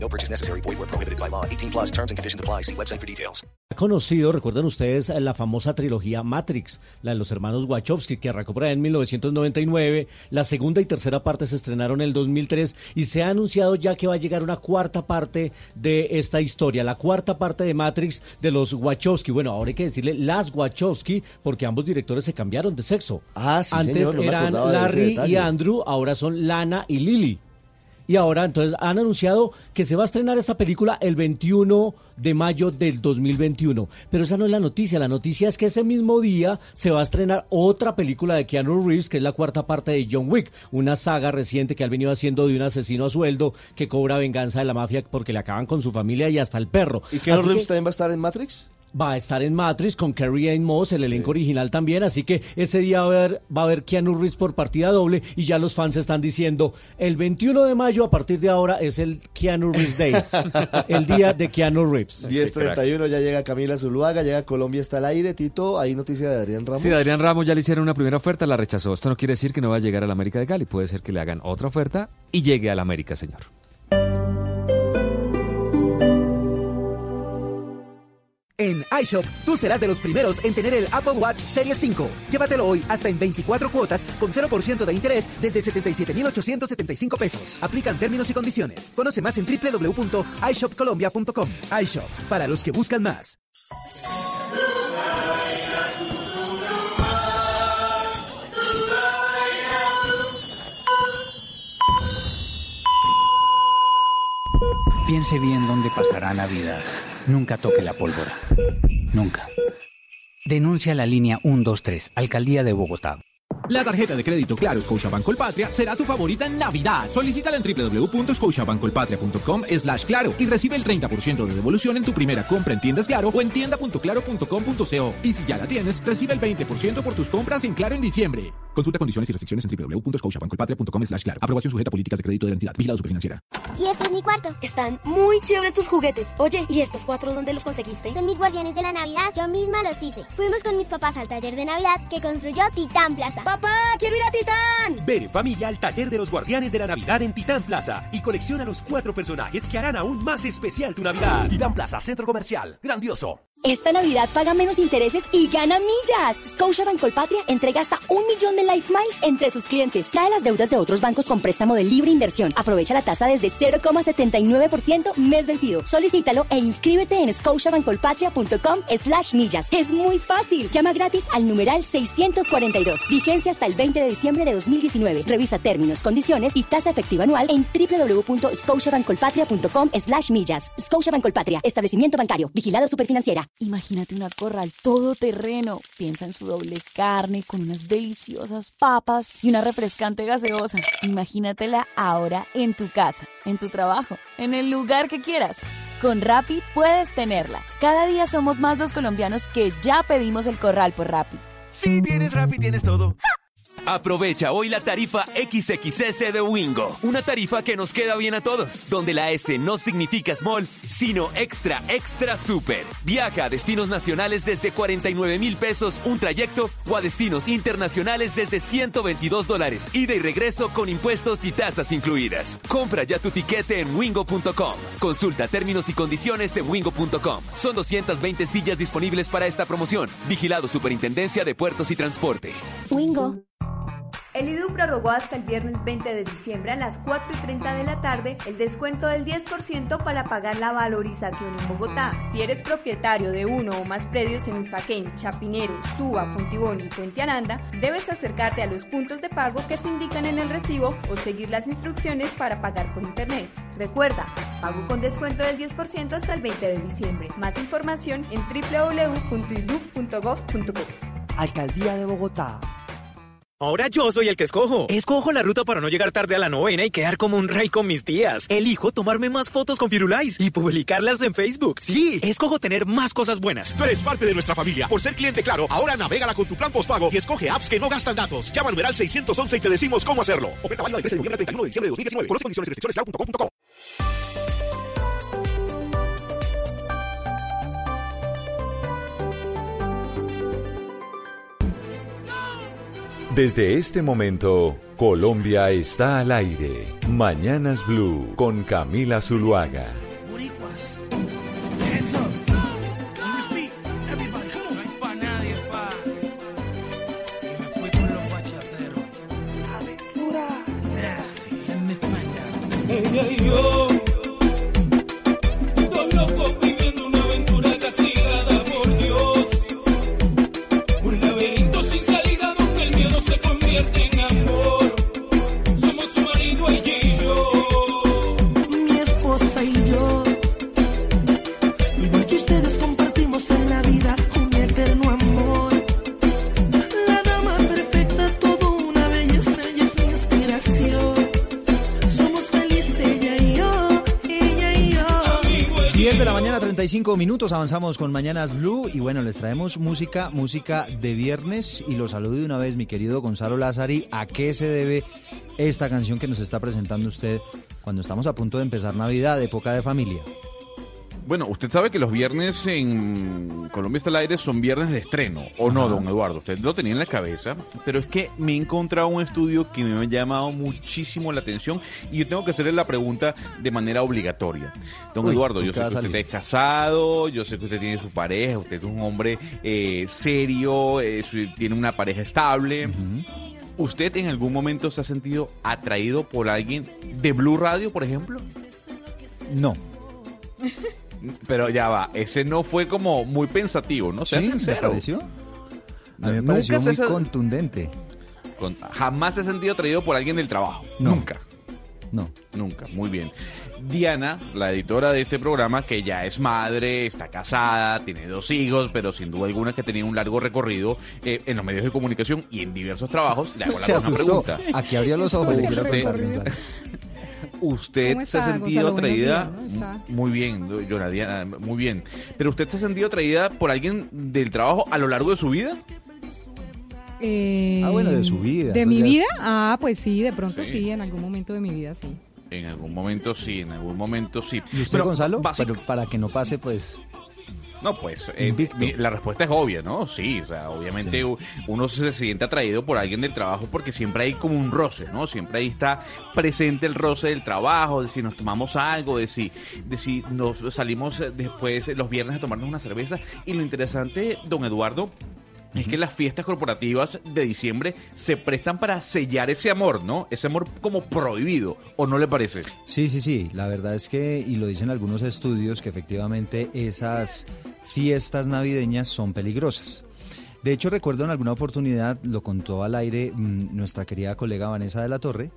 No purchase necessary. Void where prohibited by law. 18 plus terms and conditions apply. See website for details. Ha conocido, recuerdan ustedes, la famosa trilogía Matrix, la de los hermanos Wachowski, que arrancó por ahí en 1999. La segunda y tercera parte se estrenaron en el 2003 y se ha anunciado ya que va a llegar una cuarta parte de esta historia, la cuarta parte de Matrix de los Wachowski. Bueno, ahora hay que decirle las Wachowski porque ambos directores se cambiaron de sexo. Ah, sí, Antes señor, no eran Larry y. Andrew, ahora son Lana y Lily. Y ahora entonces han anunciado que se va a estrenar esta película el 21 de mayo del 2021. Pero esa no es la noticia. La noticia es que ese mismo día se va a estrenar otra película de Keanu Reeves, que es la cuarta parte de John Wick, una saga reciente que ha venido haciendo de un asesino a sueldo que cobra venganza de la mafia porque le acaban con su familia y hasta el perro. ¿Y Keanu Así Reeves que- también va a estar en Matrix? Va a estar en Matrix con Carrie Ann Moss, el elenco original también, así que ese día va a haber, va a haber Keanu Reeves por partida doble y ya los fans están diciendo, el 21 de mayo a partir de ahora es el Keanu Reeves Day, el día de Keanu Reeves. 10.31 ya llega Camila Zuluaga, llega Colombia está al aire. Tito, hay noticia de Adrián Ramos. Sí, Adrián Ramos ya le hicieron una primera oferta, la rechazó. Esto no quiere decir que no va a llegar a la América de Cali. Puede ser que le hagan otra oferta y llegue a la América, señor. En iShop, tú serás de los primeros en tener el Apple Watch Series 5. Llévatelo hoy hasta en 24 cuotas con 0% de interés desde 77,875 pesos. Aplican términos y condiciones. Conoce más en www.ishopcolombia.com. iShop, para los que buscan más. Piense bien dónde pasará Navidad. Nunca toque la pólvora. Nunca. Denuncia la línea 123, Alcaldía de Bogotá. La tarjeta de crédito Claro Scotiabank Colpatria será tu favorita en Navidad. Solicítala en www.scotiabankcolpatria.com slash claro y recibe el 30% de devolución en tu primera compra en tiendas Claro o en tienda.claro.com.co. Y si ya la tienes, recibe el 20% por tus compras en Claro en diciembre. Consulta condiciones y restricciones en www.scotiabankcolpatria.com slash claro. Aprobación sujeta a políticas de crédito de la entidad. Vigilado Superfinanciera. Y este es mi cuarto. Están muy chéveres tus juguetes. Oye, ¿y estos cuatro dónde los conseguiste? Son mis guardianes de la Navidad. Yo misma los hice. Fuimos con mis papás al taller de Navidad que construyó Titán Plaza. ¡Papá, quiero ir a Titán! Ven en familia al taller de los guardianes de la Navidad en Titán Plaza y colecciona los cuatro personajes que harán aún más especial tu Navidad. Titán Plaza, centro comercial. Grandioso. Esta Navidad paga menos intereses y gana millas. Scotiabank Colpatria entrega hasta un millón de Life Miles entre sus clientes. Trae las deudas de otros bancos con préstamo de libre inversión. Aprovecha la tasa desde 0,79% mes vencido. Solicítalo e inscríbete en scotiabankcolpatria.com slash millas. Es muy fácil. Llama gratis al numeral 642. Vigencia hasta el 20 de diciembre de 2019. Revisa términos, condiciones y tasa efectiva anual en www.scotiabankcolpatria.com slash millas. Scotiabank Colpatria. Establecimiento bancario. Vigilado Superfinanciera. Imagínate una corral todoterreno. Piensa en su doble carne con unas deliciosas papas y una refrescante gaseosa. Imagínatela ahora en tu casa, en tu trabajo, en el lugar que quieras. Con Rappi puedes tenerla. Cada día somos más los colombianos que ya pedimos el corral por Rappi. Si tienes Rappi, tienes todo. Aprovecha hoy la tarifa XXS de Wingo, una tarifa que nos queda bien a todos, donde la S no significa small, sino extra, extra super. Viaja a destinos nacionales desde 49 mil pesos un trayecto o a destinos internacionales desde 122 dólares, ida y regreso con impuestos y tasas incluidas. Compra ya tu tiquete en wingo.com. Consulta términos y condiciones en wingo.com. Son 220 sillas disponibles para esta promoción. Vigilado Superintendencia de Puertos y Transporte. Wingo. El IDU prorrogó hasta el viernes 20 de diciembre a las 4 y 30 de la tarde el descuento del 10% para pagar la valorización en Bogotá. Si eres propietario de uno o más predios en Usaquén, Chapinero, Suba, Fontibón y Puente Aranda, debes acercarte a los puntos de pago que se indican en el recibo o seguir las instrucciones para pagar por internet. Recuerda, pago con descuento del 10% hasta el 20 de diciembre. Más información en www.idu.gov.co. Alcaldía de Bogotá. Ahora yo soy el que escojo. Escojo la ruta para no llegar tarde a la novena y quedar como un rey con mis tías. Elijo tomarme más fotos con Firulais y publicarlas en Facebook. Sí, escojo tener más cosas buenas. Tú eres parte de nuestra familia. Por ser cliente claro, ahora navegala con tu plan postpago y escoge apps que no gastan datos. Llama al numeral 611 y te decimos cómo hacerlo. Oferta válida del 13 de noviembre al 31 de diciembre de 2019. Conoce condiciones y restricciones. Desde este momento, Colombia está al aire. Mañanas Blue con Camila Zuluaga. 45 minutos avanzamos con Mañanas Blue y bueno, les traemos música, música de viernes y los saludo de una vez mi querido Gonzalo Lazari, ¿a qué se debe esta canción que nos está presentando usted cuando estamos a punto de empezar Navidad, época de familia? Bueno, usted sabe que los viernes en Colombia está al aire son viernes de estreno, ¿o no, don Eduardo? Usted lo tenía en la cabeza, pero es que me he encontrado un estudio que me ha llamado muchísimo la atención y yo tengo que hacerle la pregunta de manera obligatoria. Don Uy, Eduardo, ¿con yo sé que usted es casado, yo sé que usted tiene su pareja, usted es un hombre eh, serio, eh, tiene una pareja estable. ¿Usted en algún momento se ha sentido atraído por alguien de Blue Radio, por ejemplo? No. Pero ya va, ese no fue como muy pensativo, ¿no? Sea ¿Sí? ¿Le sincero. pareció? A mí me pareció muy contundente. Con- jamás ha sentido atraído por alguien del trabajo. No. Nunca. No. Nunca. Muy bien. Diana, la editora de este programa, que ya es madre, está casada, tiene dos hijos, pero sin duda alguna que tenía un largo recorrido eh, en los medios de comunicación y en diversos trabajos, le hago la Se asustó. pregunta. Aquí abrió los ojos, Usted-. ¿Usted ¿Cómo se ha sentido Gonzalo? Atraída? días, ¿no? Está- Muy bien, Yona Diana, muy bien. ¿Pero usted se ha sentido atraída por alguien del trabajo a lo largo de su vida? Eh, Ah, bueno, de su vida, ¿De mi es- vida? Ah, pues sí, de pronto Sí. sí. en algún momento de mi vida sí. En algún momento sí, en algún momento sí. ¿Y usted, Pero Gonzalo? Pero para que no pase, pues... No, pues eh, mi- la respuesta es obvia, ¿no? Sí, o sea, obviamente Sí. uno se siente atraído por alguien del trabajo porque siempre hay como un roce, ¿no? Siempre ahí está presente el roce del trabajo, de si nos tomamos algo, de si, de si nos salimos eh, después eh, los viernes a tomarnos una cerveza. Y lo interesante, don Eduardo, es que las fiestas corporativas de diciembre se prestan para sellar ese amor, ¿no? Ese amor como prohibido, ¿o no le parece? Sí, sí, sí. La verdad es que, y lo dicen algunos estudios, que efectivamente esas fiestas navideñas son peligrosas. De hecho, recuerdo en alguna oportunidad, lo contó al aire mm, nuestra querida colega Vanessa de la Torre,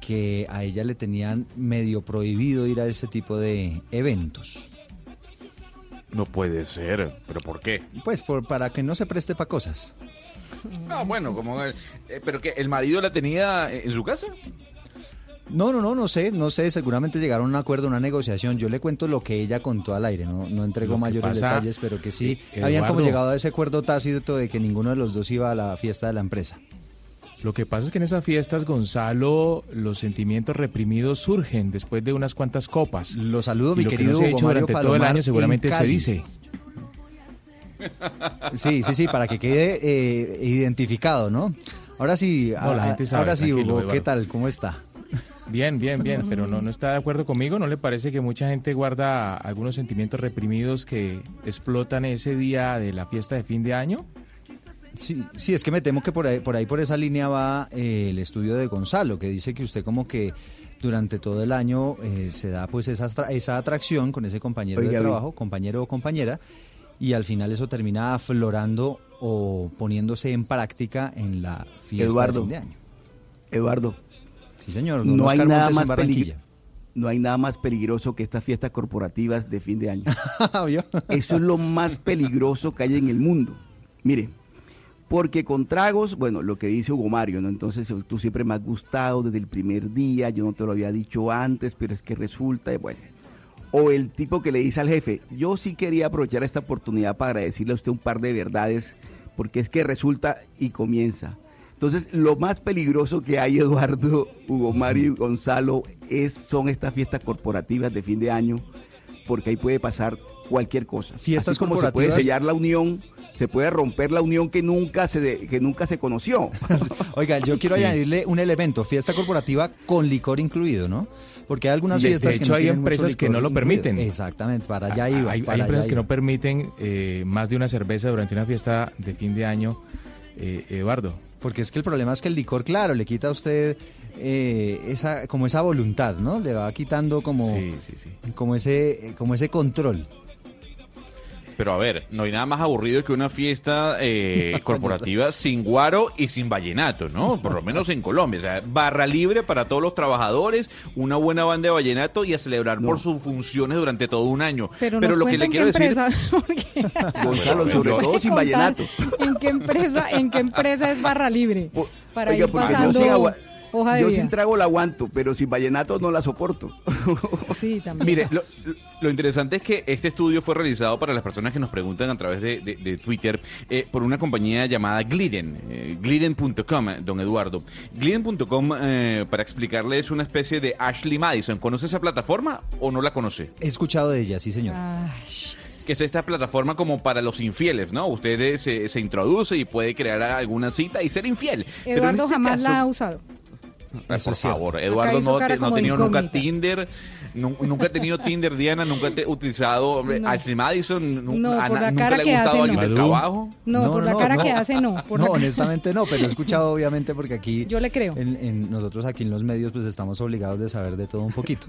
que a ella le tenían medio prohibido ir a ese tipo de eventos. No puede ser, pero ¿por qué? Pues por, para que no se preste para cosas. No, bueno, como... eh, pero que el marido la tenía en su casa. No, no, no, no sé, no sé, seguramente llegaron a un acuerdo, una negociación. Yo le cuento lo que ella contó al aire, no, no entregó mayores pasa, detalles, pero que sí, eh, habían como llegado a ese acuerdo tácito de que ninguno de los dos iba a la fiesta de la empresa. Lo que pasa es que en esas fiestas, Gonzalo, los sentimientos reprimidos surgen después de unas cuantas copas. Lo saludo, Y mi lo que querido no se ha hecho durante todo el año en seguramente se dice. Sí, sí, sí, para que quede eh, identificado, ¿no? Ahora sí, No, la a- gente sabe, ahora sí, Hugo, ¿qué tal? ¿Cómo está? Bien, bien, bien, pero no, no está de acuerdo conmigo. ¿No le parece que mucha gente guarda algunos sentimientos reprimidos que explotan ese día de la fiesta de fin de año? Sí, sí, es que me temo que por ahí, por ahí por esa línea va eh, el estudio de Gonzalo, que dice que usted como que durante todo el año eh, se da pues esa, esa atracción con ese compañero Oiga, de vi- trabajo, compañero o compañera, y al final eso termina aflorando o poniéndose en práctica en la fiesta Eduardo. de fin de año. Eduardo. Sí, señor. don No hay, nada Montes más no hay nada más peligroso que estas fiestas corporativas de fin de año. Eso es lo más peligroso que hay en el mundo. Mire, Porque con tragos, bueno, lo que dice Hugo Mario, ¿no? Entonces tú siempre me has gustado desde el primer día, yo no te lo había dicho antes, pero es que resulta, bueno. O el tipo que le dice al jefe, yo sí quería aprovechar esta oportunidad para decirle a usted un par de verdades, porque es que resulta y comienza. Entonces, lo más peligroso que hay, Eduardo, Hugo Mario y Gonzalo, es, son estas fiestas corporativas de fin de año, porque ahí puede pasar cualquier cosa. Fiestas Así como se puede sellar la unión, se puede romper la unión que nunca se, de- que nunca se conoció. Oiga, yo quiero Sí. añadirle un elemento, fiesta corporativa con licor incluido, ¿no? Porque hay algunas De- de fiestas que hecho, no hay empresas que no lo incluido. permiten. Exactamente, para allá Hay- iba. Hay, para hay allá empresas que no permiten eh, más de una cerveza durante una fiesta de fin de año, eh, Eduardo. Porque es que el problema es que el licor, claro, le quita a usted eh, esa, como esa voluntad, ¿no? Le va quitando como, Sí, sí, sí. como ese, como ese control. Pero a ver, no hay nada más aburrido que una fiesta eh, corporativa sin guaro y sin vallenato, ¿no? Por lo menos en Colombia. O sea, barra libre para todos los trabajadores, una buena banda de vallenato y a celebrar por sus funciones durante todo un año. Pero, nos lo que le quiero qué decir... Gonzalo, sobre todo sin vallenato. ¿En qué empresa, en qué empresa es barra libre? Para Oiga, ir pasando hoja de Yo vida. sin trago la aguanto, pero sin vallenato no la soporto. Sí, también. Mire, lo, lo interesante es que este estudio fue realizado para las personas que nos preguntan a través de, de- de Twitter eh, por una compañía llamada Gliden, eh, gliden.com, don Eduardo. Gliden.com, eh, para explicarle, es una especie de Ashley Madison. ¿Conoce esa plataforma o no la conoce? He escuchado de ella, sí, señor. que es esta plataforma como para los infieles, ¿no? Usted eh, se, se introduce y puede crear alguna cita y ser infiel. Eduardo este jamás caso- la ha usado. Eso por favor, Eduardo no, te- no ha tenido nunca. Tinder, nu- nunca ha tenido Tinder, Diana, nunca ha utilizado No. Ashley Madison, nu- No, a nunca cara le ha que gustado hace, alguien no. del trabajo. No, por la cara que hace, no. Por no, la- honestamente no, pero he escuchado obviamente porque aquí... Yo le creo. En, en- nosotros aquí en los medios pues estamos obligados de saber de todo un poquito.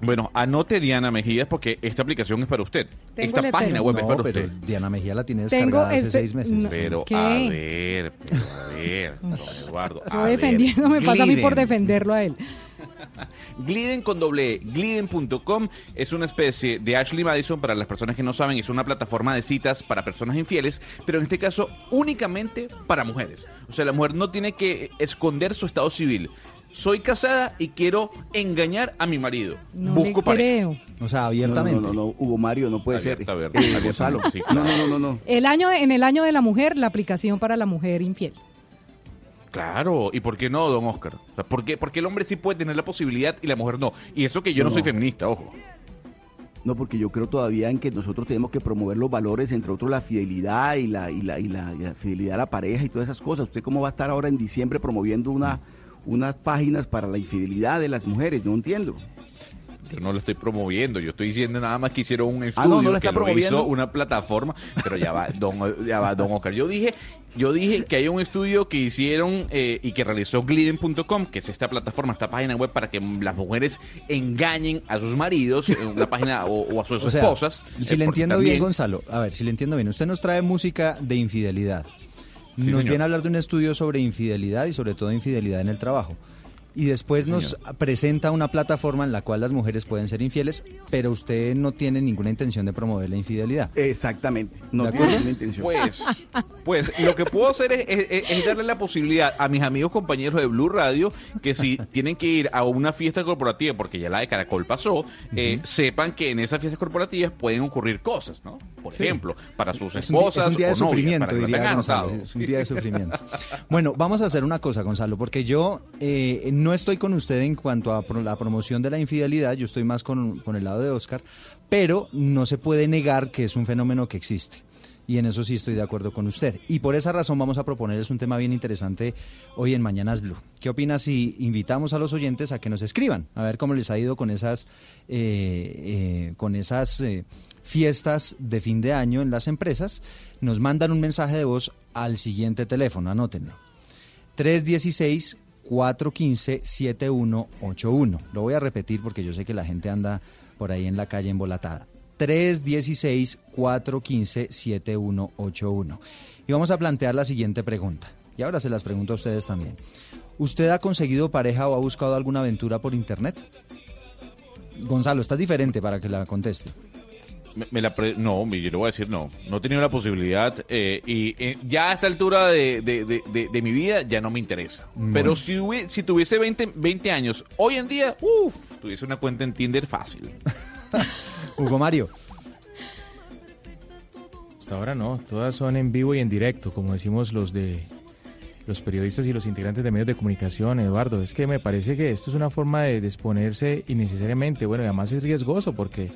Bueno, anote Diana Mejías porque esta aplicación es para usted. Tengo esta página web es para pero usted. Diana Mejía la tiene Tengo descargada hace este- seis meses. no. Pero ¿Qué? a ver, pero a ver, don Eduardo. A defendiendo, me pasa a mí por Gliden. defenderlo a él. Gliden con doble E, gliden.com es una especie de Ashley Madison para las personas que no saben, es una plataforma de citas para personas infieles, pero en este caso únicamente para mujeres. O sea, la mujer no tiene que esconder su estado civil. Soy casada y quiero engañar a mi marido. No Busco le pareja. creo. O sea, abiertamente. No, no, no, no, Hugo Mario, no puede Abierta, ser. abierta, Eh, abierta, Gonzalo. sí, No, claro. no, no, no, no. El año de- en el año de la mujer, la aplicación para la mujer infiel. Claro, ¿y por qué no, don Oscar? O sea, ¿por, qué, por qué el hombre sí puede tener la posibilidad y la mujer no? Y eso que yo no, No, soy feminista, ojo. No, porque yo creo todavía en que nosotros tenemos que promover los valores, entre otros la fidelidad y la, y la, y la, y la fidelidad a la pareja y todas esas cosas. ¿Usted cómo va a estar ahora en diciembre promoviendo una, unas páginas para la infidelidad de las mujeres? No entiendo. Yo no lo estoy promoviendo, yo estoy diciendo nada más que hicieron un Ah, estudio no, no lo que lo hizo una plataforma, pero ya va, don, ya va, don Oscar. Yo dije, yo dije que hay un estudio que hicieron eh, y que realizó Gliden.com, que es esta plataforma, esta página web para que las mujeres engañen a sus maridos, eh, una página o, o a sus O sea, esposas. si eh, le entiendo bien, Gonzalo, a ver, si le entiendo bien, usted nos trae música de infidelidad. Sí, nos señor. viene a hablar de un estudio sobre infidelidad y sobre todo infidelidad en el trabajo. Y después nos presenta una plataforma en la cual las mujeres pueden ser infieles, pero usted no tiene ninguna intención de promover la infidelidad. Exactamente. No ¿De tiene ninguna intención. Pues, pues lo que puedo hacer es, es- es darle la posibilidad a mis amigos compañeros de Blue Radio que si tienen que ir a una fiesta corporativa, porque ya la de Caracol pasó, eh, sepan que en esas fiestas corporativas pueden ocurrir cosas, ¿no? Por Sí. ejemplo, para sus Es un, di- esposas es un día de sufrimiento, diría Gonzalo. Es un día de sufrimiento. Bueno, vamos a hacer una cosa, Gonzalo, porque yo eh, no estoy con usted en cuanto a la promoción de la infidelidad, yo estoy más con, el lado de Oscar, pero no se puede negar que es un fenómeno que existe. Y en eso sí estoy de acuerdo con usted. Y por esa razón vamos a proponerles un tema bien interesante hoy en Mañanas Blue. ¿Qué opina si invitamos a los oyentes a que nos escriban? A ver cómo les ha ido con esas, eh, eh, con esas eh, fiestas de fin de año en las empresas. Nos mandan un mensaje de voz al siguiente teléfono, anótenlo. 316-415-7181. Lo voy a repetir porque yo sé que la gente anda por ahí en la calle embolatada. 316-415-7181. Y vamos a plantear la siguiente pregunta. Y ahora se las pregunto a ustedes también. ¿Usted ha conseguido pareja o ha buscado alguna aventura por internet? Gonzalo, estás diferente para que la conteste. Me, me la pre- no, yo le voy a decir no. No he tenido la posibilidad eh, y eh, ya a esta altura de, de- de- de- de mi vida ya no me interesa. Pero si, si tuviese 20, 20 años, hoy en día, uff, tuviese una cuenta en Tinder fácil. Hugo Mario. Hasta ahora no, todas son en vivo y en directo, como decimos los de los periodistas y los integrantes de medios de comunicación, Eduardo. Es que me parece que esto es una forma de, de exponerse innecesariamente. Bueno, y además es riesgoso porque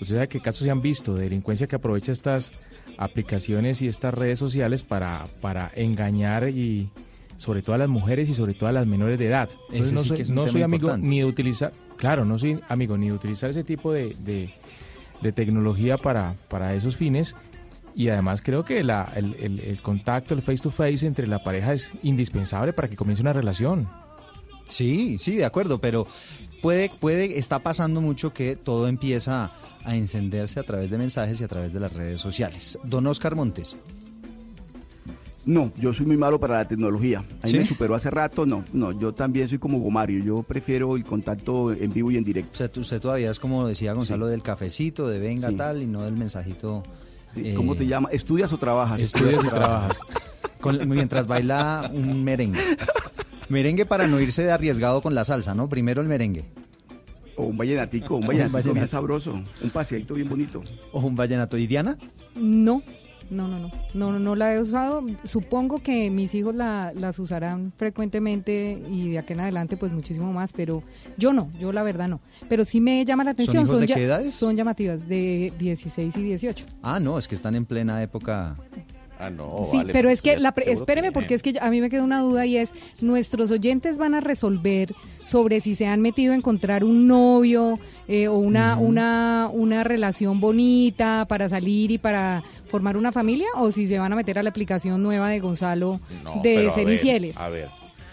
usted sabe que casos se han visto de delincuencia que aprovecha estas aplicaciones y estas redes sociales para, para engañar y sobre todo a las mujeres y sobre todo a las menores de edad. Ese no sí soy, no amigo importante. ni de utilizar, claro, no soy amigo ni de utilizar ese tipo de, de- de tecnología para, para esos fines. Y además creo que la- el, el- el contacto, el face to face entre la pareja es indispensable para que comience una relación. Sí, sí, de acuerdo, pero puede, puede, está pasando mucho que todo empieza a encenderse a través de mensajes y a través de las redes sociales. Don Oscar Montes. No, yo soy muy malo para la tecnología. Ahí ¿Sí? me superó hace rato. No, no, yo también soy como Gomario. Yo prefiero el contacto en vivo y en directo. O sea, usted todavía es como decía Gonzalo del cafecito, de venga Sí. tal, y no del mensajito. Sí, ¿Cómo te llama? ¿Estudias o trabajas? Estudias y trabajas. Con- mientras baila un merengue. Merengue para no irse de arriesgado con la salsa, ¿no? Primero el merengue. O un vallenatico, un Un vallenatico bien vallenato. sabroso. Un paseadito bien bonito. O un vallenato. ¿Y Diana? No, no, no, no, no, no, no la he usado. Supongo que mis hijos la, las usarán frecuentemente y de aquí en adelante pues muchísimo más, pero yo no, yo la verdad no. Pero sí me llama la atención. hijos de ya- qué edades? Son llamativas, de 16 y 18. Ah, no, es que están en plena época. Ah, no. Sí, vale, pero pues es que, la pre- espéreme, tienen. porque es que yo- a mí me queda una duda y es, nuestros oyentes van a resolver sobre si se han metido a encontrar un novio eh, o una, una, una relación bonita para salir y para formar una familia, o si se van a meter a la aplicación nueva de Gonzalo No, de a ser ver, infieles. A ver.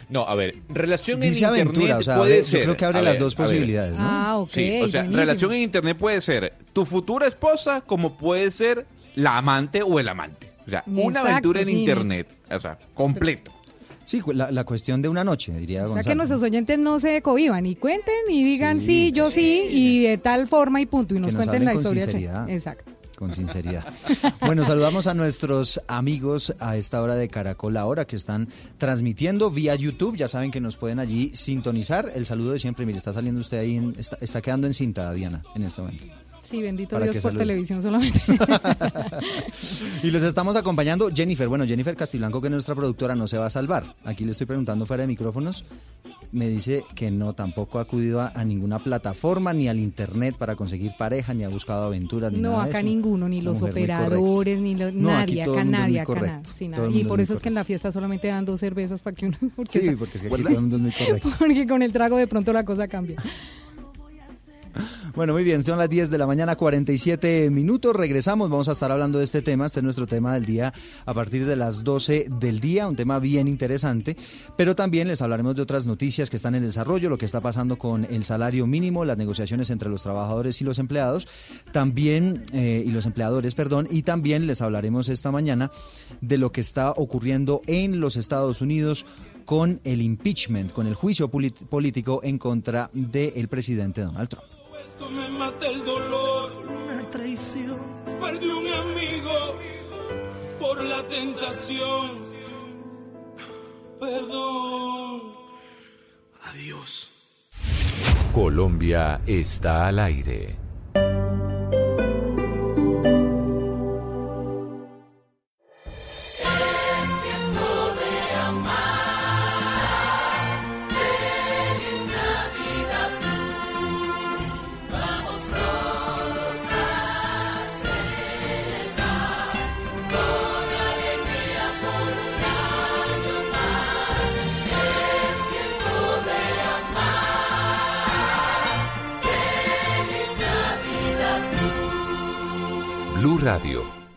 No, a ver, relación Dice en aventura, internet o sea, puede yo ser. creo que abre las ver, dos posibilidades, ¿no? Ah, ok, Sí, o sea, buenísimo. relación en internet puede ser tu futura esposa como puede ser la amante o el amante. O sea, una aventura en sí, internet, o sea, completo. Sí, cu- la, la cuestión de una noche, diría O sea que nuestros oyentes no se cohiban y cuenten y digan sí, yo sí, y de tal forma y punto, y nos, nos cuenten la historia. sinceridad. Exacto. Con sinceridad. Bueno, saludamos a nuestros amigos a esta hora de Caracol Ahora que están transmitiendo vía YouTube. Ya saben que nos pueden allí sintonizar. El saludo de siempre. Mire, está saliendo usted ahí, en- está, está quedando en cinta, Diana, en este momento. Sí, bendito Dios por salude. televisión solamente. Y los estamos acompañando Jennifer. Bueno, Jennifer Castiblanco, que es nuestra productora, no se va a salvar. Aquí le estoy preguntando fuera de micrófonos. Me dice que no, tampoco ha acudido a, a ninguna plataforma, ni al internet para conseguir pareja, ni ha buscado aventuras, ni No, nada de acá eso. ninguno, ni Una los mujer muy correcta. operadores, ni los, No, aquí nadie, todo acá el mundo es nadie, acá nada. correcto. sí, Todo nada. el Y mundo por es eso es que en la fiesta solamente dan dos cervezas para que uno... Porque Sí, porque es que aquí todo el mundo es muy correcto. porque con el trago de pronto la cosa cambia. Bueno, muy bien, son las 10 de la mañana, 47 minutos. Regresamos, vamos a estar hablando de este tema. Este es nuestro tema del día a partir de las 12 del día, un tema bien interesante. Pero también les hablaremos de otras noticias que están en desarrollo, lo que está pasando con el salario mínimo, las negociaciones entre los trabajadores y los empleados, también, eh, y los empleadores, perdón, y también les hablaremos esta mañana de lo que está ocurriendo en los Estados Unidos con el impeachment, con el juicio político en contra del presidente Donald Trump. Me mata el dolor. Una traición. Perdí un amigo por la tentación. Perdón. Adiós. Colombia está al aire.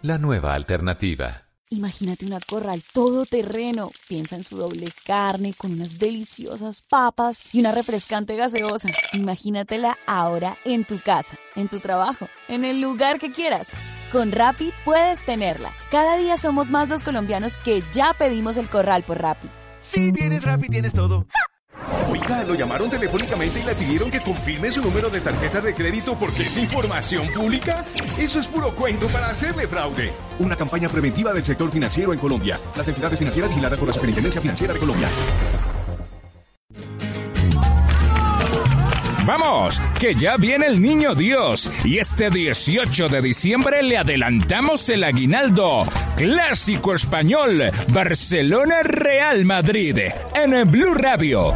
La nueva alternativa. Imagínate una corral todoterreno. Piensa en su doble carne con unas deliciosas papas y una refrescante gaseosa. Imagínatela ahora en tu casa, en tu trabajo, en el lugar que quieras. Con Rappi puedes tenerla. Cada día somos más los colombianos que ya pedimos el corral por Rappi. Si tienes Rappi, tienes todo. Nunca lo llamaron telefónicamente y le pidieron que confirme su número de tarjeta de crédito porque es información pública. Eso es puro cuento para hacerle fraude. Una campaña preventiva del sector financiero en Colombia. Las entidades financieras vigiladas por la Superintendencia Financiera de Colombia. Vamos, que ya viene el niño Dios y este 18 de diciembre le adelantamos el aguinaldo. Clásico español, Barcelona Real Madrid, en Blue Radio.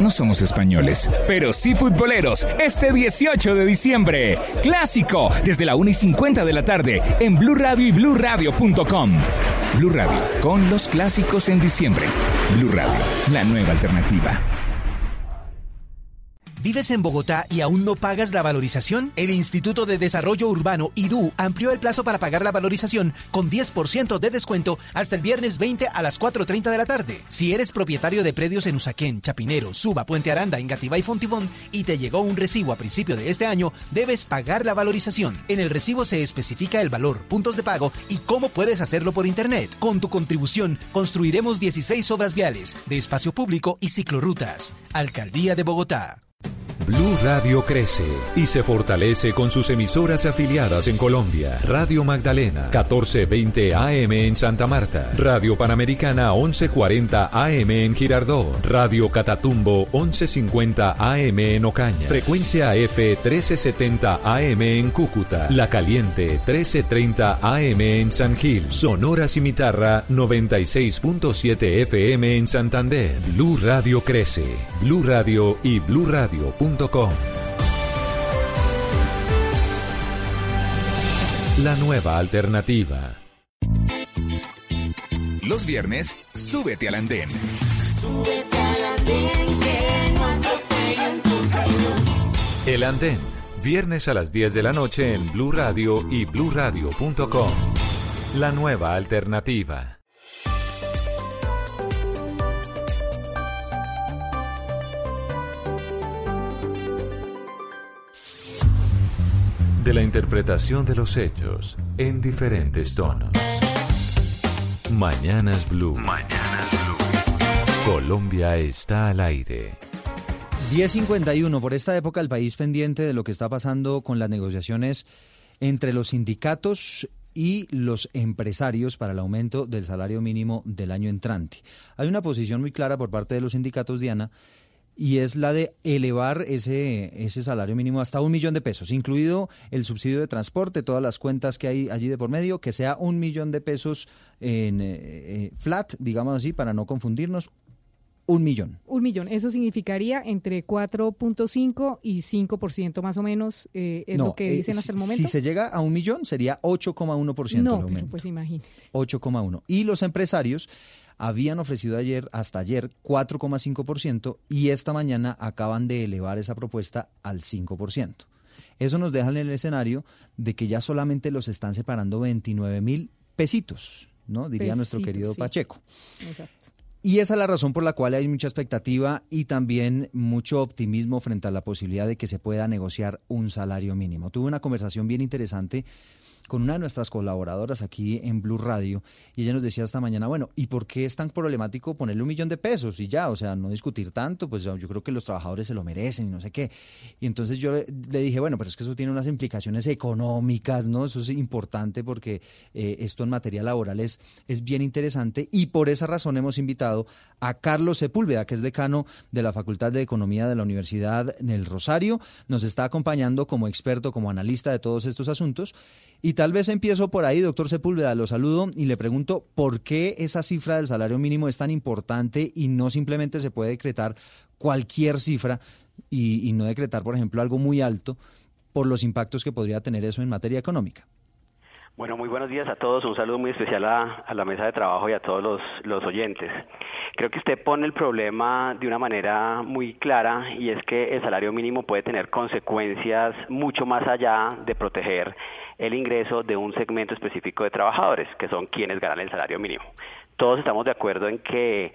No somos españoles, pero sí futboleros. Este 18 de diciembre, clásico, desde la 1 y 50 de la tarde, en Blue Radio y BlueRadio.com. Blue Radio, con los clásicos en diciembre. Blue Radio, la nueva alternativa. ¿Vives en Bogotá y aún no pagas la valorización? El Instituto de Desarrollo Urbano, IDU, amplió el plazo para pagar la valorización con 10% de descuento hasta el viernes 20 a las 4.30 de la tarde. Si eres propietario de predios en Usaquén, Chapinero, Suba, Puente Aranda, Engativá y Fontibón y te llegó un recibo a principio de este año, debes pagar la valorización. En el recibo se especifica el valor, puntos de pago y cómo puedes hacerlo por Internet. Con tu contribución, construiremos 16 obras viales de espacio público y ciclorrutas. Alcaldía de Bogotá. Blue Radio crece y se fortalece con sus emisoras afiliadas en Colombia. Radio Magdalena, 1420 AM en Santa Marta. Radio Panamericana, 1140 AM en Girardó. Radio Catatumbo, 1150 AM en Ocaña. Frecuencia F, 1370 AM en Cúcuta. La Caliente, 1330 AM en San Gil. Sonora Cimitarra, 96.7 FM en Santander. Blue Radio crece. Blue Radio y Blue Radio.com. La nueva alternativa. Los viernes, súbete al andén. El Andén, viernes a las 10 de la noche en Blue Radio y bluradio.com. La nueva alternativa. De la interpretación de los hechos en diferentes tonos. Mañanas Blue. Mañanas Blue. Colombia está al aire. 10.51, por esta época el país pendiente de lo que está pasando con las negociaciones entre los sindicatos y los empresarios para el aumento del salario mínimo del año entrante. Hay una posición muy clara por parte de los sindicatos, Diana, y es la de elevar ese, ese salario mínimo hasta un millón de pesos, incluido el subsidio de transporte, todas las cuentas que hay allí de por medio, que sea un millón de pesos en eh, eh, flat, digamos así, para no confundirnos, un millón. Un millón. Eso significaría entre 4.5 y 5% más o menos, eh, es No, lo que eh, dicen hasta el momento. Si se llega a un millón, sería 8,1% el no, aumento. pero pues imagínese. 8,1. Y los empresarios habían ofrecido ayer, hasta ayer, 4,5% y esta mañana acaban de elevar esa propuesta al 5%. Eso nos deja en el escenario de que ya solamente los están separando 29 mil pesitos, ¿no? Diría nuestro querido sí. Pacheco. Exacto. Y esa es la razón por la cual hay mucha expectativa y también mucho optimismo frente a la posibilidad de que se pueda negociar un salario mínimo. Tuve una conversación bien interesante con una de nuestras colaboradoras aquí en Blue Radio y ella nos decía esta mañana, bueno, ¿y por qué es tan problemático ponerle un millón de pesos y ya? O sea, no discutir tanto, pues yo creo que los trabajadores se lo merecen y no sé qué. Y entonces yo le, dije, bueno, pero es que eso tiene unas implicaciones económicas, ¿no? Eso es importante porque eh, esto en materia laboral es, es bien interesante y por esa razón hemos invitado a Carlos Sepúlveda, que es decano de la Facultad de Economía de la Universidad del Rosario. Nos está acompañando como experto, como analista de todos estos asuntos. Y tal vez empiezo por ahí, doctor Sepúlveda, lo saludo y le pregunto por qué esa cifra del salario mínimo es tan importante y no simplemente se puede decretar cualquier cifra y, y no decretar, por ejemplo, algo muy alto por los impactos que podría tener eso en materia económica. Bueno, muy buenos días a todos. Un saludo muy especial a, la mesa de trabajo y a todos los, los oyentes. Creo que usted pone el problema de una manera muy clara y es que el salario mínimo puede tener consecuencias mucho más allá de proteger el ingreso de un segmento específico de trabajadores, que son quienes ganan el salario mínimo. Todos estamos de acuerdo en que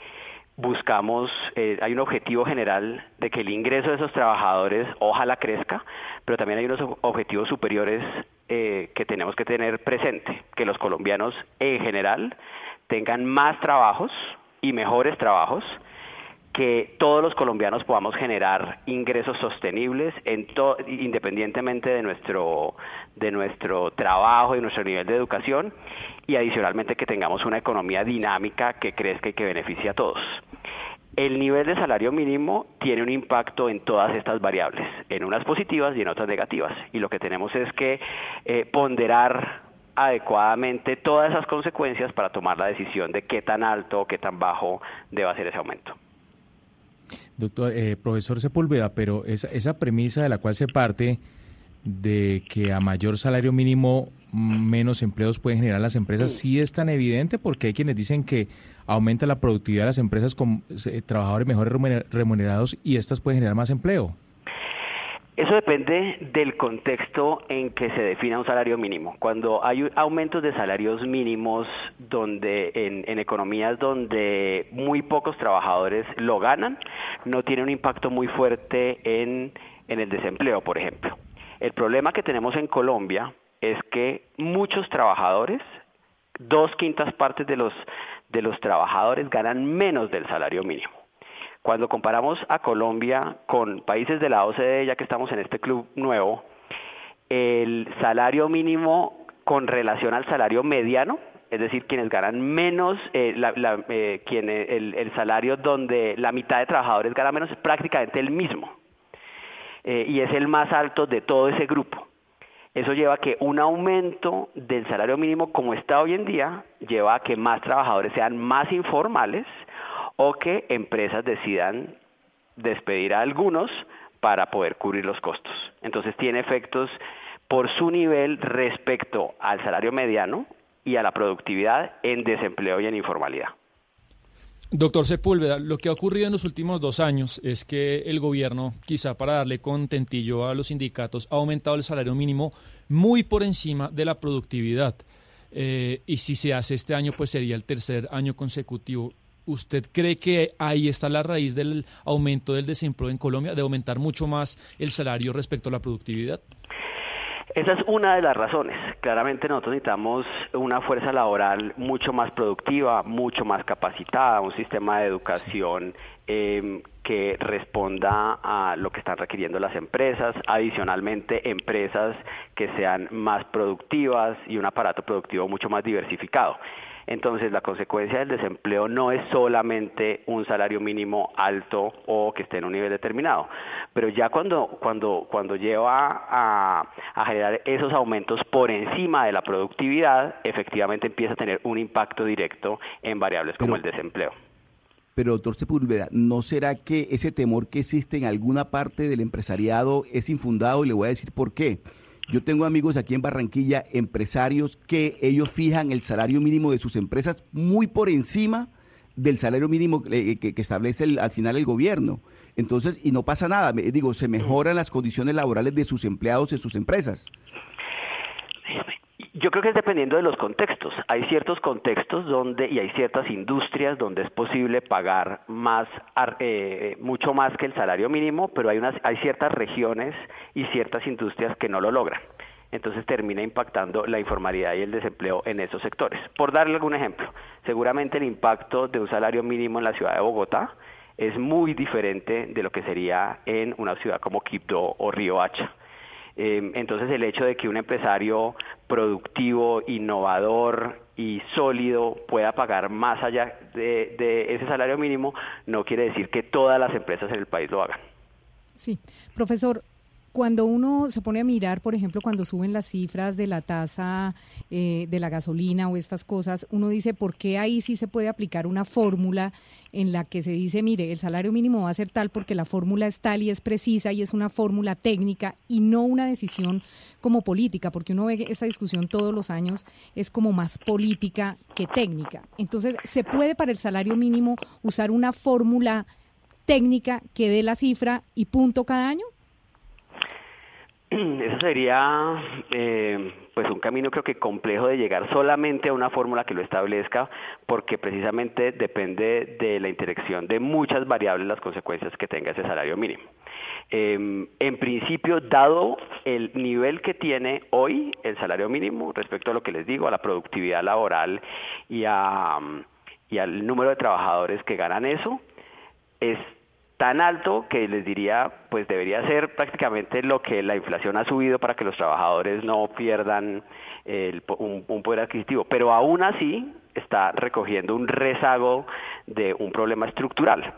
buscamos, eh, hay un objetivo general de que el ingreso de esos trabajadores ojalá crezca, pero también hay unos ob- objetivos superiores eh, que tenemos que tener presente, que los colombianos en general tengan más trabajos y mejores trabajos, que todos los colombianos podamos generar ingresos sostenibles en independientemente de nuestro, de nuestro trabajo y nuestro nivel de educación y adicionalmente que tengamos una economía dinámica que crezca y que beneficie a todos. El nivel de salario mínimo tiene un impacto en todas estas variables, en unas positivas y en otras negativas. Y lo que tenemos es que eh, ponderar adecuadamente todas esas consecuencias para tomar la decisión de qué tan alto o qué tan bajo deba ser ese aumento. Doctor, eh, profesor Sepúlveda, pero esa, esa premisa de la cual se parte de que a mayor salario mínimo menos empleos pueden generar las empresas, sí es tan evidente porque hay quienes dicen que aumenta la productividad de las empresas con eh, trabajadores mejores remuner- remunerados y estas pueden generar más empleo. Eso depende del contexto en que se defina un salario mínimo. Cuando hay aumentos de salarios mínimos donde en, economías donde muy pocos trabajadores lo ganan, no tiene un impacto muy fuerte en el desempleo, por ejemplo. El problema que tenemos en Colombia es que muchos trabajadores, dos quintas partes de los, de los trabajadores ganan menos del salario mínimo. Cuando comparamos a Colombia con países de la OCDE, ya que estamos en este club nuevo, el salario mínimo con relación al salario mediano, es decir, quienes ganan menos, eh, la- eh, quien- el, el salario donde la mitad de trabajadores gana menos es prácticamente el mismo. Eh, y es el más alto de todo ese grupo. Eso lleva a que un aumento del salario mínimo como está hoy en día lleva a que más trabajadores sean más informales o que empresas decidan despedir a algunos para poder cubrir los costos. Entonces tiene efectos por su nivel respecto al salario mediano y a la productividad en desempleo y en informalidad. Doctor Sepúlveda, lo que ha ocurrido en los últimos dos años es que el gobierno, quizá para darle contentillo a los sindicatos, ha aumentado el salario mínimo muy por encima de la productividad. Eh, y si se hace este año, pues sería el tercer año consecutivo. ¿Usted cree que ahí está la raíz del aumento del desempleo en Colombia, de aumentar mucho más el salario respecto a la productividad? Esa es una de las razones. Claramente nosotros necesitamos una fuerza laboral mucho más productiva, mucho más capacitada, un sistema de educación eh, que responda a lo que están requiriendo las empresas, adicionalmente empresas que sean más productivas y un aparato productivo mucho más diversificado. Entonces, la consecuencia del desempleo no es solamente un salario mínimo alto o que esté en un nivel determinado, pero ya cuando, cuando, cuando lleva a, a generar esos aumentos por encima de la productividad, efectivamente empieza a tener un impacto directo en variables como el desempleo. Pero, doctor Sepúlveda, ¿no será que ese temor que existe en alguna parte del empresariado es infundado? Y le voy a decir por qué. Yo tengo amigos aquí en Barranquilla, empresarios, que ellos fijan el salario mínimo de sus empresas muy por encima del salario mínimo que, que establece al final el gobierno. Entonces, y no pasa nada, digo, se mejoran las condiciones laborales de sus empleados en sus empresas. Yo creo que es dependiendo de los contextos. Hay ciertos contextos donde y hay ciertas industrias donde es posible pagar más, eh, mucho más que el salario mínimo, pero hay unas, hay ciertas regiones y ciertas industrias que no lo logran. Entonces termina impactando la informalidad y el desempleo en esos sectores. Por darle algún ejemplo, seguramente el impacto de un salario mínimo en la ciudad de Bogotá es muy diferente de lo que sería en una ciudad como Quibdó o Río Hacha. Eh, entonces el hecho de que un empresario productivo, innovador y sólido pueda pagar más allá de, de ese salario mínimo no quiere decir que todas las empresas en el país lo hagan. Sí, profesor, cuando uno se pone a mirar, por ejemplo, cuando suben las cifras de la tasa eh, de la gasolina o estas cosas, uno dice, ¿por qué ahí sí se puede aplicar una fórmula en la que se dice, mire, el salario mínimo va a ser tal porque la fórmula es tal y es precisa y es una fórmula técnica y no una decisión como política? Porque uno ve que discusión todos los años es como más política que técnica. Entonces, ¿se puede para el salario mínimo usar una fórmula técnica que dé la cifra y punto cada año? Eso sería eh, pues un camino creo que complejo de llegar solamente a una fórmula que lo establezca porque precisamente depende de la interacción de muchas variables las consecuencias que tenga ese salario mínimo. Eh, en principio, dado el nivel que tiene hoy el salario mínimo respecto a lo que les digo, a la productividad laboral y, a, y al número de trabajadores que ganan eso, es tan alto que les diría, pues debería ser prácticamente lo que la inflación ha subido para que los trabajadores no pierdan el po- un, un poder adquisitivo. Pero aún así está recogiendo un rezago de un problema estructural.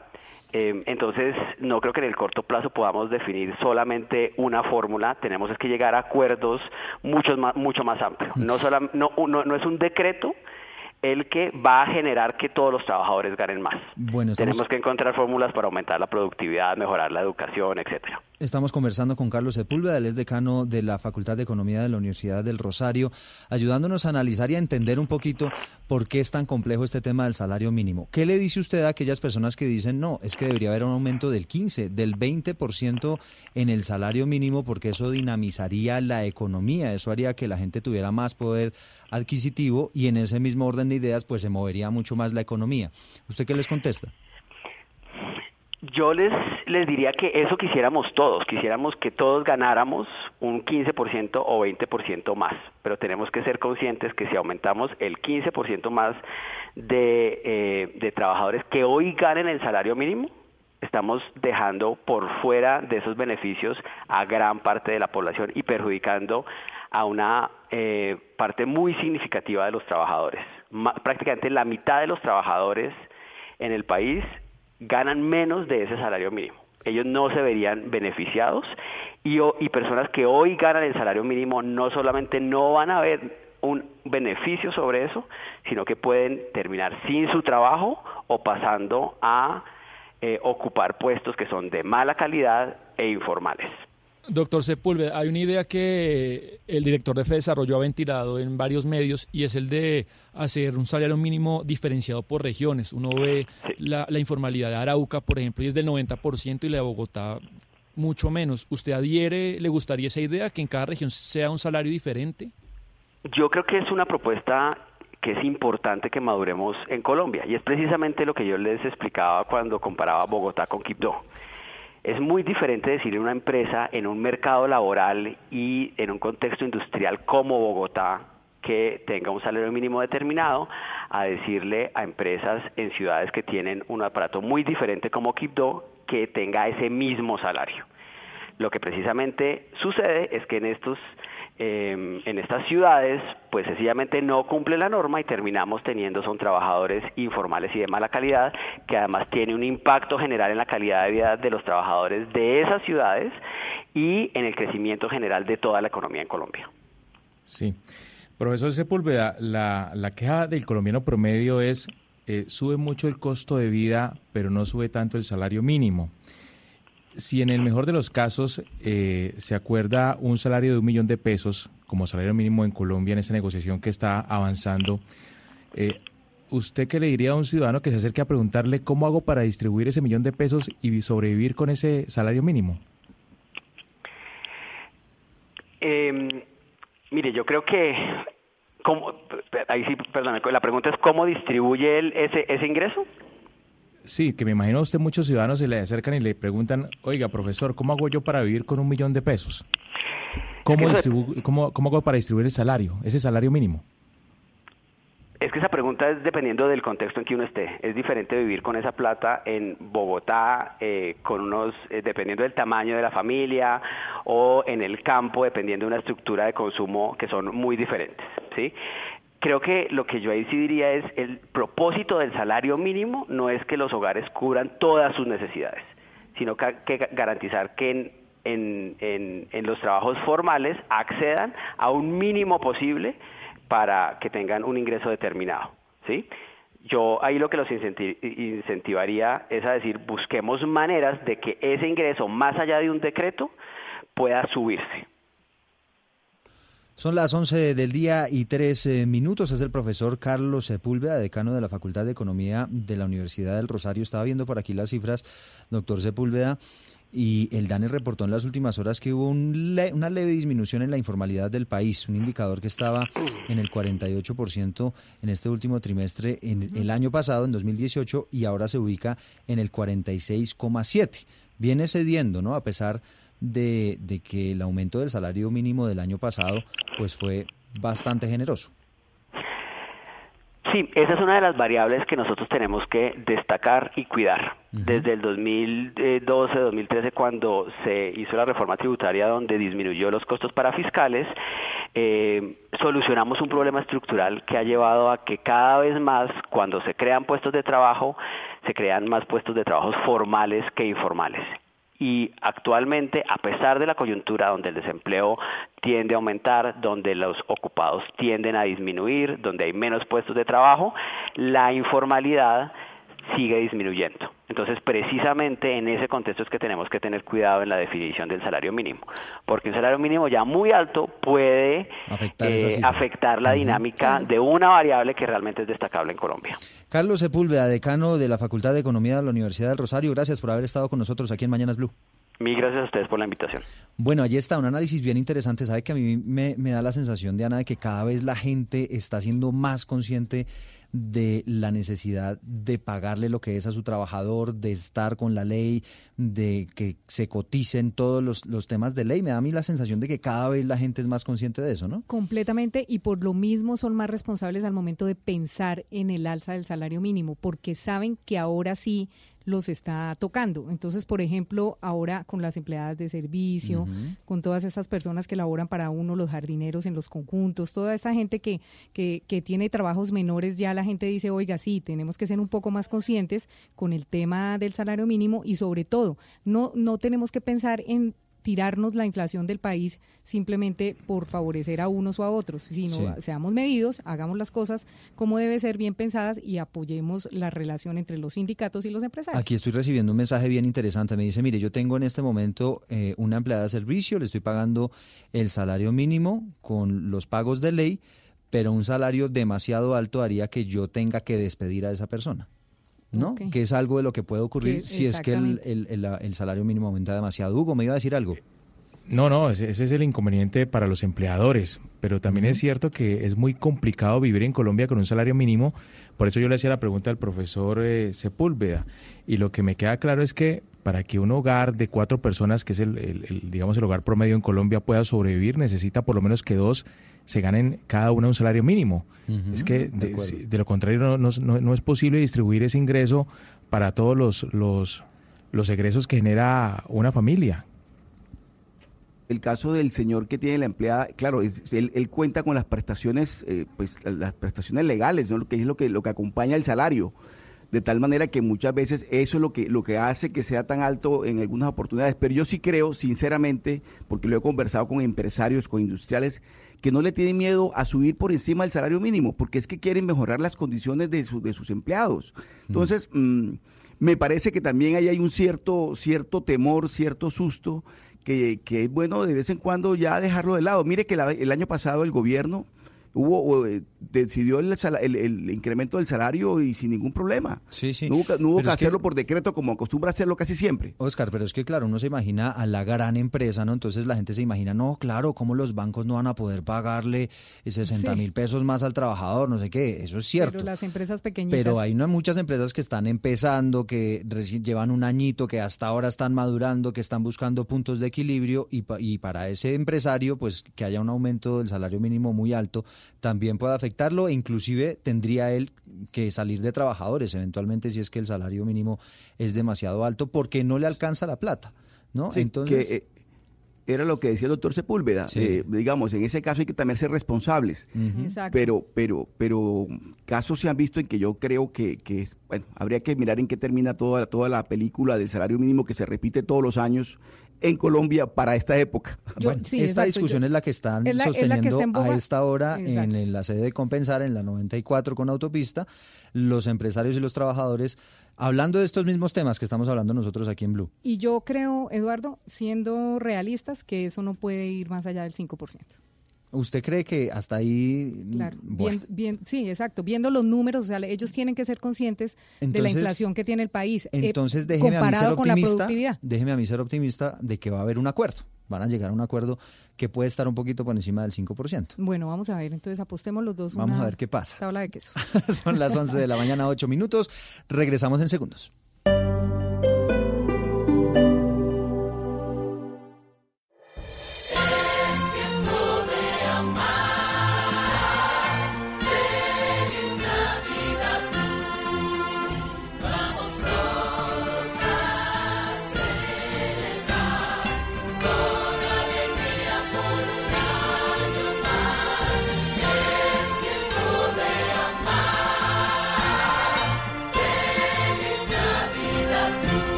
Eh, entonces, no creo que en el corto plazo podamos definir solamente una fórmula. Tenemos que llegar a acuerdos mucho más, mucho más amplios. No, no, no, no es un decreto el que va a generar que todos los trabajadores ganen más. Bueno, estamos- Tenemos que encontrar fórmulas para aumentar la productividad, mejorar la educación, etcétera. Estamos conversando con Carlos Sepúlveda, él es decano de la Facultad de Economía de la Universidad del Rosario, ayudándonos a analizar y a entender un poquito por qué es tan complejo este tema del salario mínimo. ¿Qué le dice usted a aquellas personas que dicen, no, es que debería haber un aumento del 15, del 20% en el salario mínimo porque eso dinamizaría la economía, eso haría que la gente tuviera más poder adquisitivo y en ese mismo orden de ideas pues se movería mucho más la economía? ¿Usted qué les contesta? Yo les, les diría que eso quisiéramos todos, quisiéramos que todos ganáramos un 15% o 20% más, pero tenemos que ser conscientes que si aumentamos el 15% más de, eh, de trabajadores que hoy ganen el salario mínimo, estamos dejando por fuera de esos beneficios a gran parte de la población y perjudicando a una eh, parte muy significativa de los trabajadores. Prácticamente la mitad de los trabajadores en el país ganan menos de ese salario mínimo. Ellos no se verían beneficiados y, personas que hoy ganan el salario mínimo no solamente no van a ver un beneficio sobre eso, sino que pueden terminar sin su trabajo o pasando a eh, ocupar puestos que son de mala calidad e informales. Doctor Sepúlveda, hay una idea que el director de Desarrollo ha ventilado en varios medios y es el de hacer un salario mínimo diferenciado por regiones. Uno ve la, la informalidad de Arauca, por ejemplo, y es del 90% y la de Bogotá mucho menos. ¿Usted adhiere, le gustaría esa idea, que en cada región sea un salario diferente? Yo creo que es una propuesta que es importante que maduremos en Colombia y es precisamente lo que yo les explicaba cuando comparaba Bogotá con Quibdó. Es muy diferente decir en una empresa, en un mercado laboral y en un contexto industrial como Bogotá que tenga un salario mínimo determinado a decirle a empresas en ciudades que tienen un aparato muy diferente como Quibdó que tenga ese mismo salario. Lo que precisamente sucede es que en estos eh, en estas ciudades, pues sencillamente no cumple la norma y terminamos teniendo son trabajadores informales y de mala calidad, que además tiene un impacto general en la calidad de vida de los trabajadores de esas ciudades y en el crecimiento general de toda la economía en Colombia. Sí. Profesor Sepúlveda, la, la queja del colombiano promedio es, eh, sube mucho el costo de vida, pero no sube tanto el salario mínimo. Si en el mejor de los casos eh, se acuerda un salario de un millón de pesos como salario mínimo en Colombia en esta negociación que está avanzando, eh, ¿usted qué le diría a un ciudadano que se acerque a preguntarle cómo hago para distribuir ese millón de pesos y sobrevivir con ese salario mínimo? Eh, mire, yo creo que, ¿cómo, ahí sí, perdón, la pregunta es cómo distribuye él ese, ese ingreso. Sí, que me imagino a usted muchos ciudadanos se le acercan y le preguntan, oiga, profesor, ¿cómo hago yo para vivir con un millón de pesos? ¿Cómo, distribu- cómo, cómo hago para distribuir el salario, ese salario mínimo? Es que esa pregunta es dependiendo del contexto en que uno esté. Es diferente vivir con esa plata en Bogotá, eh, con unos, eh, dependiendo del tamaño de la familia, o en el campo, dependiendo de una estructura de consumo que son muy diferentes, ¿sí? Creo que lo que yo ahí sí diría es el propósito del salario mínimo no es que los hogares cubran todas sus necesidades, sino que, garantizar que en, en, en, los trabajos formales accedan a un mínimo posible para que tengan un ingreso determinado, ¿sí? Yo ahí lo que los incenti- incentivaría es a decir, busquemos maneras de que ese ingreso, más allá de un decreto, pueda subirse. Son las 11 del día y tres eh, minutos. Es el profesor Carlos Sepúlveda, decano de la Facultad de Economía de la Universidad del Rosario. Estaba viendo por aquí las cifras, doctor Sepúlveda, y el DANE reportó en las últimas horas que hubo un le- una leve disminución en la informalidad del país, un indicador que estaba en el 48% en este último trimestre en el año pasado, en 2018, y ahora se ubica en el 46,7%. Viene cediendo, ¿no? A pesar de, de que el aumento del salario mínimo del año pasado pues fue bastante generoso. Sí, esa es una de las variables que nosotros tenemos que destacar y cuidar. Desde el 2012-2013, cuando se hizo la reforma tributaria donde disminuyó los costos para fiscales, eh, solucionamos un problema estructural que ha llevado a que cada vez más, cuando se crean puestos de trabajo, se crean más puestos de trabajo formales que informales y actualmente, a pesar de la coyuntura donde el desempleo tiende a aumentar, donde los ocupados tienden a disminuir, donde hay menos puestos de trabajo, la informalidad sigue disminuyendo. Entonces, precisamente en ese contexto es que tenemos que tener cuidado en la definición del salario mínimo, porque un salario mínimo ya muy alto puede Afectar, eh, la dinámica de una variable que realmente es destacable en Colombia. Carlos Sepúlveda, decano de la Facultad de Economía de la Universidad del Rosario, gracias por haber estado con nosotros aquí en Mañanas Blue. Mil gracias a ustedes por la invitación. Bueno, allí está un análisis bien interesante. Sabe que a mí me, me da la sensación, Diana, de que cada vez la gente está siendo más consciente de la necesidad de pagarle lo que es a su trabajador, de estar con la ley, de que se coticen todos los, los temas de ley. Me da a mí la sensación de que cada vez la gente es más consciente de eso, ¿no? Completamente y por lo mismo son más responsables al momento de pensar en el alza del salario mínimo, porque saben que ahora sí los está tocando. Entonces, por ejemplo, ahora con las empleadas de servicio, con todas estas personas que laboran para uno, los jardineros en los conjuntos, toda esta gente que, que, que tiene trabajos menores, ya la gente dice, oiga, sí, tenemos que ser un poco más conscientes con el tema del salario mínimo y sobre todo, no, no tenemos que pensar en tirarnos la inflación del país simplemente por favorecer a unos o a otros, sino Sí. seamos medidos, hagamos las cosas como debe ser bien pensadas y apoyemos la relación entre los sindicatos y los empresarios. Aquí estoy recibiendo un mensaje bien interesante. Me dice, mire, yo tengo en este momento eh, una empleada de servicio, le estoy pagando el salario mínimo con los pagos de ley, pero un salario demasiado alto haría que yo tenga que despedir a esa persona. ¿No? Que es algo de lo que puede ocurrir Que- si es que el, el- el- el salario mínimo aumenta demasiado. Hugo, me iba a decir algo. No, no, ese, ese es el inconveniente para los empleadores, pero también es cierto que es muy complicado vivir en Colombia con un salario mínimo, por eso yo le hacía la pregunta al profesor eh, Sepúlveda, y lo que me queda claro es que para que un hogar de cuatro personas, que es el, el- el, digamos el hogar promedio en Colombia, pueda sobrevivir, necesita por lo menos que dos se ganen cada una un salario mínimo. Es que de lo contrario no, no- no- no es posible distribuir ese ingreso para todos los, los, los egresos que genera una familia. El caso del señor que tiene la empleada, claro, es- él, él cuenta con las prestaciones, eh, pues las prestaciones legales, ¿no? Lo que es lo que lo que acompaña el salario, de tal manera que muchas veces eso es lo que lo que hace que sea tan alto en algunas oportunidades. Pero yo sí creo, sinceramente, porque lo he conversado con empresarios, con industriales, que no le tienen miedo a subir por encima del salario mínimo, porque es que quieren mejorar las condiciones de, su- de sus empleados. Entonces, mm, me parece que también ahí hay un cierto, cierto temor, cierto susto, que, que es bueno de vez en cuando ya dejarlo de lado. Mire que la- el año pasado el gobierno hubo eh, decidió el, sala- el- el incremento del salario y sin ningún problema. Sí, sí. No hubo, que- no hubo Pero que es que- hacerlo por decreto como acostumbra hacerlo casi siempre. Oscar, pero es que claro, uno se imagina a la gran empresa, ¿no? Entonces la gente se imagina, no, claro, ¿cómo los bancos no van a poder pagarle 60 Sí. mil pesos más al trabajador? No sé qué, eso es cierto. Pero las empresas pequeñitas. Pero hay no- muchas empresas que están empezando, que recién llevan un añito, que hasta ahora están madurando, que están buscando puntos de equilibrio y, pa- y para ese empresario, pues que haya un aumento del salario mínimo muy alto, también puede afectarlo e inclusive tendría él que salir de trabajadores eventualmente si es que el salario mínimo es demasiado alto porque no le alcanza la plata, ¿no? Sí, Entonces, que, eh, era lo que decía el doctor Sepúlveda. Sí. eh, digamos, en ese caso hay que también ser responsables. Exacto. Pero, pero, pero casos se han visto en que yo creo que, que bueno, habría que mirar en qué termina toda, toda la película del salario mínimo que se repite todos los años en Colombia para esta época. Yo- Bueno, sí, esta exacto, discusión yo- es la que están es la- es la que sosteniendo está en a esta hora Exacto. en la sede de Compensar, en la 94 con autopista, los empresarios y los trabajadores, hablando de estos mismos temas que estamos hablando nosotros aquí en Blue. Y yo creo, Eduardo, siendo realistas, que eso no puede ir más allá del 5%. ¿Usted cree que hasta ahí... Claro, Bueno, bien, bien, sí, exacto. Viendo los números, o sea, ellos tienen que ser conscientes de la inflación que tiene el país. eh, entonces déjeme a mí ser con la optimista, productividad. déjeme a mí ser optimista de que va a haber un acuerdo. Van a llegar a un acuerdo que puede estar un poquito por encima del 5%. Bueno, vamos a ver, entonces apostemos los dos. Vamos una a ver qué pasa. Tabla de quesos. Son las 11 de la mañana, 8 minutos. Regresamos en segundos.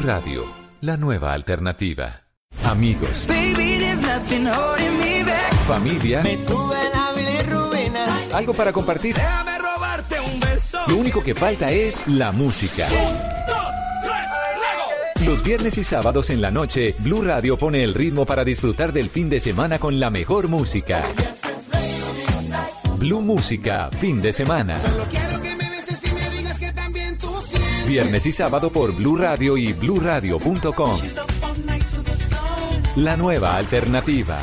Blue Radio, la nueva alternativa. Amigos, familia, algo para compartir. Déjame robarte un beso. Lo único que falta es la música. Los viernes y sábados en la noche, Blue Radio pone el ritmo para disfrutar del fin de semana con la mejor música. Blue Música, fin de semana. Viernes y sábado por Blue Radio y bluradio.com. La nueva alternativa.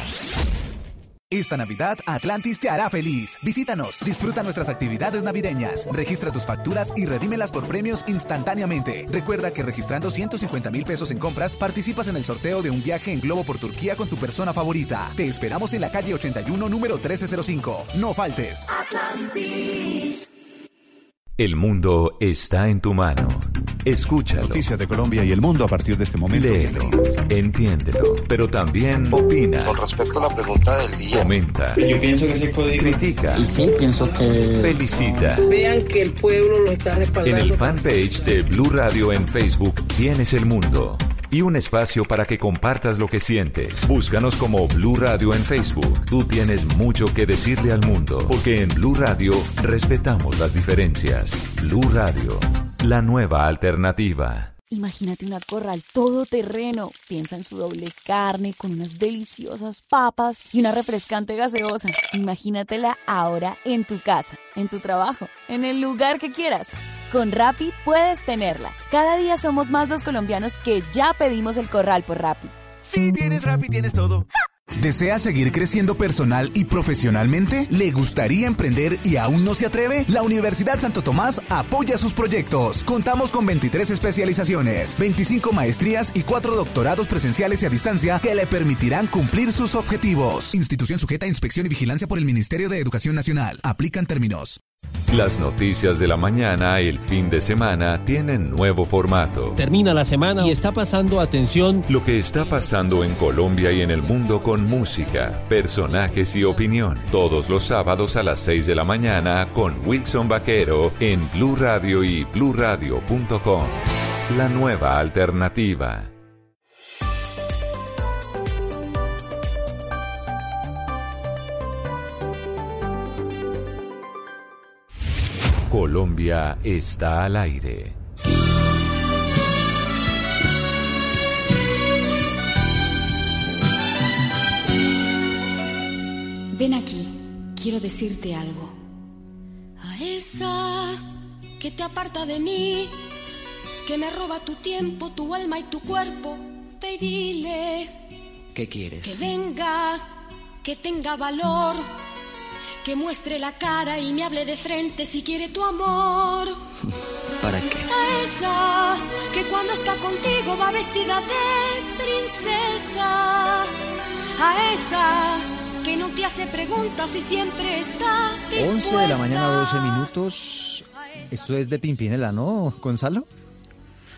Esta Navidad, Atlantis te hará feliz. Visítanos, disfruta nuestras actividades navideñas, registra tus facturas y redímelas por premios instantáneamente. Recuerda que registrando 150 mil pesos en compras, participas en el sorteo de un viaje en globo por Turquía con tu persona favorita. Te esperamos en la calle 81, número 1305. No faltes. El mundo está en tu mano. Escúchalo. Noticias de Colombia y el mundo a partir de este momento. Léelo, entiéndelo, pero también opina, Con respecto a la pregunta del día. comenta, Yo pienso que ese código... critica, Y sí, pienso que... felicita. Vean que el pueblo lo está En respaldando. el fanpage de Blue Radio en Facebook tienes el mundo y un espacio para que compartas lo que sientes. Búscanos como Blue Radio en Facebook. Tú tienes mucho que decirle al mundo, porque en Blue Radio respetamos las diferencias. Blue Radio, la nueva alternativa. Imagínate una corral todoterreno. Piensa en su doble carne con unas deliciosas papas y una refrescante gaseosa. Imagínatela ahora en tu casa, en tu trabajo, en el lugar que quieras. Con Rappi puedes tenerla. Cada día somos más los colombianos que ya pedimos el corral por Rappi. Si tienes Rappi, tienes todo. ¿Desea seguir creciendo personal y profesionalmente? ¿Le gustaría emprender y aún no se atreve? La Universidad Santo Tomás apoya sus proyectos. Contamos con 23 especializaciones, 25 maestrías y 4 doctorados presenciales y a distancia que le permitirán cumplir sus objetivos. Institución sujeta a inspección y vigilancia por el Ministerio de Educación Nacional. Aplican términos. Las noticias de la mañana, el fin de semana, tienen nuevo formato. Termina la semana y está pasando atención Lo que está pasando en Colombia y en el mundo con música, personajes y opinión. Todos los sábados a las 6 de la mañana con Wilson Vaquero en Blue Radio y bluradio.com. La nueva alternativa. Colombia está al aire. Ven aquí, quiero decirte algo. A esa que te aparta de mí, que me roba tu tiempo, tu alma y tu cuerpo, ve y dile ¿Qué que quieres? venga, que tenga valor, que muestre la cara y me hable de frente si quiere tu amor. ¿Para qué? A esa que cuando está contigo va vestida de princesa. A esa que no te hace preguntas y siempre está 11 de la mañana, 12 dispuesta. minutos. Esto es de Pimpinela, ¿no, Gonzalo?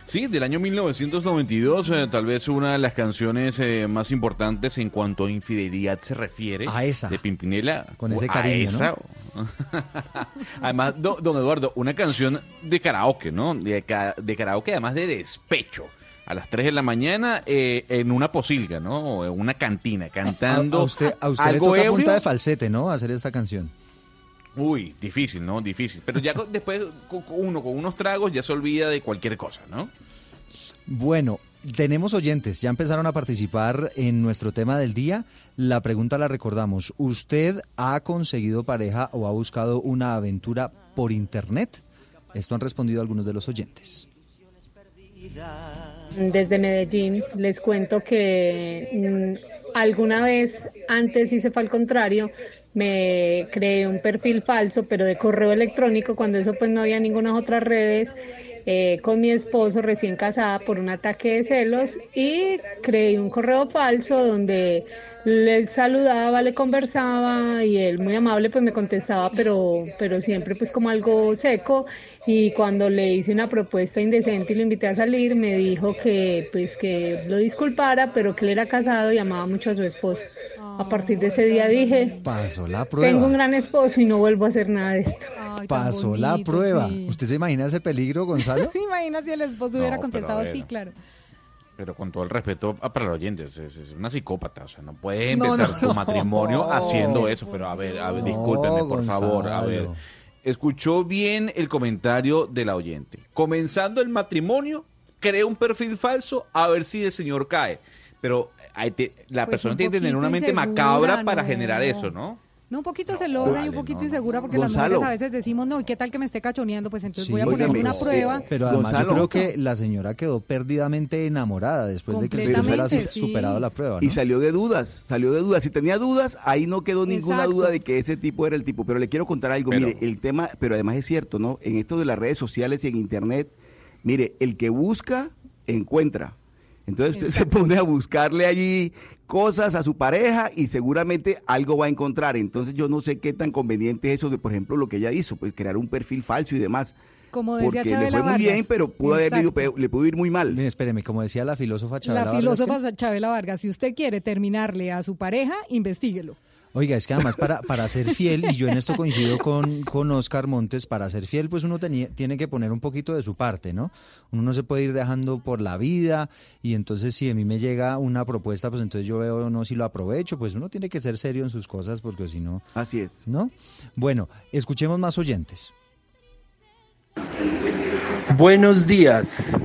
Sí, del año 1992, eh, tal vez una de las canciones eh, más importantes en cuanto a infidelidad se refiere. A esa. De Pimpinela. Con ese A cariño, esa. además, do- don Eduardo, una canción de karaoke, ¿no? De, de karaoke, además de despecho. A las 3 de la mañana eh, en una posilga, ¿no? O en una cantina, cantando A, a usted, a usted le algo toca ebrio. punta de falsete, ¿no? Hacer esta canción. Uy, difícil, ¿no? Difícil. Pero ya con- después con- con uno con unos tragos ya se olvida de cualquier cosa, ¿no? Bueno, tenemos oyentes, ya empezaron a participar en nuestro tema del día. La pregunta la recordamos. ¿Usted ha conseguido pareja o ha buscado una aventura por internet? Esto han respondido algunos de los oyentes. Desde Medellín les cuento que mm, alguna vez antes hice fue al contrario, me creé un perfil falso, pero de correo electrónico, cuando eso pues no había ninguna otras redes, eh, con mi esposo recién casada por un ataque de celos y creé un correo falso donde le saludaba, le conversaba y él muy amable pues me contestaba, pero, pero siempre pues como algo seco y cuando le hice una propuesta indecente y lo invité a salir, me dijo que pues que lo disculpara, pero que él era casado y amaba mucho a su esposa. A partir de ese día dije, Pasó la prueba. tengo un gran esposo y no vuelvo a hacer nada de esto. Pasó la prueba. sí. ¿Usted se imagina ese peligro, Gonzalo? ¿Se imagina si el esposo No, hubiera contestado a ver. sí, claro? Pero con todo el respeto a- para los oyentes, es, es una psicópata, o sea, no puede empezar no. tu matrimonio haciendo eso, pero a ver, a ver, No, discúlpeme, por favor, a ver. Escuchó bien el comentario de la oyente. Comenzando el matrimonio, crea un perfil falso a ver si el señor cae. Pero hay te- la Pues persona tiene que tener una mente insegura, macabra para generar eso, ¿no? No, un poquito celosa y un poquito no, insegura porque Gonzalo. las mujeres a veces decimos, no, ¿y qué tal que me esté cachoneando? Pues entonces Sí, voy a poner una no, prueba. Pero además Gonzalo. yo creo que la señora quedó perdidamente enamorada después de que señor hubiera sí. superado la prueba. ¿no? Y salió de dudas, salió de dudas. Si tenía dudas, ahí no quedó ninguna Exacto. duda de que ese tipo era el tipo. Pero le quiero contar algo. Pero- mire, el tema, pero además es cierto, ¿no? En esto de las redes sociales y en Internet, mire, el que busca, encuentra. Entonces usted se pone a buscarle allí cosas a su pareja y seguramente algo va a encontrar. Entonces yo no sé qué tan conveniente es eso de, por ejemplo, lo que ella hizo, pues crear un perfil falso y demás. Como decía Porque le fue muy bien, Vargas. pero pudo haber ido Exacto. peor- le pudo ir muy mal. Mire, espéreme, como decía la filósofa Chabela La Vargas, filósofa Chabela Vargas, si usted quiere terminarle a su pareja, investiguelo. Oiga, es que además para, para ser fiel, y yo en esto coincido con, con Oscar Montes, para ser fiel pues uno tenía- tiene que poner un poquito de su parte, ¿no? Uno no se puede ir dejando por la vida y entonces si a mí me llega una propuesta, pues entonces yo veo no si lo aprovecho, pues uno tiene que ser serio en sus cosas porque si no... Así es. ¿No? Bueno, escuchemos más oyentes. Buenos días.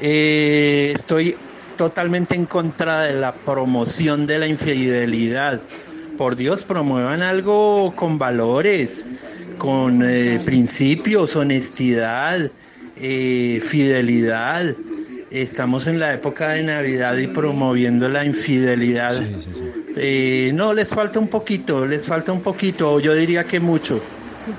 Eh, estoy totalmente en contra de la promoción de la infidelidad. Por Dios, promuevan algo con valores, con eh, principios, honestidad, eh, fidelidad. Estamos en la época de Navidad y promoviendo la infidelidad. Eh, no, les falta un poquito, les falta un poquito, yo diría que mucho.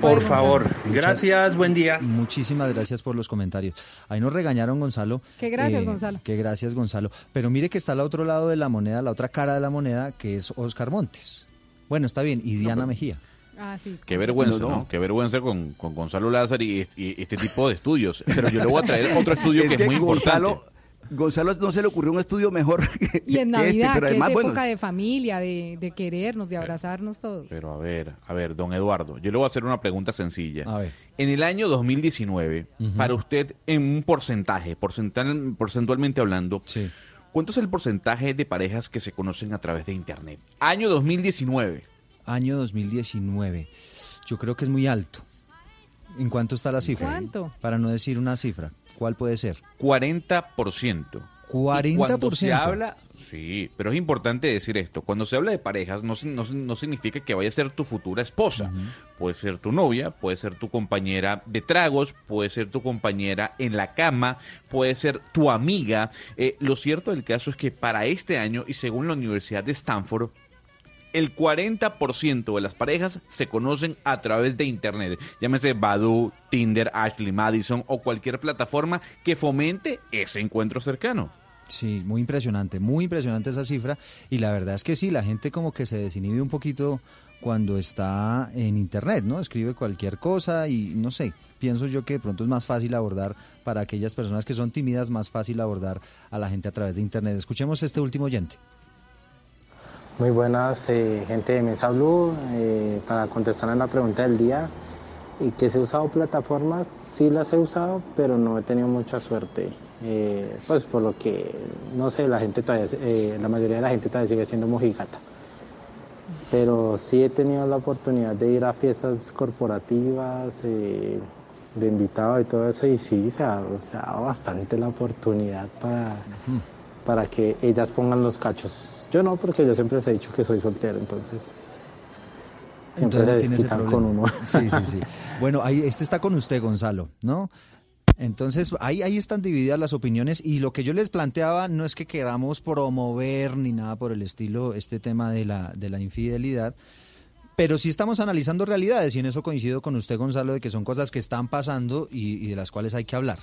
Por favor, Muchas- gracias, buen día. Muchísimas gracias por los comentarios. Ahí nos regañaron, Gonzalo. Que gracias, Gonzalo. Que gracias, Gonzalo. Pero mire que está al otro lado de la moneda, la otra cara de la moneda, que es Oscar Montes. Bueno, está bien. Y Diana Mejía. Ah, sí. Qué vergüenza, No. Qué vergüenza con, con Gonzalo Lázaro y, y este tipo de estudios. Pero yo le voy a traer otro estudio que, es muy Gonzalo, importante. Gonzalo no se le ocurrió un estudio mejor que, Y en que este, Navidad, pero que además, es bueno, época de familia, de, de querernos, de abrazarnos todos. Pero a ver, a ver, don Eduardo, yo le voy a hacer una pregunta sencilla. A ver. En el año 2019, para usted, en un porcentaje, porcentual- porcentualmente hablando, ¿cuánto es el porcentaje de parejas que se conocen a través de Internet? Año 2019. Año 2019. Yo creo que es muy alto. ¿En cuánto está la cifra? ¿Cuánto? Para no decir una cifra. ¿Cuál puede ser? 40%. Y Cuando se 40%. habla, sí, pero es importante decir esto. Cuando se habla de parejas, no, no, no significa que vaya a ser tu futura esposa. Puede ser tu novia, puede ser tu compañera de tragos, puede ser tu compañera en la cama, puede ser tu amiga. Eh, lo cierto del caso es que para este año, y según la Universidad de Stanford, el 40% de las parejas se conocen a través de Internet. Llámese Badoo, Tinder, Ashley Madison o cualquier plataforma que fomente ese encuentro cercano. Sí, muy impresionante, muy impresionante esa cifra. Y la verdad es que sí, la gente como que se desinhibe un poquito cuando está en internet, ¿no? Escribe cualquier cosa y no sé, pienso yo que de pronto es más fácil abordar para aquellas personas que son tímidas, más fácil abordar a la gente a través de internet. Escuchemos este último oyente. Muy buenas, eh, gente de Mesa Blue. Eh, para contestar a la pregunta del día, y que se he usado plataformas, sí las he usado, pero no he tenido mucha suerte. Eh, pues por lo que, no sé, la gente todavía, eh, la mayoría de la gente todavía sigue siendo mojigata. Pero sí he tenido la oportunidad de ir a fiestas corporativas, eh, de invitado y todo eso, y sí, se ha, se ha dado bastante la oportunidad para para que ellas pongan los cachos. Yo no, porque yo siempre les he dicho que soy soltero, entonces siempre Entonces se con uno. Sí, sí, sí. Bueno, ahí este está con usted, Gonzalo, ¿no? Entonces, ahí, ahí están divididas las opiniones y lo que yo les planteaba no es que queramos promover ni nada por el estilo este tema de la, de la infidelidad, pero sí estamos analizando realidades y en eso coincido con usted, Gonzalo, de que son cosas que están pasando y, de las cuales hay que hablar.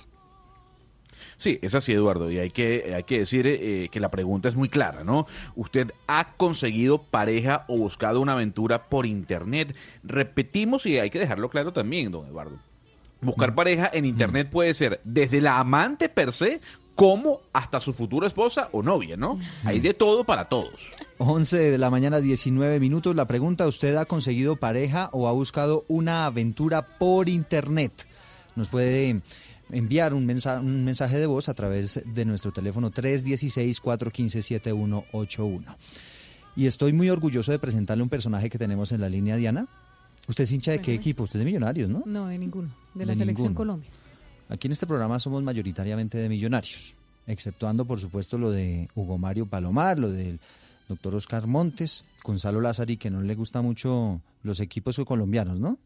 Sí, es así, Eduardo, y hay que, hay que decir eh, que la pregunta es muy clara, ¿no? ¿Usted ha conseguido pareja o buscado una aventura por internet? Repetimos y hay que dejarlo claro también, don Eduardo. Buscar pareja en internet puede ser desde la amante per se como hasta su futura esposa o novia, ¿no? Hay de todo para todos. 11 de la mañana, 19 minutos. La pregunta, ¿usted ha conseguido pareja o ha buscado una aventura por internet? Nos puede enviar un, mensa- un mensaje de voz a través de nuestro teléfono 316-415-7181. Y estoy muy orgulloso de presentarle un personaje que tenemos en la línea, Diana. ¿Usted es hincha de qué equipo? Usted es de Millonarios, ¿no? No, de ninguno. De la selección. Colombia. Aquí en este programa somos mayoritariamente de millonarios, exceptuando por supuesto lo de Hugo Mario Palomar, lo del doctor Oscar Montes, Gonzalo Lázari, que no le gusta mucho los equipos colombianos, ¿no?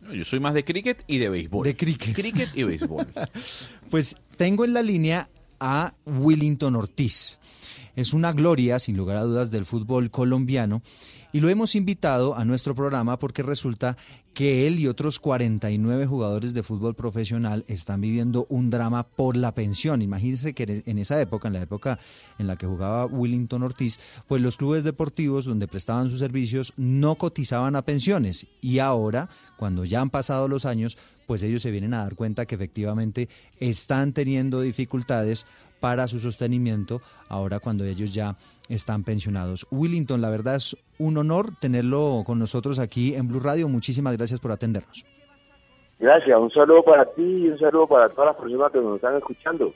No, Yo soy más de cricket y de béisbol. De cricket. Cricket y béisbol. Pues tengo en la línea a Willington Ortiz. Es una gloria, sin lugar a dudas, del fútbol colombiano. Y lo hemos invitado a nuestro programa porque resulta que él y otros 49 jugadores de fútbol profesional están viviendo un drama por la pensión. Imagínense que en esa época, en la época en la que jugaba Willington Ortiz, pues los clubes deportivos donde prestaban sus servicios no cotizaban a pensiones. Y ahora, cuando ya han pasado los años, pues ellos se vienen a dar cuenta que efectivamente están teniendo dificultades para su sostenimiento ahora cuando ellos ya están pensionados. Willington, la verdad es un honor tenerlo con nosotros aquí en Blue Radio. Muchísimas gracias por atendernos. Gracias, un saludo para ti y un saludo para todas las personas que nos están escuchando.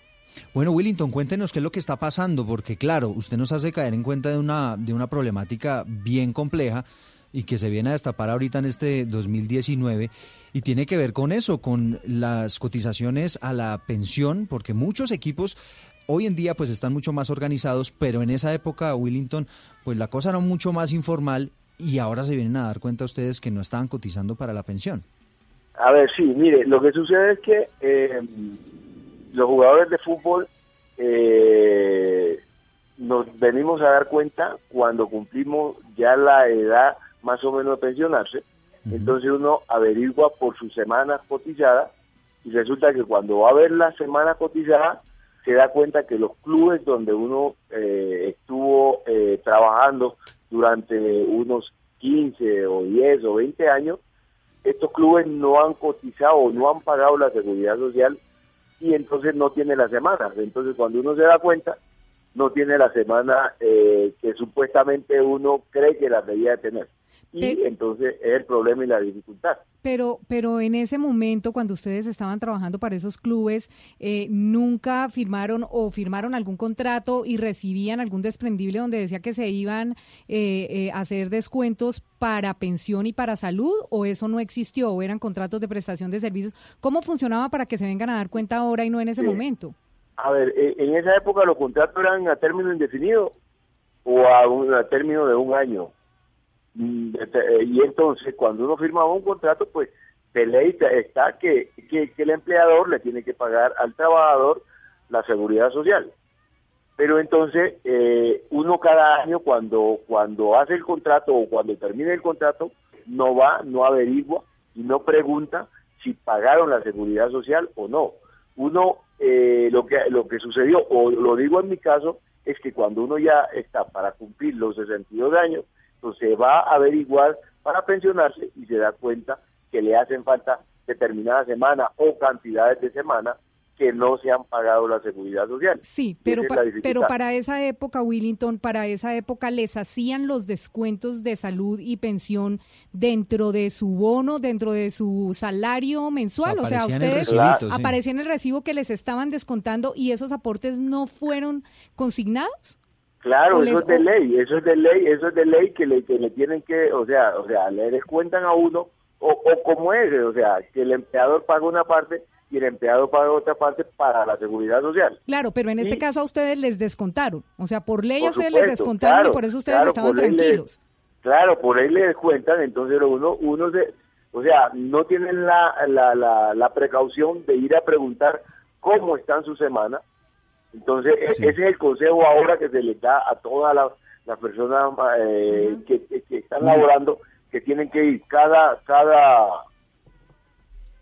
Bueno, Willington, cuéntenos qué es lo que está pasando, porque claro, usted nos hace caer en cuenta de una, de una problemática bien compleja y que se viene a destapar ahorita en este 2019 y tiene que ver con eso, con las cotizaciones a la pensión, porque muchos equipos hoy en día pues están mucho más organizados, pero en esa época, Willington, pues la cosa era mucho más informal y ahora se vienen a dar cuenta ustedes que no estaban cotizando para la pensión. A ver, sí, mire, lo que sucede es que eh, los jugadores de fútbol eh, nos venimos a dar cuenta cuando cumplimos ya la edad más o menos de pensionarse. Entonces uno averigua por sus semanas cotizadas y resulta que cuando va a ver la semana cotizada se da cuenta que los clubes donde uno eh, estuvo eh, trabajando durante unos 15 o 10 o 20 años, estos clubes no han cotizado no han pagado la seguridad social y entonces no tiene las semanas. Entonces cuando uno se da cuenta, no tiene la semana eh, que supuestamente uno cree que la debía de tener. Y entonces es el problema y la dificultad. Pero, pero en ese momento, cuando ustedes estaban trabajando para esos clubes, eh, nunca firmaron o firmaron algún contrato y recibían algún desprendible donde decía que se iban eh, eh, a hacer descuentos para pensión y para salud, o eso no existió, o eran contratos de prestación de servicios. ¿Cómo funcionaba para que se vengan a dar cuenta ahora y no en ese Sí. momento? A ver, eh, en esa época los contratos eran a término indefinido o a, un, a término de un año. Mm, eh, Y entonces, cuando uno firmaba un contrato, pues de ley está que, que, que el empleador le tiene que pagar al trabajador la seguridad social. Pero entonces, eh, uno cada año, cuando, cuando hace el contrato o cuando termina el contrato, no va, no averigua y no pregunta si pagaron la seguridad social o no. Uno, eh, lo, que, lo que sucedió, o lo digo en mi caso, es que cuando uno ya está para cumplir los 62 años, entonces va a averiguar para pensionarse y se da cuenta que le hacen falta determinadas semanas o cantidades de semanas que no se han pagado la seguridad social. Sí, pero, pa- pero para esa época, Willington, para esa época les hacían los descuentos de salud y pensión dentro de su bono, dentro de su salario mensual. O O sea, sea, aparecía en el ustedes recibito, sí. aparecía en el recibo que les estaban descontando y esos aportes no fueron consignados. Claro, eso les- es de ley, eso es de ley, eso es de ley que le, que le tienen que, o sea, o sea, le descuentan a uno, o, o como es, o sea, que el empleador paga una parte y el empleado paga otra parte para la seguridad social. Claro, pero en este Y- caso a ustedes les descontaron. O sea, por ley a ustedes les descontaron claro, y por eso ustedes claro, estaban le- tranquilos. Claro, por ahí le descuentan, entonces uno, uno se, o sea, no tienen la, la, la, la precaución de ir a preguntar cómo están su semana. Entonces, e- ese es el consejo ahora que se les da a todas las, las personas eh, que, que- que están laborando, que tienen que ir cada, cada,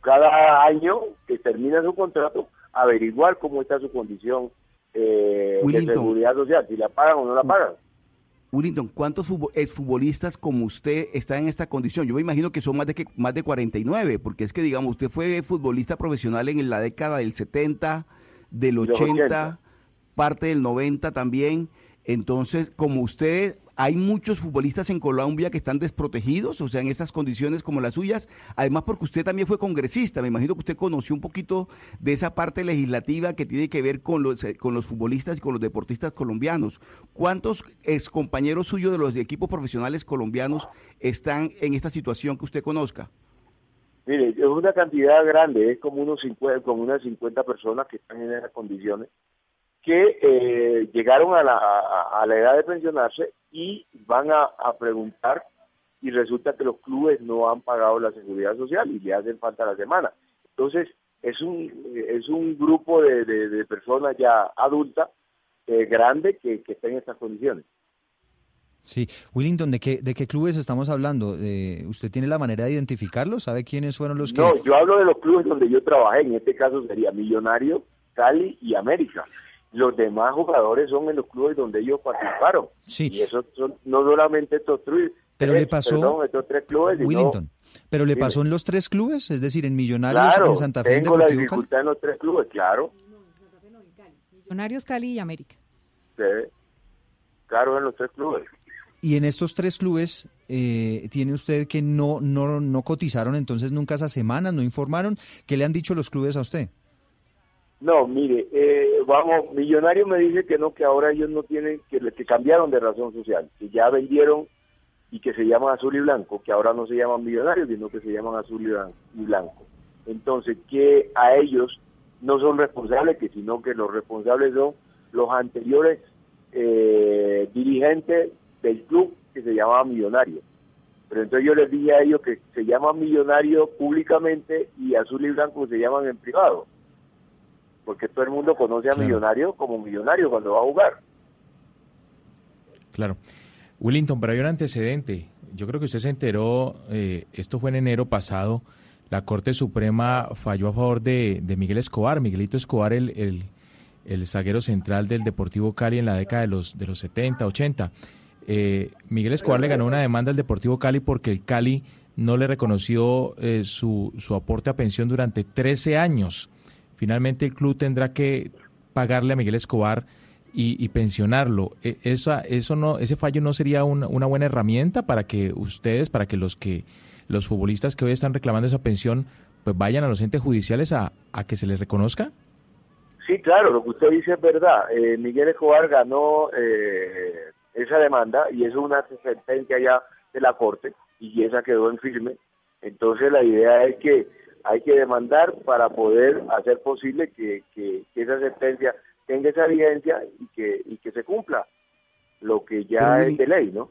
cada año que termina su contrato averiguar cómo está su condición eh, de seguridad social, si la pagan o no la pagan. Willington, ¿cuántos futbo- exfutbolistas como usted están en esta condición? Yo me imagino que son más de que más de 49, porque es que digamos, usted fue futbolista profesional en la década del 70, del los 80, 80. parte del 90 también. Entonces, como usted, hay muchos futbolistas en Colombia que están desprotegidos, o sea, en estas condiciones como las suyas. Además, porque usted también fue congresista, me imagino que usted conoció un poquito de esa parte legislativa que tiene que ver con los, con los futbolistas y con los deportistas colombianos. ¿Cuántos ex compañeros suyos de los equipos profesionales colombianos están en esta situación que usted conozca? Mire, es una cantidad grande, es como unos 50, como unas 50 personas que están en esas condiciones, que eh, llegaron a la, a, la edad de pensionarse y van a, a preguntar y resulta que los clubes no han pagado la seguridad social y le hacen falta la semana. Entonces, es un, es un grupo de, de- de personas ya adultas, eh, grande, que, que está en estas condiciones. Sí, Willington, ¿de qué, ¿de qué clubes estamos hablando? Eh, ¿Usted tiene la manera de identificarlos? ¿Sabe quiénes fueron los que...? No, yo hablo de los clubes donde yo trabajé, en este caso sería Millonario, Cali y América. Los demás jugadores son en los clubes donde ellos participaron. Sí. Y esos son no solamente estos tres, Pero tres, le pasó- perdón, estos tres clubes, sino- Willington, ¿pero le Dime. pasó en los tres clubes? Es decir, en Millonarios, claro, en Santa Fe, en tengo la Deportivo Cali. dificultad en los tres clubes, claro. Millonarios, Cali y América. Sí. Claro, en los tres clubes. Y en estos tres clubes, eh, ¿tiene usted que no, no, no cotizaron entonces nunca esas semanas, no informaron? ¿Qué le han dicho los clubes a usted? No, mire, eh, vamos, Millonario me dice que no, que ahora ellos no tienen, que, que cambiaron de razón social, que ya vendieron y que se llaman azul y blanco, que ahora no se llaman millonarios, sino que se llaman azul y blan- y blanco. Entonces, que a ellos no son responsables, que sino que los responsables son los anteriores eh, dirigentes del club que se llamaba Millonario. Pero entonces yo les dije a ellos que se llaman Millonario públicamente y azul y blanco se llaman en privado porque todo el mundo conoce a Claro. Millonario como Millonario cuando va a jugar. Claro. Willington, pero hay un antecedente. Yo creo que usted se enteró, eh, esto fue en enero pasado, la Corte Suprema falló a favor de, de Miguel Escobar, Miguelito Escobar, el, el, el zaguero central del Deportivo Cali en la década de los, de los 70, 80. Eh, Miguel Escobar le ganó una demanda al Deportivo Cali porque el Cali no le reconoció eh, su, su aporte a pensión durante 13 años. Finalmente el club tendrá que pagarle a Miguel Escobar y, y pensionarlo. E- Esa, eso no, ese fallo no sería una, una buena herramienta para que ustedes, para que los que los futbolistas que hoy están reclamando esa pensión, pues vayan a los entes judiciales a, a que se les reconozca. Sí, claro, lo que usted dice es verdad. Eh, Miguel Escobar ganó eh, esa demanda y es una sentencia ya de la Corte y esa quedó en firme. Entonces la idea es que hay que demandar para poder hacer posible que, que- que esa sentencia tenga esa vigencia y que, y que se cumpla lo que ya Pero, es de ley, ¿no?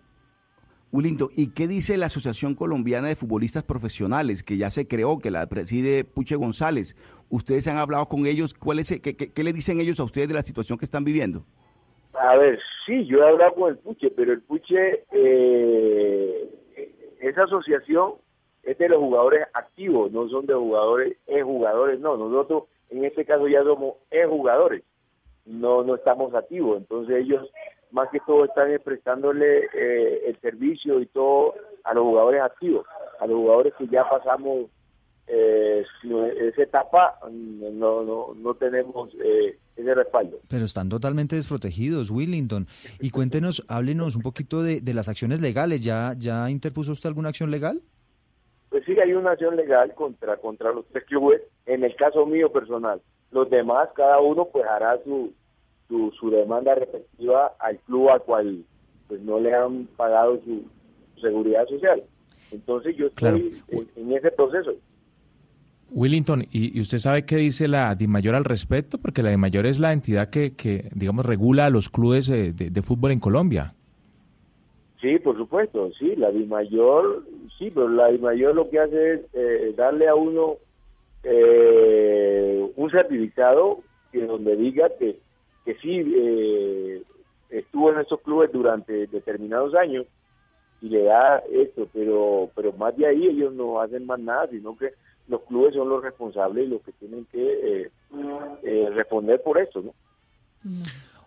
Willington, ¿y qué dice la Asociación Colombiana de Futbolistas Profesionales, que ya se creó, que la preside Puche González? ¿Ustedes han hablado con ellos? ¿Cuál es, qué, qué- qué le dicen ellos a ustedes de la situación que están viviendo? A ver, sí, yo he hablado con el Puche, pero el Puche, eh, esa asociación es de los jugadores activos, no son de jugadores, es jugadores, no. Nosotros en este caso ya somos es jugadores, no, no estamos activos. Entonces ellos más que todo están prestándole eh, el servicio y todo a los jugadores activos, a los jugadores que ya pasamos eh, esa etapa, no, no, no tenemos eh, ese respaldo. Pero están totalmente desprotegidos, Willington. Y cuéntenos, háblenos un poquito de, de las acciones legales. ¿Ya, ¿Ya interpuso usted alguna acción legal? Pues sí, hay una acción legal contra contra los tres clubes, en el caso mío personal. Los demás, cada uno pues hará su, su, su demanda respectiva al club al cual pues no le han pagado su, seguridad social. Entonces yo estoy en, en ese proceso. Willington, ¿y, usted sabe qué dice la DIMAYOR al respecto? Porque la DIMAYOR es la entidad que, digamos, regula a los clubes eh, de, de fútbol en Colombia. Sí, por supuesto, sí, la DIMAYOR, sí, pero la DIMAYOR lo que hace es eh, darle a uno eh, un certificado que donde diga que, que sí eh, estuvo en estos clubes durante determinados años y le da esto, pero pero más de ahí ellos no hacen más nada, sino que los clubes son los responsables y los que tienen que eh, eh, responder por esto, ¿no?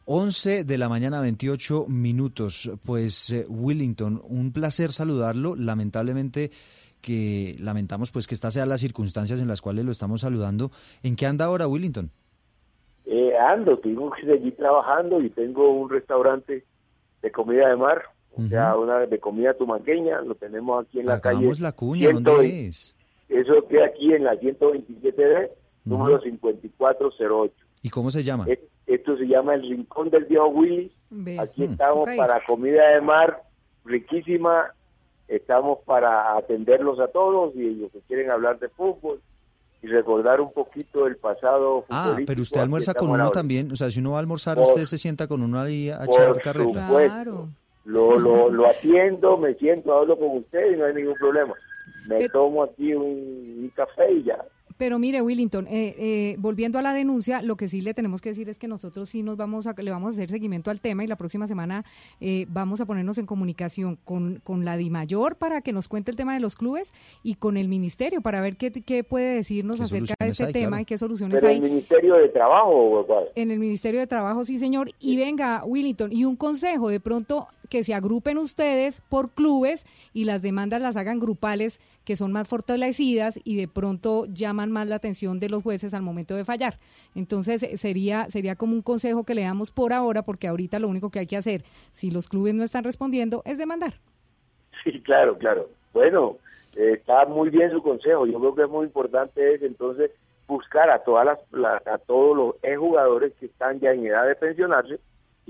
11 de la mañana, 28 minutos. Pues eh, Willington, un placer saludarlo. Lamentablemente que lamentamos pues que estas sean las circunstancias en las cuales lo estamos saludando. ¿En qué anda ahora Willington? Eh, ando, tengo que seguir trabajando y tengo un restaurante de comida de mar, o sea, una de comida tumaqueña, lo tenemos aquí en la calle. Hagamos la cuña, ¿dónde 120. es? Eso queda aquí en la 127D, número 5408. ¿Y cómo se llama? Es- Esto se llama el Rincón del Viejo Willy. Aquí Mm. estamos para comida de mar riquísima. Estamos para atenderlos a todos y los que quieren hablar de fútbol y recordar un poquito el pasado Ah, pero usted almuerza con uno también. O sea, si uno va a almorzar, Por- usted se sienta con uno ahí a echar carreta. supuesto. Lo, lo, lo atiendo, me siento, hablo con usted y no hay ningún problema. Me tomo aquí un, un café y ya. Pero mire, Willington, eh, eh, volviendo a la denuncia, lo que sí le tenemos que decir es que nosotros sí nos vamos a, le vamos a hacer seguimiento al tema y la próxima semana eh, vamos a ponernos en comunicación con, con la DIMAYOR para que nos cuente el tema de los clubes y con el ministerio para ver qué, qué puede decirnos ¿Qué acerca de este hay? tema Claro. y qué soluciones Pero hay. el Ministerio de Trabajo, ¿o cuál? En el Ministerio de Trabajo, sí, señor. Y venga, Willington, y un consejo, de pronto que se agrupen ustedes por clubes y las demandas las hagan grupales, que son más fortalecidas y de pronto llaman más la atención de los jueces al momento de fallar. Entonces, sería, sería como un consejo que le damos por ahora, porque ahorita lo único que hay que hacer, si los clubes no están respondiendo, es demandar. Sí, claro, claro. Bueno, eh, está muy bien su consejo. Yo creo que es muy importante es entonces buscar a todas las, la- a todos los jugadores que están ya en edad de pensionarse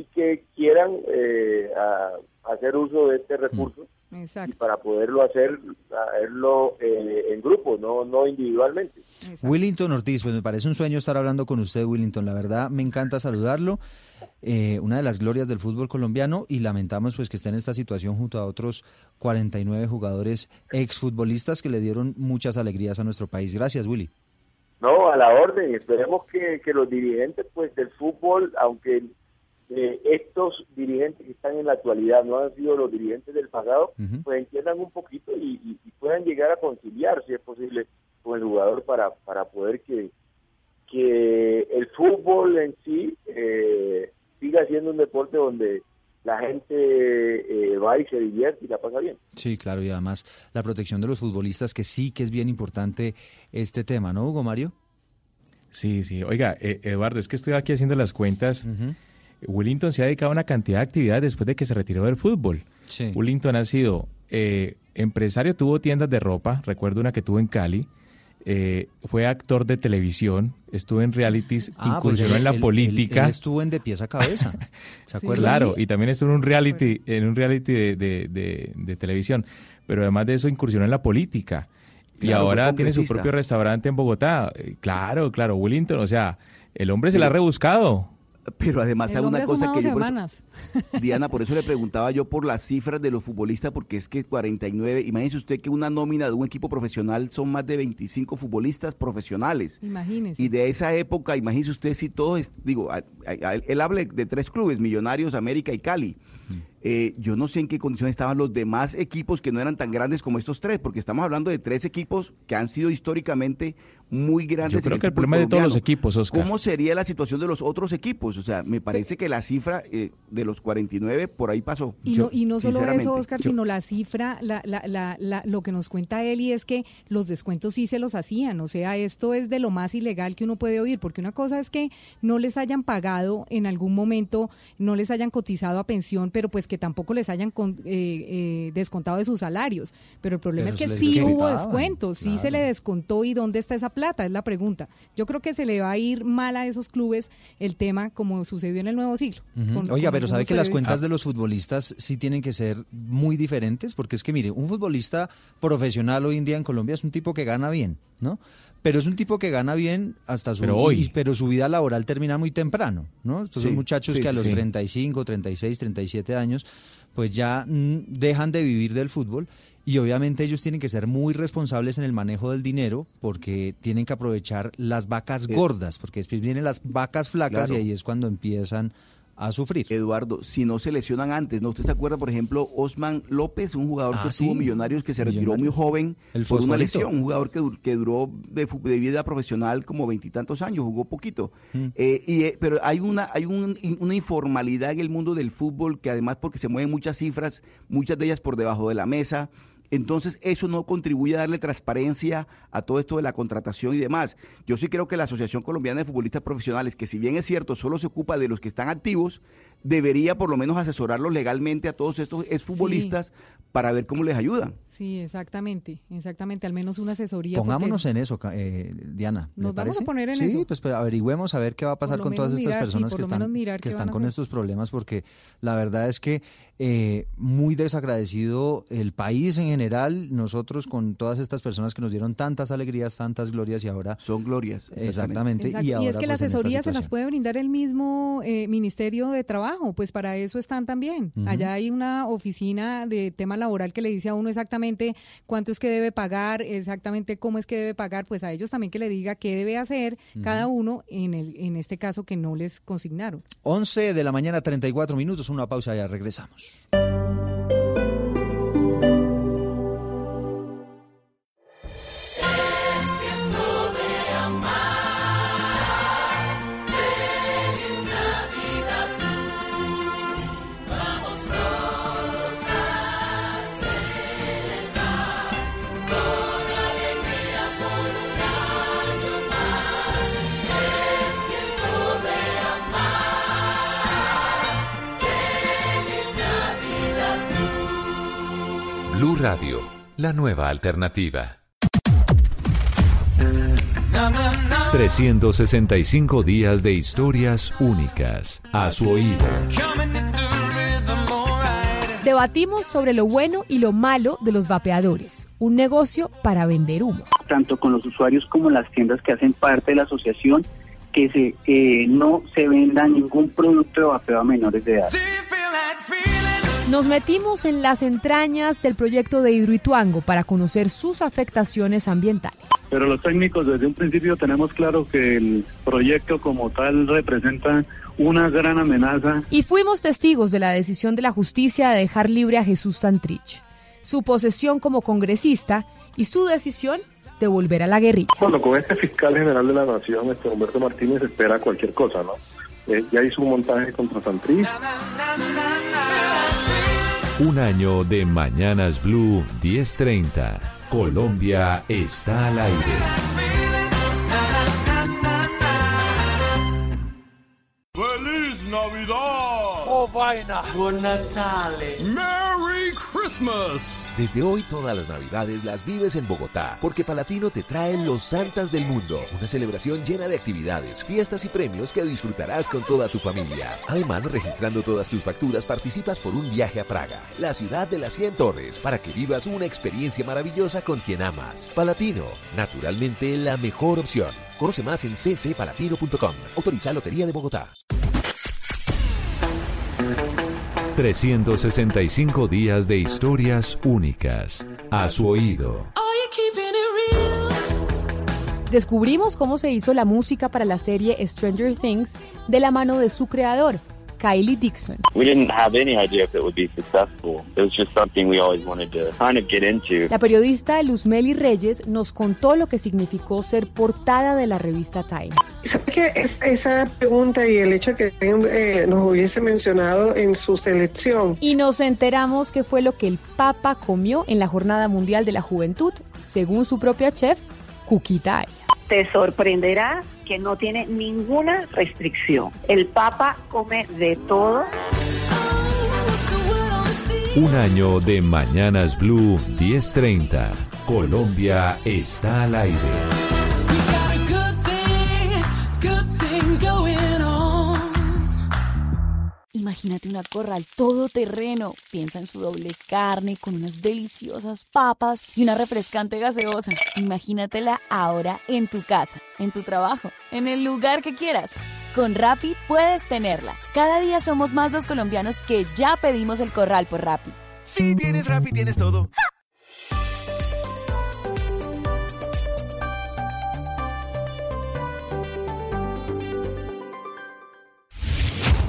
y que quieran eh, a- hacer uso de este recurso Exacto. y para poderlo hacer hacerlo eh, en grupo, no no individualmente. Willington Ortiz, pues me parece un sueño estar hablando con usted, Willington. La verdad, me encanta saludarlo. Eh, una de las glorias del fútbol colombiano y lamentamos pues que esté en esta situación junto a otros 49 jugadores exfutbolistas que le dieron muchas alegrías a nuestro país. Gracias, Willy. No, a la orden. Esperemos que, que los dirigentes pues del fútbol, aunque eh, estos dirigentes que están en la actualidad no han sido los dirigentes del pasado, pues entiendan un poquito y, y- y puedan llegar a conciliar, si es posible, con el jugador para, para poder que, que el fútbol en sí eh, siga siendo un deporte donde la gente eh, va y se divierte y la pasa bien. Sí, claro, y además la protección de los futbolistas, que sí que es bien importante este tema, ¿no, Hugo Mario? Sí, sí. Oiga, eh, Eduardo, es que estoy aquí haciendo las cuentas. Willington se ha dedicado a una cantidad de actividades después de que se retiró del fútbol. Sí. Willington ha sido eh, empresario, tuvo tiendas de ropa, recuerdo una que tuvo en Cali. eh, fue actor de televisión, estuvo en realities, Ah, pues incursionó él- en la él- política. él estuvo en De Pies a Cabeza, ¿se acuerda? Claro, y también estuvo en un reality, en un reality de, de- de- de televisión. Pero además de eso incursionó en la política. y Claro, ahora tiene su propio restaurante en Bogotá. Eh, Claro, claro, Willington, o sea, el hombre se la ha rebuscado. Pero además hay una cosa que yo por eso-. Diana, por eso le preguntaba yo por las cifras de los futbolistas, porque es que 49, imagínese usted que una nómina de un equipo profesional son más de 25 futbolistas profesionales. Imagínese. Y de esa época, imagínese usted si todos, digo, a- a- a- él habla de tres clubes, Millonarios, América y Cali. Eh, yo no sé en qué condiciones estaban los demás equipos que no eran tan grandes como estos tres, porque estamos hablando de tres equipos que han sido históricamente muy grandes. Yo creo que el problema de todos los equipos, Oscar. ¿Cómo sería la situación de los otros equipos? O sea, me parece que la cifra eh, de los 49 por ahí pasó. Y no, y no solo eso, Oscar, Yo- sino la cifra, la, la, la, la- lo que nos cuenta Eli es que los descuentos sí se los hacían. O sea, esto es de lo más ilegal que uno puede oír, porque una cosa es que no les hayan pagado en algún momento, no les hayan cotizado a pensión, pero pues que tampoco les hayan con- eh, eh, descontado de sus salarios. Pero el problema Pero es que sí hubo descuentos, sí se le descontó y dónde está esa plata, es la pregunta. Yo creo que se le va a ir mal a esos clubes el tema como sucedió en el nuevo siglo. Con- Oiga, con pero ¿sabe que las cuentas de los futbolistas sí tienen que ser muy diferentes? Porque es que, mire, un futbolista profesional hoy en día en Colombia es un tipo que gana bien, ¿no? Pero es un tipo que gana bien hasta su... Pero hoy. y- pero su vida laboral termina muy temprano, ¿no? Estos son muchachos sí, que a los sí. 35, 36, 37 años, pues ya mm, dejan de vivir del fútbol y obviamente ellos tienen que ser muy responsables en el manejo del dinero porque tienen que aprovechar las vacas Eh, gordas, porque después vienen las vacas flacas claro. y ahí es cuando empiezan a sufrir. Eduardo, si no se lesionan antes, ¿no? ¿Usted se acuerda, por ejemplo, Osman López, un jugador Ah, que sí. estuvo Millonarios, que se retiró muy joven El por una lesión, un jugador que, dur- que duró de, vida profesional como veintitantos años, jugó poquito. Mm. Eh, y, eh, pero hay una hay un- una informalidad en el mundo del fútbol que además porque se mueven muchas cifras, muchas de ellas por debajo de la mesa. Entonces eso no contribuye a darle transparencia a todo esto de la contratación y demás. Yo sí creo que la Asociación Colombiana de Futbolistas Profesionales, que si bien es cierto, solo se ocupa de los que están activos, debería por lo menos asesorarlos legalmente a todos estos exfutbolistas para ver cómo les ayudan. Sí, exactamente, exactamente, al menos una asesoría. Pongámonos en eso, eh, Diana. ¿le Nos vamos a poner en sí, eso. pues pero averigüemos a ver qué va a pasar con todas estas mirar, sí, personas que están, que están con estos problemas, porque la verdad es que eh, muy desagradecido el país en general, nosotros con todas estas personas que nos dieron tantas alegrías, tantas glorias y ahora... Son glorias. Exactamente. Exacto, Y, es que la pues, esta asesoría se las puede brindar el mismo eh, Ministerio de Trabajo, pues para eso están también. Allá hay una oficina de tema laboral que le dice a uno exactamente cuánto es que debe pagar, exactamente cómo es que debe pagar, pues a ellos también que le diga qué debe hacer cada uno en, el, en este caso que no les consignaron. 11 de la mañana, 34 minutos, una pausa, ya regresamos. Es Blue Radio, la nueva alternativa. 365 días de historias únicas a su oído. Debatimos sobre lo bueno y lo malo de los vapeadores, un negocio para vender humo. tanto con los usuarios como las tiendas que hacen parte de la asociación, que se eh, no se venda ningún producto de vapeo a menores de edad. Nos metimos en las entrañas del proyecto de Hidroituango para conocer sus afectaciones ambientales. Pero los técnicos desde un principio tenemos claro que el proyecto como tal representa una gran amenaza. Y fuimos testigos de la decisión de la justicia de dejar libre a Jesús Santrich, su posesión como congresista y su decisión de volver a la guerrilla. Bueno, con este fiscal general de la Nación, este Humberto Martínez, espera cualquier cosa, ¿no? Eh, ya hizo un montaje contra Santrich. Un año de Mañanas Blue 1030. Colombia está al aire. Vaina! ¡Buon Natale! ¡Merry Christmas! Desde hoy todas las navidades las vives en Bogotá, porque Palatino te trae los Santas del Mundo, una celebración llena de actividades, fiestas y premios que disfrutarás con toda tu familia. Además, registrando todas tus facturas participas por un viaje a Praga, la ciudad de las 100 torres, para que vivas una experiencia maravillosa con quien amas. Palatino, naturalmente la mejor opción. Conoce más en ccpalatino.com. Autoriza Lotería de Bogotá. 365 días de historias únicas a su oído. Descubrimos cómo se hizo la música para la serie Stranger Things de la mano de su creador, Kylie Dixon. We didn't have any idea if it would be successful. It was just something we always wanted to kind of get into. La periodista Luzmeli Reyes nos contó lo que significó ser portada de la revista Time. ¿Sabe que es- esa pregunta y el hecho de que eh, nos hubiese mencionado en su selección Y nos enteramos que fue lo que el Papa comió en la Jornada Mundial de la Juventud, según su propia chef, Cuquita Arias. Te sorprenderá que no tiene ninguna restricción. El Papa come de todo. Un año de Mañanas Blue 1030. Colombia está al aire. Imagínate una corral todoterreno. Piensa en su doble carne con unas deliciosas papas y una refrescante gaseosa. Imagínatela ahora en tu casa, en tu trabajo, en el lugar que quieras. Con Rappi puedes tenerla. Cada día somos más los colombianos que ya pedimos el corral por Rappi. Si tienes Rappi, tienes todo.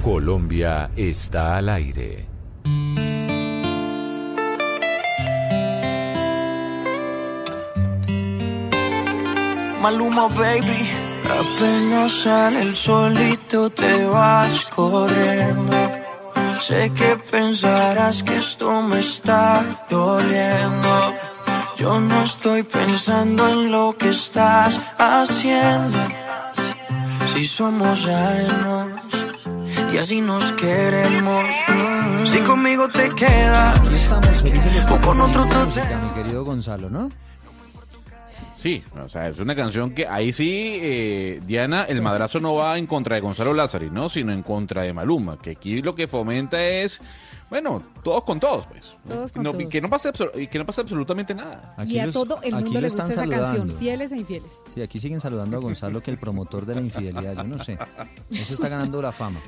Colombia está al aire. Maluma, baby. Apenas sale el solito te vas corriendo. Sé que pensarás que esto me está doliendo. Yo no estoy pensando en lo que estás haciendo. Si somos ajenos y así nos queremos. Mm, Si conmigo te quedas Estamos felices o con otro música, mi querido Gonzalo, ¿no? Sí, o sea, es una canción que ahí sí, eh, Diana, el madrazo no va en contra de Gonzalo Lázari, ¿no? Sino en contra de Maluma, que aquí lo que fomenta es, bueno, todos con todos, pues. Todos con No, y todos. que no pase que no pase absolutamente nada. y a todo el aquí mundo le están gusta esa canción, saludando. fieles e infieles. Sí, aquí siguen saludando a Gonzalo que el promotor de la infidelidad, yo no sé. Eso está ganando la fama.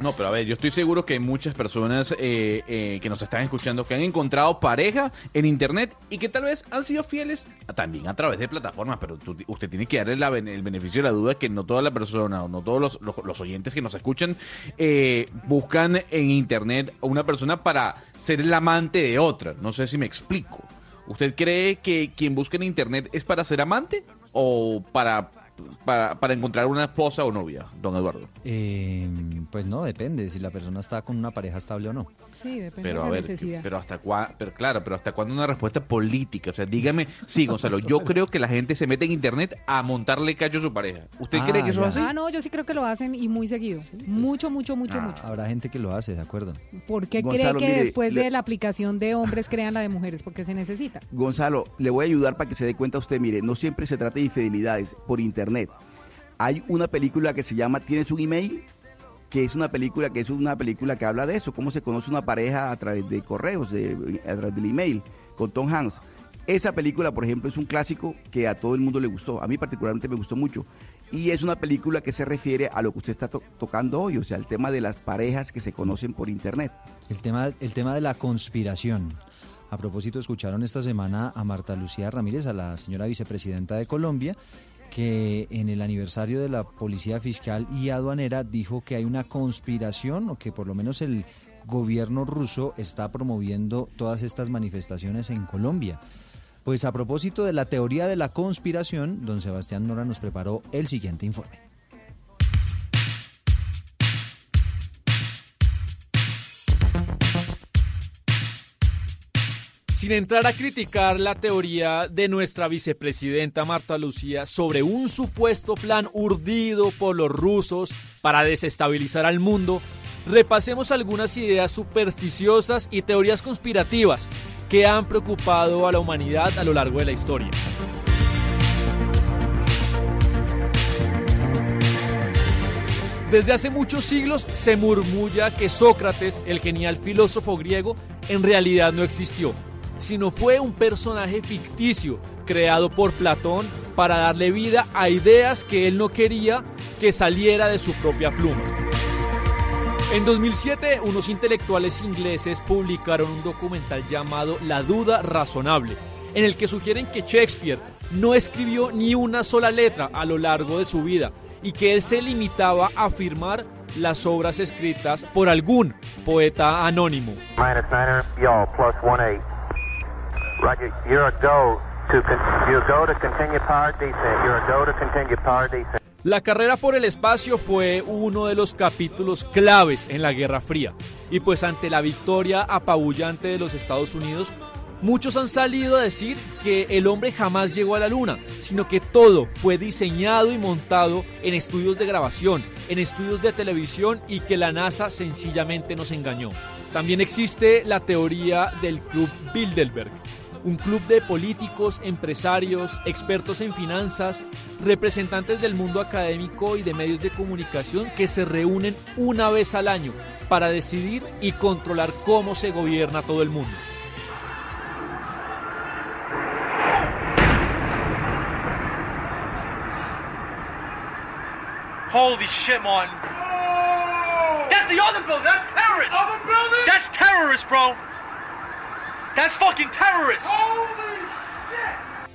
No, pero a ver, yo estoy seguro que hay muchas personas eh, eh, que nos están escuchando que han encontrado pareja en internet y que tal vez han sido fieles también a través de plataformas, pero usted tiene que darle el beneficio de la duda que no toda la persona o no todos los oyentes que nos escuchan eh, buscan en internet a una persona para ser el amante de otra. No sé si me explico. ¿Usted cree que quien busca en internet es para ser amante o para, para, para encontrar una esposa o novia, don Eduardo? Eh, pues no, depende si la persona está con una pareja estable o no. Sí, depende Pero de a la ver, necesidad. pero hasta cua- pero claro, pero hasta cuándo una respuesta política, o sea, dígame, sí, Gonzalo, yo creo que la gente se mete en internet a montarle cacho a su pareja. ¿Usted Ah, cree que eso es así? Ah, no, yo sí creo que lo hacen y muy seguido. mucho, mucho, mucho, mucho. Habrá gente que lo hace, de acuerdo. ¿Por qué Gonzalo, cree que mire, después le- de la aplicación de hombres crean la de mujeres? Porque se necesita. Gonzalo, le voy a ayudar para que se dé cuenta usted, mire, no siempre se trata de infidelidades por internet. Hay una película que se llama ¿Tienes un email? que es una película que es una película que habla de eso, cómo se conoce una pareja a través de correos, a través del email, con Tom Hanks. Esa película, por ejemplo, es un clásico que a todo el mundo le gustó. A mí particularmente me gustó mucho. Y es una película que se refiere a lo que usted está to- tocando hoy, o sea, el tema de las parejas que se conocen por internet. El tema, el tema de la conspiración. A propósito, escucharon esta semana a Marta Lucía Ramírez, a la señora vicepresidenta de Colombia, que en el aniversario de la Policía Fiscal y Aduanera dijo que hay una conspiración o que por lo menos el gobierno ruso está promoviendo todas estas manifestaciones en Colombia. Pues a propósito de la teoría de la conspiración, don Sebastián Nora nos preparó el siguiente informe. Sin entrar a criticar la teoría de nuestra vicepresidenta Marta Lucía sobre un supuesto plan urdido por los rusos para desestabilizar al mundo, repasemos algunas ideas supersticiosas y teorías conspirativas que han preocupado a la humanidad a lo largo de la historia. Desde hace muchos siglos se murmulla que Sócrates, el genial filósofo griego, en realidad no existió, sino fue un personaje ficticio creado por Platón para darle vida a ideas que él no quería que saliera de su propia pluma. En 2007, unos intelectuales ingleses publicaron un documental llamado La duda razonable, en el que sugieren que Shakespeare no escribió ni una sola letra a lo largo de su vida y que él se limitaba a firmar las obras escritas por algún poeta anónimo. Roger, you're a go to go to continue power descent. You're a go to continue power descent. La carrera por el espacio fue uno de los capítulos claves en la Guerra Fría. Y pues ante la victoria apabullante de los Estados Unidos, muchos han salido a decir que el hombre jamás llegó a la Luna, sino que todo fue diseñado y montado en estudios de grabación, en estudios de televisión y que la NASA sencillamente nos engañó. También existe la teoría del Club Bilderberg, un club de políticos, empresarios, expertos en finanzas, representantes del mundo académico y de medios de comunicación que se reúnen una vez al año para decidir y controlar cómo se gobierna todo el mundo. Holy shit, Martin. That's the other building. That's terrorist. Other building? That's terrorist, bro. That's fucking terrorist.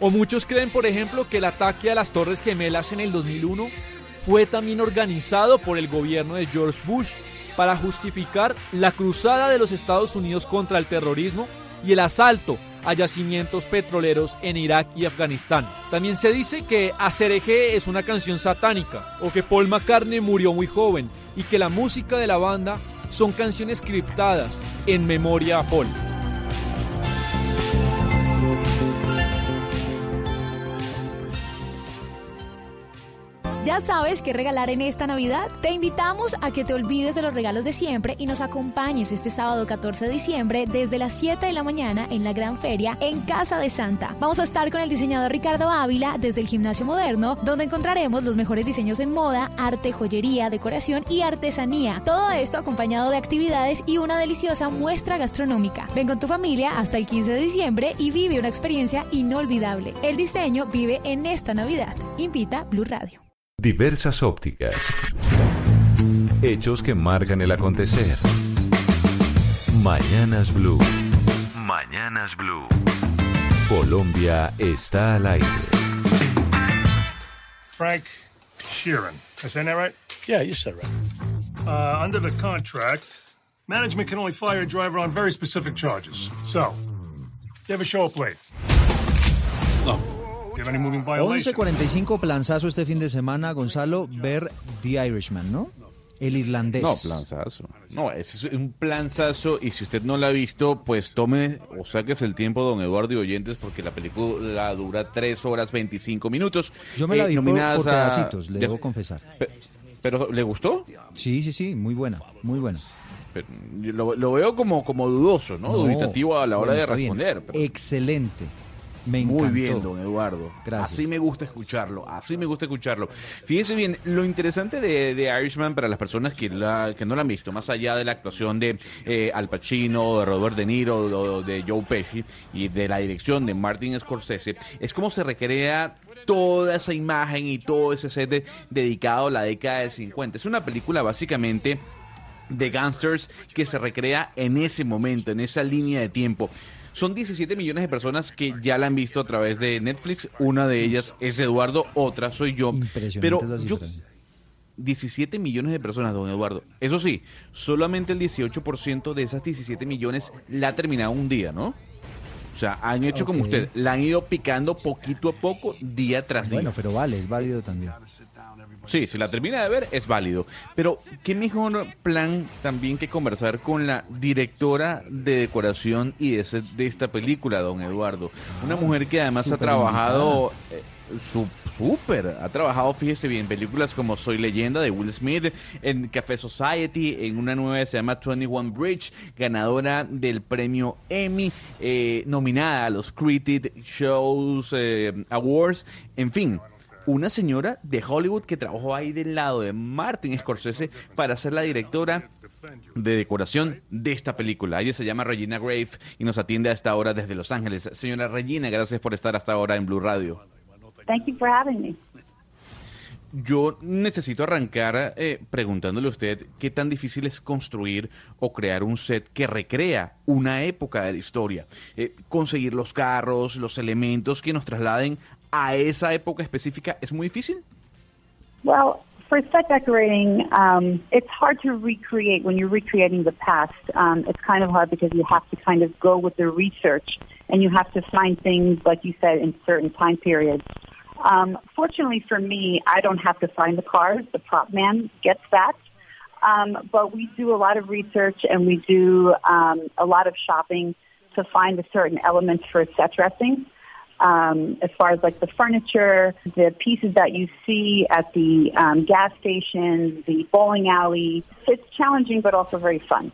O muchos creen, por ejemplo, que el ataque a las Torres Gemelas en el 2001 fue también organizado por el gobierno de George Bush para justificar la cruzada de los Estados Unidos contra el terrorismo y el asalto a yacimientos petroleros en Irak y Afganistán. También se dice que Acerejé es una canción satánica o que Paul McCartney murió muy joven y que la música de la banda son canciones criptadas en memoria a Paul. ¿Ya sabes qué regalar en esta Navidad? Te invitamos a que te olvides de los regalos de siempre y nos acompañes este sábado 14 de diciembre desde las 7 de la mañana en la Gran Feria en Casa de Santa. Vamos a estar con el diseñador Ricardo Ávila desde el Gimnasio Moderno, donde encontraremos los mejores diseños en moda, arte, joyería, decoración y artesanía. Todo esto acompañado de actividades y una deliciosa muestra gastronómica. Ven con tu familia hasta el 15 de diciembre y vive una experiencia inolvidable. El diseño vive en esta Navidad. Invita Blue Radio. Diversas ópticas. Hechos que marcan el acontecer. Mañanas Blue. Mañanas Blue. Colombia está al aire. Frank Sheeran. I saying that right? Yeah, you said right. Uh, under the contract, management can only fire a driver on very specific charges. So, you ever show up late? No. Do you have any moving violations? 11.45, planzazo este fin de semana, Gonzalo, ver The Irishman, ¿no? El irlandés. No, planzazo. No, es un planzazo y si usted no la ha visto, pues tome o saques el tiempo, don Eduardo y oyentes, porque la película dura 3 horas 25 minutos. Yo me la Eh, vi por, por a- pedacitos, le ya- debo confesar. Pe- ¿Pero le gustó? Sí, sí, sí, muy buena, muy buena. Pero lo, lo veo como, como dudoso, ¿no? Dubitativo a la hora bueno, de responder. pero- Excelente. Me Muy encantó. bien, don Eduardo. Gracias. Así me gusta escucharlo, así me gusta escucharlo. Fíjese bien, lo interesante de, de Irishman para las personas que, la- que no la han visto, más allá de la actuación de eh, Al Pacino, de Robert De Niro, o de Joe Pesci y de la dirección de Martin Scorsese, es como se recrea toda esa imagen y todo ese set de- dedicado a la década del 50. Es una película básicamente de gangsters que se recrea en ese momento, en esa línea de tiempo. Son 17 millones de personas que ya la han visto a través de Netflix. Una de ellas es Eduardo, otra soy yo. Pero yo, cifra. 17 millones de personas, don Eduardo. Eso sí, solamente el 18% de esas 17 millones la ha terminado un día, ¿no? O sea, han hecho como usted, la han ido picando poquito a poco, día tras día. Bueno, pero vale, es válido también. Sí, si la termina de ver es válido. Pero qué mejor plan también que conversar con la directora de decoración y de, set de esta película, don Eduardo. Una mujer que además ha trabajado... eh, su- Súper, ha trabajado, fíjese bien, en películas como Soy Leyenda de Will Smith, en Café Society, en una nueva que se llama 21 Bridge, ganadora del premio Emmy, eh, nominada a los Critic Shows eh, Awards, en fin, una señora de Hollywood que trabajó ahí del lado de Martin Scorsese para ser la directora de decoración de esta película. Ella se llama Regina Grave y nos atiende a esta hora desde Los Ángeles. Señora Regina, gracias por estar hasta ahora en Blue Radio. Thank you for having me. Yo necesito arrancar eh, preguntándole a usted qué tan difícil es construir o crear un set que recrea una época de la historia. Eh, conseguir los carros, los elementos que nos trasladen a esa época específica es muy difícil. Well, for set decorating, um, it's hard to recreate when you're recreating the past. Um, it's kind of hard because you have to kind of go with the research and you have to find things, like you said, in certain time periods. Um, fortunately for me, I don't have to find the cars. The prop man gets that. Um, but we do a lot of research and we do um, a lot of shopping to find the certain elements for set dressing. Um, as far as like the furniture, the pieces that you see at the um, gas stations, the bowling alley. It's challenging, but also very fun.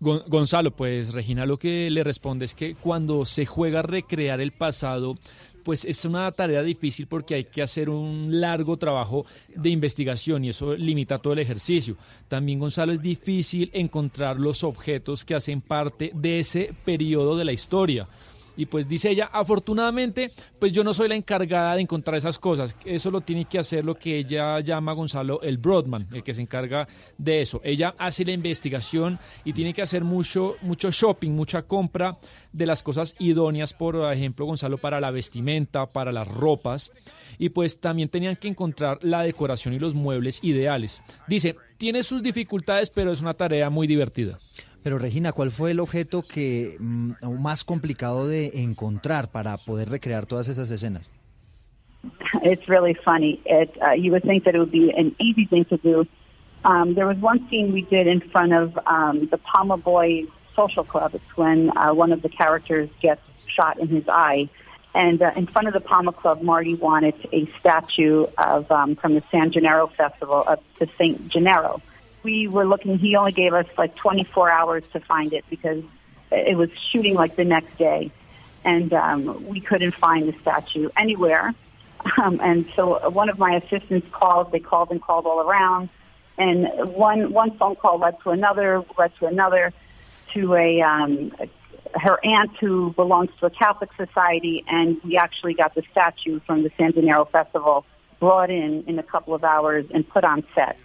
Gon- Gonzalo, pues Regina lo que le responde es que cuando se juega a recrear el pasado, pues es una tarea difícil porque hay que hacer un largo trabajo de investigación y eso limita todo el ejercicio. También, Gonzalo, es difícil encontrar los objetos que hacen parte de ese periodo de la historia. Y pues dice ella, afortunadamente, pues yo no soy la encargada de encontrar esas cosas. Eso lo tiene que hacer lo que ella llama Gonzalo el Broadman, el que se encarga de eso. Ella hace la investigación y tiene que hacer mucho, mucho shopping, mucha compra de las cosas idóneas, por ejemplo, Gonzalo, para la vestimenta, para las ropas. Y pues también tenían que encontrar la decoración y los muebles ideales. Dice, tiene sus dificultades, pero es una tarea muy divertida. Pero Regina, ¿cuál fue el objeto que mm, más complicado de encontrar para poder recrear todas esas escenas? It's really funny. It, uh, you would think that it would be an easy thing to do. Um, there was one scene we did in front of um, the Palma Boy Social Club. It's when uh, one of the characters gets shot in his eye. And uh, in front of the Palma Club, Marty wanted a statue of um, from the San Gennaro Festival of the Saint Gennaro. We were looking. He only gave us like 24 hours to find it because it was shooting like the next day, and um, we couldn't find the statue anywhere. Um, and so one of my assistants called. They called and called all around, and one one phone call led to another, led to another, to a, um, her aunt who belongs to a Catholic society, and we actually got the statue from the San Gennaro Festival brought in in a couple of hours and put on set.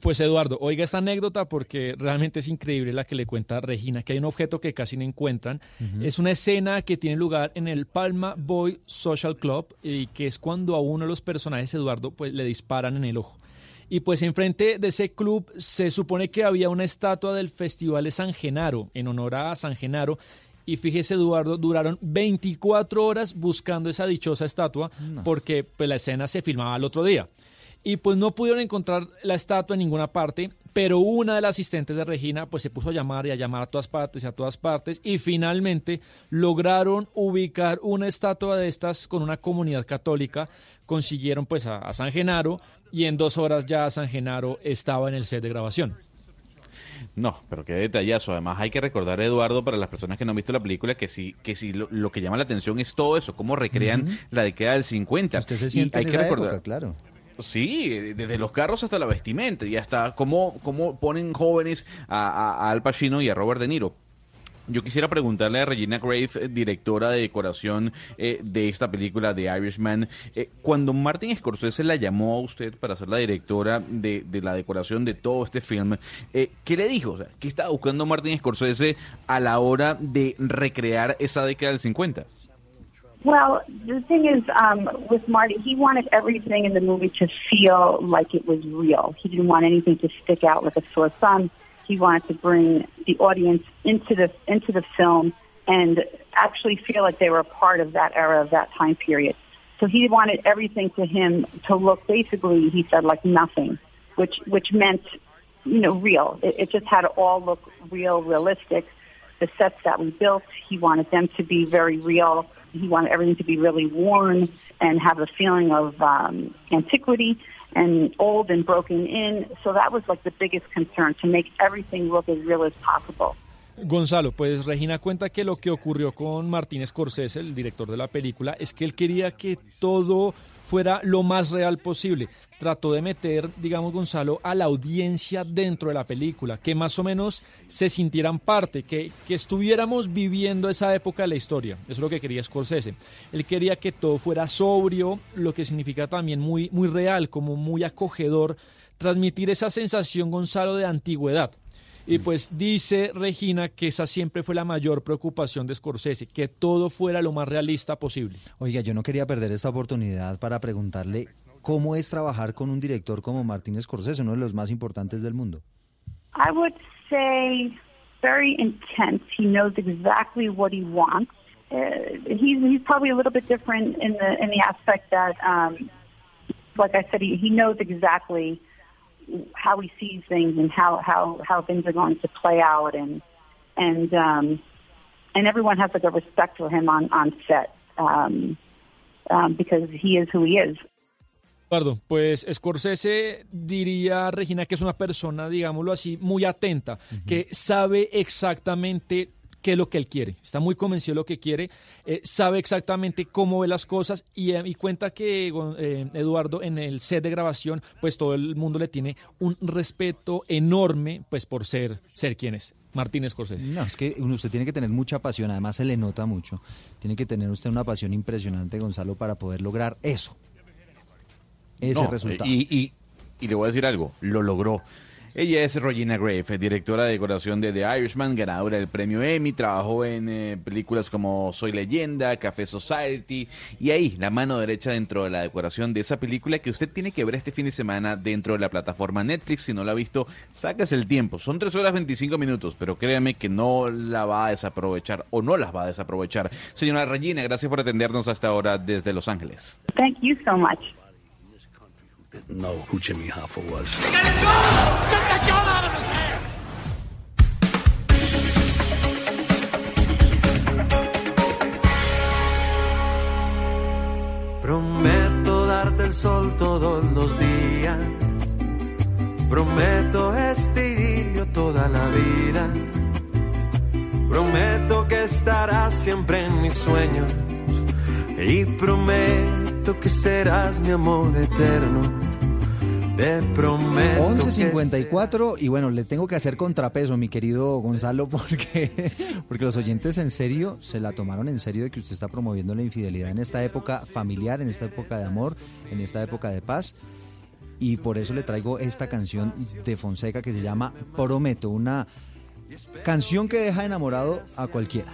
Pues Eduardo, oiga esta anécdota porque realmente es increíble la que le cuenta Regina, que hay un objeto que casi no encuentran. Es una escena que tiene lugar en el Palma Boy Social Club y que es cuando a uno de los personajes, Eduardo, pues le disparan en el ojo. Y pues enfrente de ese club se supone que había una estatua del Festival de San Genaro, en honor a San Genaro. Y fíjese, Eduardo, duraron 24 horas buscando esa dichosa estatua porque pues, la escena se filmaba al otro día. Y pues no pudieron encontrar la estatua en ninguna parte, pero una de las asistentes de Regina pues se puso a llamar y a llamar a todas partes y a todas partes y finalmente lograron ubicar una estatua de estas con una comunidad católica, consiguieron pues a, a San Genaro y en dos horas ya San Genaro estaba en el set de grabación. No, pero qué detallazo. Además, hay que recordar, Eduardo, para las personas que no han visto la película, que sí, que sí lo, lo que llama la atención es todo eso, cómo recrean la década del 50. Usted se Y siente hay en que esa recordar. época, claro. Sí, desde los carros hasta la vestimenta y hasta cómo, cómo ponen jóvenes a, Al Pacino y a Robert De Niro. Yo quisiera preguntarle a Regina Grave, eh, directora de decoración eh, de esta película de Irishman, eh, cuando Martin Scorsese la llamó a usted para ser la directora de, de la decoración de todo este film, eh, ¿qué le dijo? O sea, ¿Qué estaba buscando Martin Scorsese a la hora de recrear esa década del 50? Well, the thing is, um, with Marty, he wanted everything in the movie to feel like it was real. He didn't want anything to stick out like a sore thumb. He wanted to bring the audience into the into the film and actually feel like they were a part of that era of that time period. So he wanted everything to him to look basically, he said, like nothing, which which meant, you know, real. It, it just had to all look real, realistic. The sets that we built, he wanted them to be very real. He wanted everything to be really worn and have a feeling of um, antiquity and old and broken in. So that was like the biggest concern to make everything look as real as possible. Gonzalo, pues Regina cuenta que lo que ocurrió con Martín Scorsese, el director de la película, es que él quería que todo fuera lo más real posible. Trató de meter, digamos, Gonzalo, a la audiencia dentro de la película, que más o menos se sintieran parte, que, que estuviéramos viviendo esa época de la historia. Eso es lo que quería Scorsese. Él quería que todo fuera sobrio, lo que significa también muy, muy real, como muy acogedor, transmitir esa sensación, Gonzalo, de antigüedad. Y pues dice Regina que esa siempre fue la mayor preocupación de Scorsese, que todo fuera lo más realista posible. Oiga, yo no quería perder esta oportunidad para preguntarle cómo es trabajar con un director como Martín Scorsese, uno de los más importantes del mundo. I would say very intense. He knows exactly what he wants. Uh, he's he's probably a little bit different in the in the aspect that, um, like I said, he, he knows exactly how he sees things and how how how things are going to play out, and and um, and everyone has like a respect for him on on set um, um, because he is who he is. Eduardo, pues Scorsese diría, Regina, que es una persona, digámoslo así, muy atenta, que sabe exactamente qué es lo que él quiere, está muy convencido de lo que quiere, eh, sabe exactamente cómo ve las cosas y, eh, y cuenta que eh, Eduardo en el set de grabación, pues todo el mundo le tiene un respeto enorme, pues por ser, ser quien es. Martínez Scorsese. No, es que usted tiene que tener mucha pasión, además se le nota mucho. Tiene que tener usted una pasión impresionante, Gonzalo, para poder lograr eso. Ese No, resultado. Y, y- y le voy a decir algo, lo logró. Ella es Regina Grave, directora de decoración de The Irishman, ganadora del premio Emmy, trabajó en eh, películas como Soy Leyenda, Café Society, y ahí, la mano derecha dentro de la decoración de esa película que usted tiene que ver este fin de semana dentro de la plataforma Netflix. Si no la ha visto, sácase el tiempo. Son 3 horas 25 minutos, pero créame que no la va a desaprovechar o no las va a desaprovechar. Señora Regina, gracias por atendernos hasta ahora desde Los Ángeles. Thank you so much. Know who Jimmy Hoffa was. Prometo darte el sol todos los días. Prometo este idilio toda la vida. Prometo que estarás siempre en mis sueños. Y prometo que serás mi amor eterno. Te prometo. que 11.54 y bueno, le tengo que hacer contrapeso, mi querido Gonzalo, porque, porque los oyentes en serio se la tomaron en serio de que usted está promoviendo la infidelidad en esta época familiar, en esta época de amor, en esta época de paz. Y por eso le traigo esta canción de Fonseca que se llama Prometo, una canción que deja enamorado a cualquiera.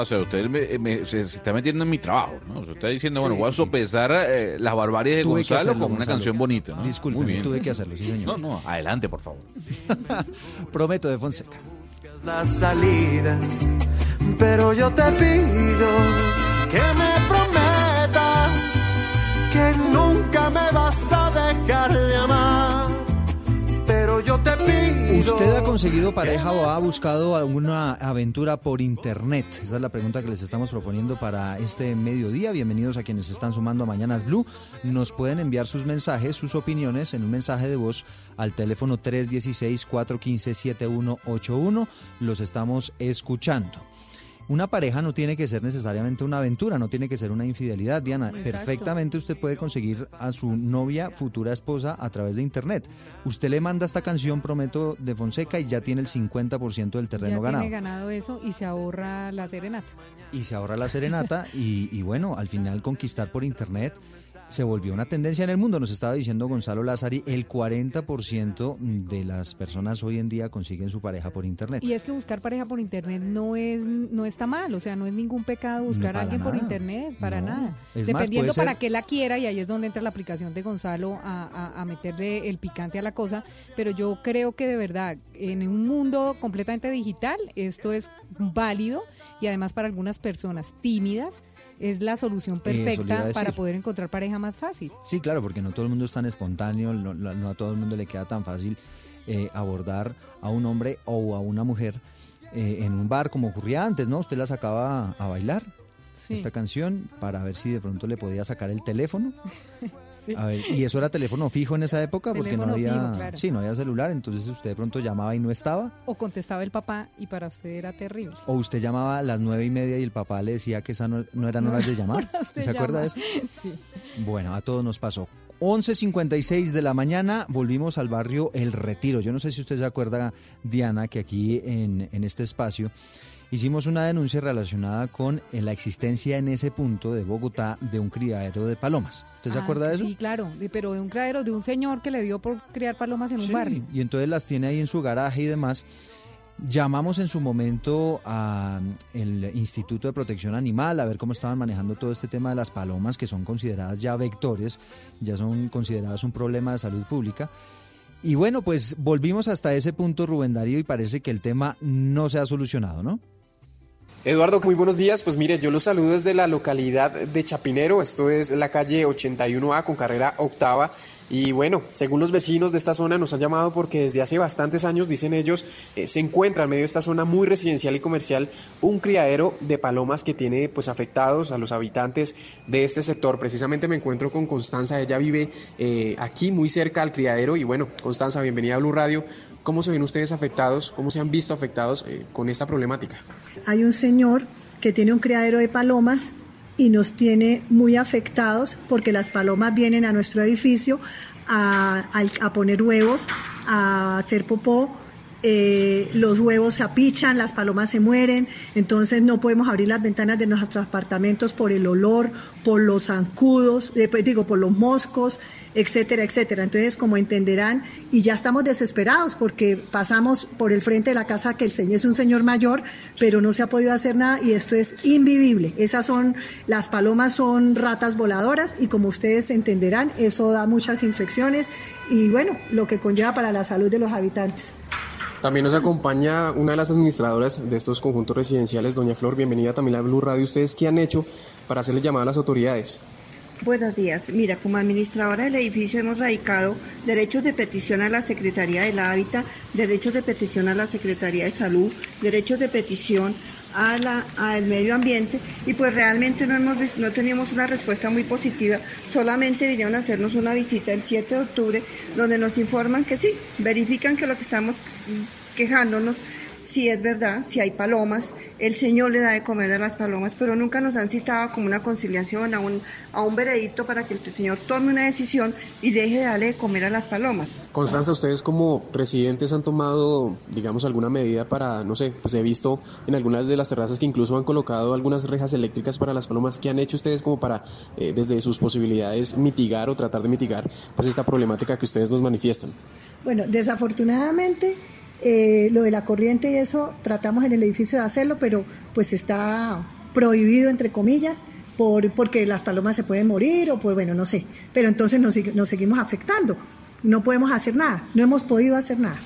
O sea, usted me- me- se, se está metiendo en mi trabajo, ¿no? O sea, está diciendo, bueno, Sí, voy a sí. sopesar eh, las barbaries de Tuve Gonzalo hacerlo, con una Gonzalo. canción bonita, ¿no? Discúlpeme, Muy bien. tuve que hacerlo, sí, señor. No, no, adelante, por favor. Prometo de Fonseca. la salida. Pero yo te pido que me prometas que nunca me vas a dejar de amar. Yo te pido. ¿Usted ha conseguido pareja o ha buscado alguna aventura por internet? Esa es la pregunta que les estamos proponiendo para este mediodía. Bienvenidos a quienes están sumando a Mañanas Blue. Nos pueden enviar sus mensajes, sus opiniones en un mensaje de voz al teléfono 316-415-7181. Los estamos escuchando. Una pareja no tiene que ser necesariamente una aventura, no tiene que ser una infidelidad, Diana. Exacto. Perfectamente usted puede conseguir a su novia, futura esposa, a través de internet. Usted le manda esta canción, prometo, de Fonseca y ya tiene el 50% del terreno ya ganado. tiene ganado eso y se ahorra la serenata. Y se ahorra la serenata y, y bueno, al final conquistar por internet se volvió una tendencia en el mundo. Nos estaba diciendo Gonzalo Lázari, el 40% de las personas hoy en día consiguen su pareja por internet. Y es que buscar pareja por internet no es no está mal, o sea, no es ningún pecado buscar para a alguien por internet, para No. nada. Es más, Dependiendo puede ser- para qué la quiera, y ahí es donde entra la aplicación de Gonzalo a, a- a meterle el picante a la cosa. Pero yo creo que de verdad, en un mundo completamente digital, esto es válido y además para algunas personas tímidas es la solución a perfecta para poder encontrar pareja más fácil. Sí, claro, porque no todo el mundo es tan espontáneo, no, no- no a todo el mundo le queda tan fácil eh, abordar a un hombre o a una mujer eh, en un bar como ocurría antes, ¿no? Usted la sacaba a bailar Sí. esta canción para ver si de pronto le podía sacar el teléfono. Sí. A ver, y eso era teléfono fijo en esa época porque no había, fijo, claro. sí, no había celular, entonces usted de pronto llamaba y no estaba, O contestaba el papá y para usted era terrible. o usted llamaba a las nueve y media y el papá le decía que esas no, no eran horas de llamar. de ¿Se acuerda de eso? Sí. Bueno, a todos nos pasó. 11.56 de la mañana, volvimos al barrio El Retiro. Yo no sé si usted se acuerda, Diana, que aquí en, en este espacio hicimos una denuncia relacionada con eh, la existencia en ese punto de Bogotá de un criadero de palomas. ¿Usted se Ah, acuerda de eso? Sí, claro, de- pero de un criadero de un señor que le dio por criar palomas en un barrio. Y entonces las tiene ahí en su garaje y demás. Llamamos en su momento al Instituto de Protección Animal a ver cómo estaban manejando todo este tema de las palomas, que son consideradas ya vectores, ya son consideradas un problema de salud pública. Y bueno, pues volvimos hasta ese punto, Rubén Darío, y parece que el tema no se ha solucionado, ¿no? Eduardo, muy buenos días. Pues mire, yo los saludo desde la localidad de Chapinero. Esto es la calle 81A con carrera octava. Y bueno, según los vecinos de esta zona nos han llamado porque desde hace bastantes años, dicen ellos, eh, se encuentra en medio de esta zona muy residencial y comercial un criadero de palomas que tiene pues afectados a los habitantes de este sector. Precisamente me encuentro con Constanza, ella vive eh, aquí muy cerca al criadero y bueno, Constanza, bienvenida a Blue Radio. ¿Cómo se ven ustedes afectados? ¿Cómo se han visto afectados eh, con esta problemática? Hay un señor que tiene un criadero de palomas y nos tiene muy afectados porque las palomas vienen a nuestro edificio a, a poner huevos, a hacer popó eh, los huevos se apichan, las palomas se mueren, entonces no podemos abrir las ventanas de nuestros apartamentos por el olor, por los zancudos, eh, pues, digo, por los moscos, etcétera, etcétera. Entonces, como entenderán, y ya estamos desesperados porque pasamos por el frente de la casa que el señor es un señor mayor, pero no se ha podido hacer nada y esto es invivible. Esas son, las palomas son ratas voladoras y como ustedes entenderán, eso da muchas infecciones y bueno, lo que conlleva para la salud de los habitantes. También nos acompaña una de las administradoras de estos conjuntos residenciales, doña Flor. Bienvenida también a Blue Radio. ¿Ustedes qué han hecho para hacerle llamada a las autoridades? Buenos días. Mira, como administradora del edificio hemos radicado derechos de petición a la Secretaría del Hábitat, derechos de petición a la Secretaría de Salud, derechos de petición a al medio ambiente y pues realmente no, hemos, no teníamos una respuesta muy positiva, solamente vinieron a hacernos una visita el 7 de octubre donde nos informan que sí, verifican que lo que estamos quejándonos si es verdad, si hay palomas, el Señor le da de comer a las palomas, pero nunca nos han citado como una conciliación, a un, a un veredicto para que el Señor tome una decisión y deje de darle de comer a las palomas. Constanza, ustedes como residentes han tomado, digamos, alguna medida para, no sé, pues he visto en algunas de las terrazas que incluso han colocado algunas rejas eléctricas para las palomas. ¿Qué han hecho ustedes como para, eh, desde sus posibilidades, mitigar o tratar de mitigar pues esta problemática que ustedes nos manifiestan? Bueno, desafortunadamente eh, lo de la corriente y eso tratamos en el edificio de hacerlo, pero pues está prohibido, entre comillas, por, porque las palomas se pueden morir o pues bueno, no sé. Pero entonces nos, nos seguimos afectando. No podemos hacer nada, no hemos podido hacer nada.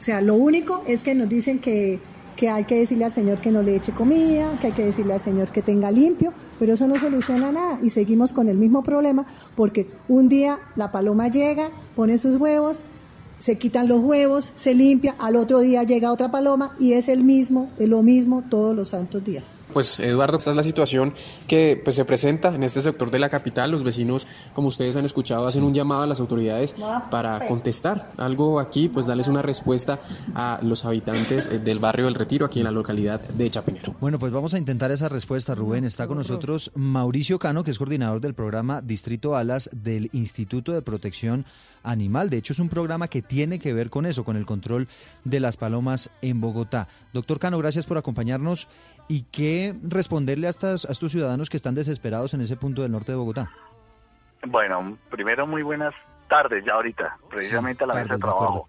O sea, lo único es que nos dicen que, que hay que decirle al Señor que no le eche comida, que hay que decirle al Señor que tenga limpio, pero eso no soluciona nada y seguimos con el mismo problema porque un día la paloma llega, pone sus huevos, se quitan los huevos, se limpia, al otro día llega otra paloma y es el mismo, es lo mismo todos los santos días. Pues Eduardo, esta es la situación que pues, se presenta en este sector de la capital. Los vecinos, como ustedes han escuchado, hacen un llamado a las autoridades para contestar algo aquí, pues darles una respuesta a los habitantes eh, del barrio del Retiro, aquí en la localidad de Chapinero. Bueno, pues vamos a intentar esa respuesta, Rubén. Está con nosotros Mauricio Cano, que es coordinador del programa Distrito Alas del Instituto de Protección Animal. De hecho, es un programa que tiene que ver con eso, con el control de las palomas en Bogotá. Doctor Cano, gracias por acompañarnos. ¿Y qué responderle a, estas, a estos ciudadanos que están desesperados en ese punto del norte de Bogotá? Bueno, primero muy buenas tardes ya ahorita, precisamente a la mesa de trabajo.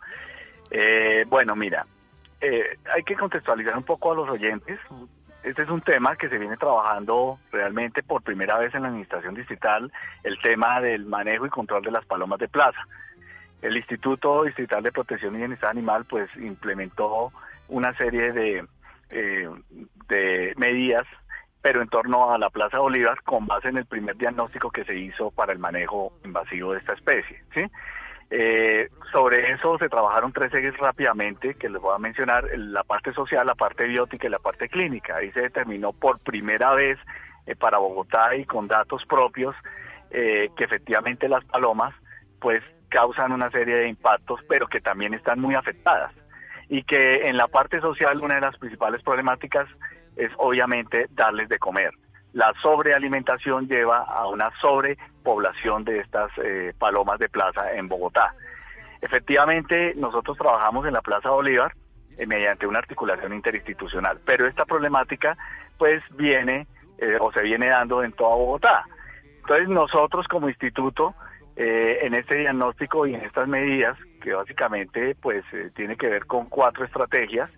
Eh, bueno, mira, eh, hay que contextualizar un poco a los oyentes. Este es un tema que se viene trabajando realmente por primera vez en la administración distrital, el tema del manejo y control de las palomas de plaza. El Instituto Distrital de Protección y Bienestar Animal pues implementó una serie de eh, de medidas, pero en torno a la Plaza Bolívar con base en el primer diagnóstico que se hizo para el manejo invasivo de esta especie. ¿sí? Eh, sobre eso se trabajaron tres ejes rápidamente, que les voy a mencionar, la parte social, la parte biótica y la parte clínica. Ahí se determinó por primera vez eh, para Bogotá y con datos propios que efectivamente las palomas pues causan una serie de impactos, pero que también están muy afectadas y que en la parte social una de las principales problemáticas es obviamente darles de comer. La sobrealimentación lleva a una sobrepoblación de estas eh, palomas de plaza en Bogotá. Efectivamente, nosotros trabajamos en la Plaza Bolívar eh, mediante una articulación interinstitucional, pero esta problemática pues viene eh, o se viene dando en toda Bogotá. Entonces nosotros como instituto en este diagnóstico y en estas medidas que básicamente pues eh, tiene que ver con cuatro estrategias.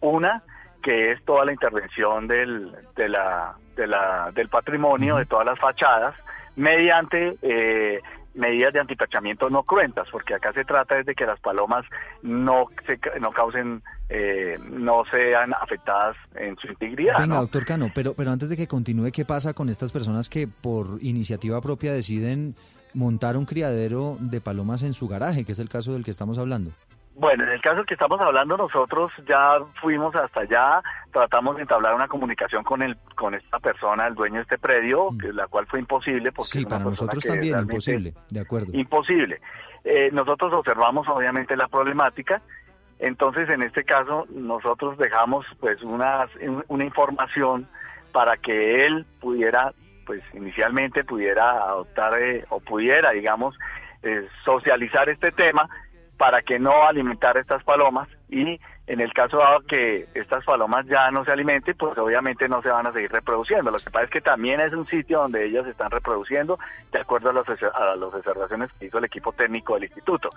Una, que es toda la intervención del, de la, de la, del patrimonio, de todas las fachadas, mediante eh, medidas de antitachamiento no cruentas, porque acá se trata de que las palomas no se, no causen, eh, no sean afectadas en su integridad. Venga, doctor Cano, pero, pero antes de que continúe, ¿qué pasa con estas personas que por iniciativa propia deciden montar un criadero de palomas en su garaje, que es el caso del que estamos hablando. Bueno, en el caso del que estamos hablando, nosotros ya fuimos hasta allá, tratamos de entablar una comunicación con el, con esta persona, el dueño de este predio, mm. que, la cual fue imposible. Porque sí, para nosotros también imposible, de acuerdo. Imposible. Eh, nosotros observamos obviamente la problemática Entonces, en este caso, nosotros dejamos pues una, una información para que él pudiera, pues inicialmente pudiera adoptar eh, o pudiera, digamos, eh, socializar este tema para que no alimentara estas palomas y en el caso dado que estas palomas ya no se alimenten, pues obviamente no se van a seguir reproduciendo. Lo que pasa es que también es un sitio donde ellas se están reproduciendo de acuerdo a, las observaciones que hizo el equipo técnico del instituto.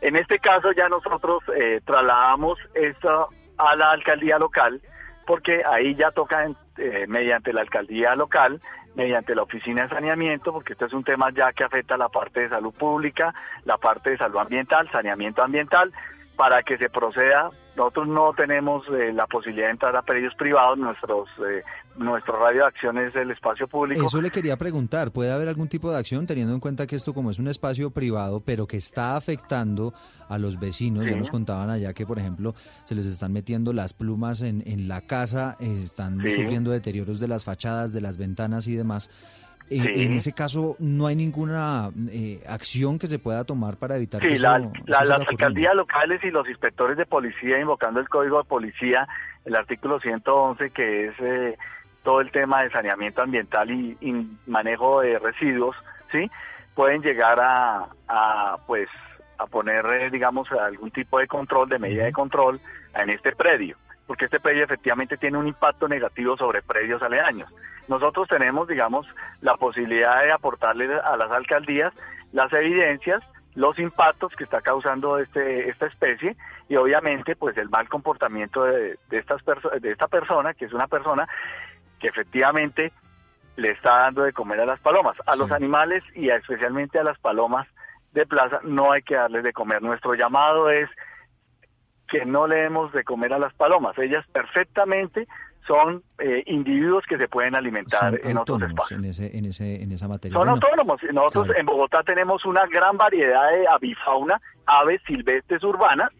En este caso ya nosotros eh, trasladamos esto a la alcaldía local porque ahí ya toca eh, mediante la alcaldía local mediante la oficina de saneamiento, porque esto es un tema ya que afecta la parte de salud pública, la parte de salud ambiental, saneamiento ambiental, para que se proceda. Nosotros no tenemos eh, la posibilidad de entrar a predios privados, nuestros eh, nuestro radio de acción es el espacio público. Eso le quería preguntar, ¿puede haber algún tipo de acción teniendo en cuenta que esto como es un espacio privado, pero que está afectando a los vecinos? Ya nos contaban allá que, por ejemplo, se les están metiendo las plumas en, en la casa, están sufriendo deterioros de las fachadas, de las ventanas y demás. Eh, en ese caso, ¿no hay ninguna eh, acción que se pueda tomar para evitar que la, las alcaldías locales y los inspectores de policía, invocando el código de policía, el artículo 111, que es eh, todo el tema de saneamiento ambiental y, manejo de residuos, ¿sí? Pueden llegar a, a pues, a poner, digamos, algún tipo de control, de medida de control en este predio porque este predio efectivamente tiene un impacto negativo sobre predios aledaños. Nosotros tenemos, digamos, la posibilidad de aportarle a las alcaldías las evidencias, los impactos que está causando este, esta especie y obviamente pues el mal comportamiento de, estas de esta persona, que es una persona que efectivamente le está dando de comer a las palomas. A los animales y especialmente a las palomas de plaza no hay que darles de comer. Nuestro llamado es que no le demos de comer a las palomas. Ellas perfectamente son eh, individuos que se pueden alimentar en otros espacios. En, ese, en, ese, en esa materia. Son autónomos. Nosotros en Bogotá tenemos una gran variedad de avifauna, aves silvestres urbanas,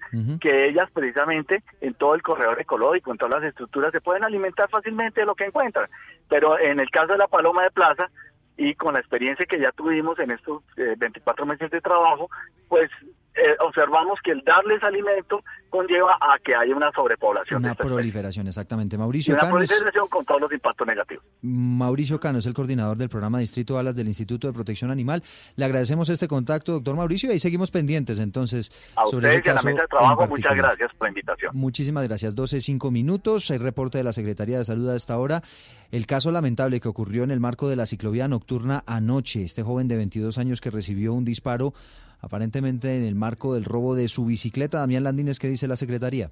que ellas precisamente en todo el corredor ecológico, en todas las estructuras, se pueden alimentar fácilmente de lo que encuentran. Pero en el caso de la paloma de plaza, y con la experiencia que ya tuvimos en estos 24 eh, meses de trabajo, pues eh, observamos que el darles alimento conlleva a que haya una sobrepoblación. Una proliferación, exactamente. Mauricio una proliferación con todos los impactos negativos. Mauricio Cano es el coordinador del programa Distrito Alas del Instituto de Protección Animal. Le agradecemos este contacto, doctor Mauricio, y ahí seguimos pendientes entonces. A sobre ustedes y a la mesa de trabajo, muchas gracias por la invitación. Muchísimas gracias. 12, 5 minutos. Hay reporte de la Secretaría de Salud a esta hora. El caso lamentable que ocurrió en el marco de la ciclovía nocturna anoche. Este joven de 22 años que recibió un disparo aparentemente en el marco del robo de su bicicleta. Damián Landines, ¿qué dice la Secretaría?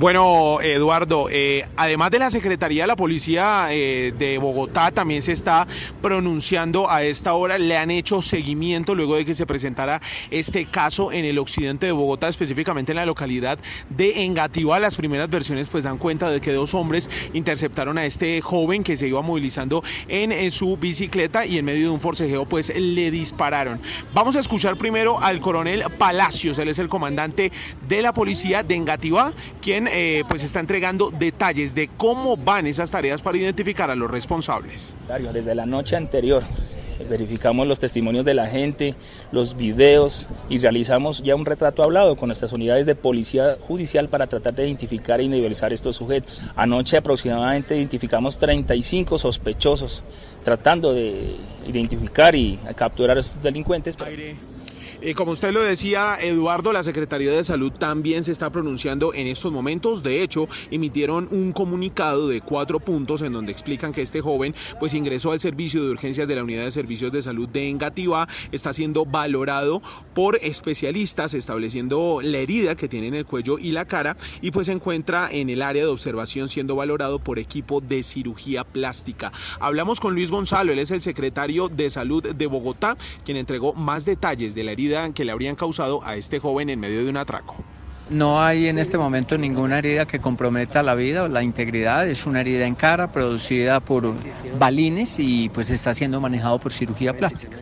Bueno, Eduardo, eh, además de la Secretaría de la Policía eh, de Bogotá, también se está pronunciando a esta hora, le han hecho seguimiento luego de que se presentara este caso en el occidente de Bogotá, específicamente en la localidad de Engativá. Las primeras versiones pues dan cuenta de que dos hombres interceptaron a este joven que se iba movilizando en, en su bicicleta y en medio de un forcejeo pues le dispararon. Vamos a escuchar primero al coronel Palacios, él es el comandante de la policía de Engativá quien eh, pues está entregando detalles de cómo van esas tareas para identificar a los responsables. Desde la noche anterior verificamos los testimonios de la gente, los videos y realizamos ya un retrato hablado con nuestras unidades de policía judicial para tratar de identificar e individualizar estos sujetos. Anoche aproximadamente identificamos 35 sospechosos tratando de identificar y capturar a estos delincuentes. Y como usted lo decía, Eduardo, la Secretaría de Salud también se está pronunciando en estos momentos. De hecho, emitieron un comunicado de cuatro puntos en donde explican que este joven pues ingresó al servicio de urgencias de la Unidad de Servicios de Salud de Engativá, está siendo valorado por especialistas estableciendo la herida que tiene en el cuello y la cara y pues se encuentra en el área de observación siendo valorado por equipo de cirugía plástica. Hablamos con Luis Gonzalo, él es el secretario de Salud de Bogotá, quien entregó más detalles de la herida que le habrían causado a este joven en medio de un atraco. No hay en este momento ninguna herida que comprometa la vida o la integridad. Es una herida en cara producida por balines y pues está siendo manejado por cirugía plástica.